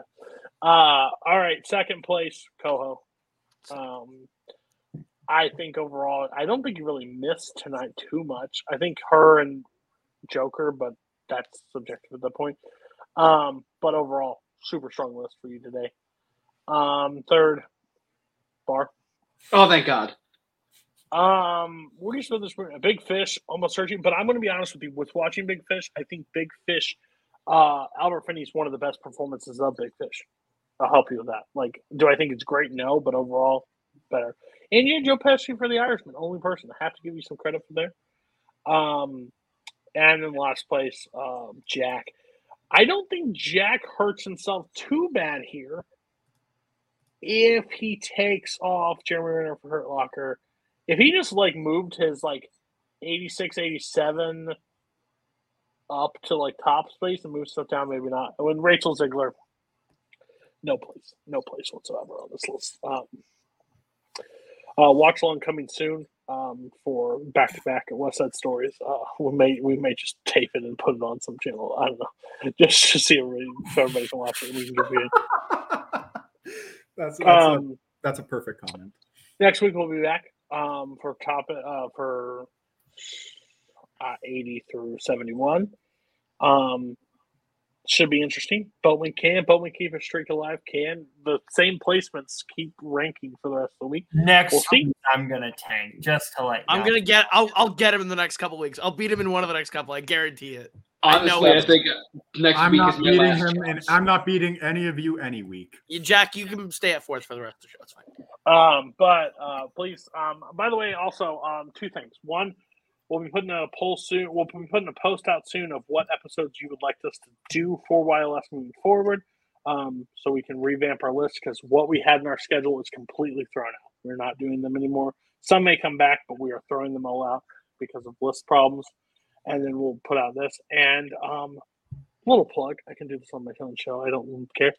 Uh, all right, second place, Coho. Um, I think overall, I don't think you really missed tonight too much. I think her and Joker, but that's subjective at the point. Um, but overall, super strong list for you today. Um, third, bar. Oh, thank God. Um, you spend this? A big fish, almost searching. But I'm going to be honest with you. With watching Big Fish, I think Big Fish, uh, Albert Finney is one of the best performances of Big Fish. I'll help you with that. Like, do I think it's great? No, but overall, better. And yeah, Joe Pesci for The Irishman, only person. I have to give you some credit for there. Um, and in last place, um, Jack. I don't think Jack hurts himself too bad here if he takes off Jeremy Renner for Hurt Locker. If he just like moved his like 86, 87 up to like top space and move stuff down, maybe not. When Rachel Zegler, no place, no place whatsoever on this list. Um, uh, watch along coming soon um, for back to back at West Side Stories. Uh, we may we may just tape it and put it on some channel. I don't know, just to see everybody, so everybody can watch it. We can give you. That's that's, Um, a, that's a perfect comment. Next week we'll be back um, for top uh, for uh, eighty through seventy one. Um, should be interesting. Bowman can Bowman keep a streak alive? Can the same placements keep ranking for the rest of the week? Next We'll see. week, I'm gonna tank just to let. I'm gonna get. I'll I'll get him in the next couple weeks. I'll beat him in one of the next couple. I guarantee it. I know Honestly, I it. think next I'm week not is my beating last him, and I'm not beating any of you any week. You, Jack, you can stay at fourth for the rest of the show. It's fine. Um, but uh, please, um, by the way, also um, two things. One, we'll be putting a poll soon. We'll be putting a post out soon of what episodes you would like us to do for YLS moving forward, um, so we can revamp our list because what we had in our schedule is completely thrown out. We're not doing them anymore. Some may come back, but we are throwing them all out because of list problems. And then we'll put out this and um, little plug. I can do this on my own show. I don't care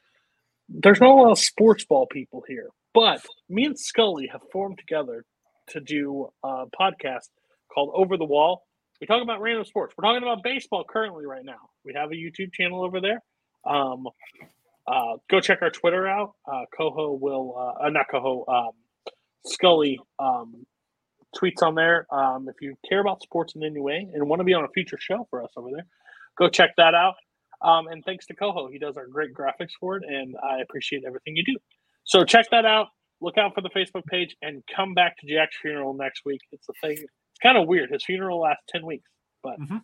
there's not a lot of sports ball people here, but me and Scully have formed together to do a podcast called Over the Wall. We talk about random sports. We're talking about baseball currently right now. We have a YouTube channel over there. Um, uh, go check our Twitter out. Uh, Coho will, uh, uh, not Coho, um, Scully um, tweets on there. Um, if you care about sports in any way and want to be on a future show for us over there, go check that out. Um, and thanks to Coho, he does our great graphics for it, and I appreciate everything you do. So check that out. Look out for the Facebook page, and come back to Jack's funeral next week. It's a thing. It's kind of weird. His funeral lasts ten weeks, but mm-hmm.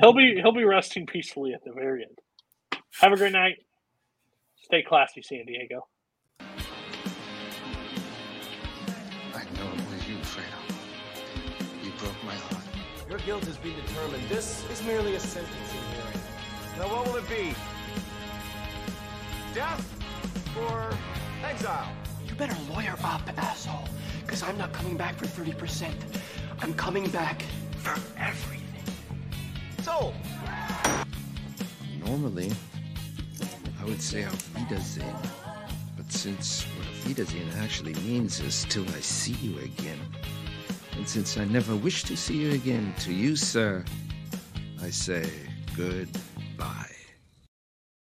he'll be he'll be resting peacefully at the very end. Have a great night. Stay classy, San Diego. I know it was you, Fredo. You broke my heart. Your guilt has been determined. This is merely a sentencing hearing. Now, what will it be? Death or exile? You better lawyer up, asshole. Because I'm not coming back for 30%. I'm coming back for everything. So, Normally, I would say auf Wiedersehen. But since what Wiedersehen actually means is till I see you again, and since I never wish to see you again, to you, sir, I say good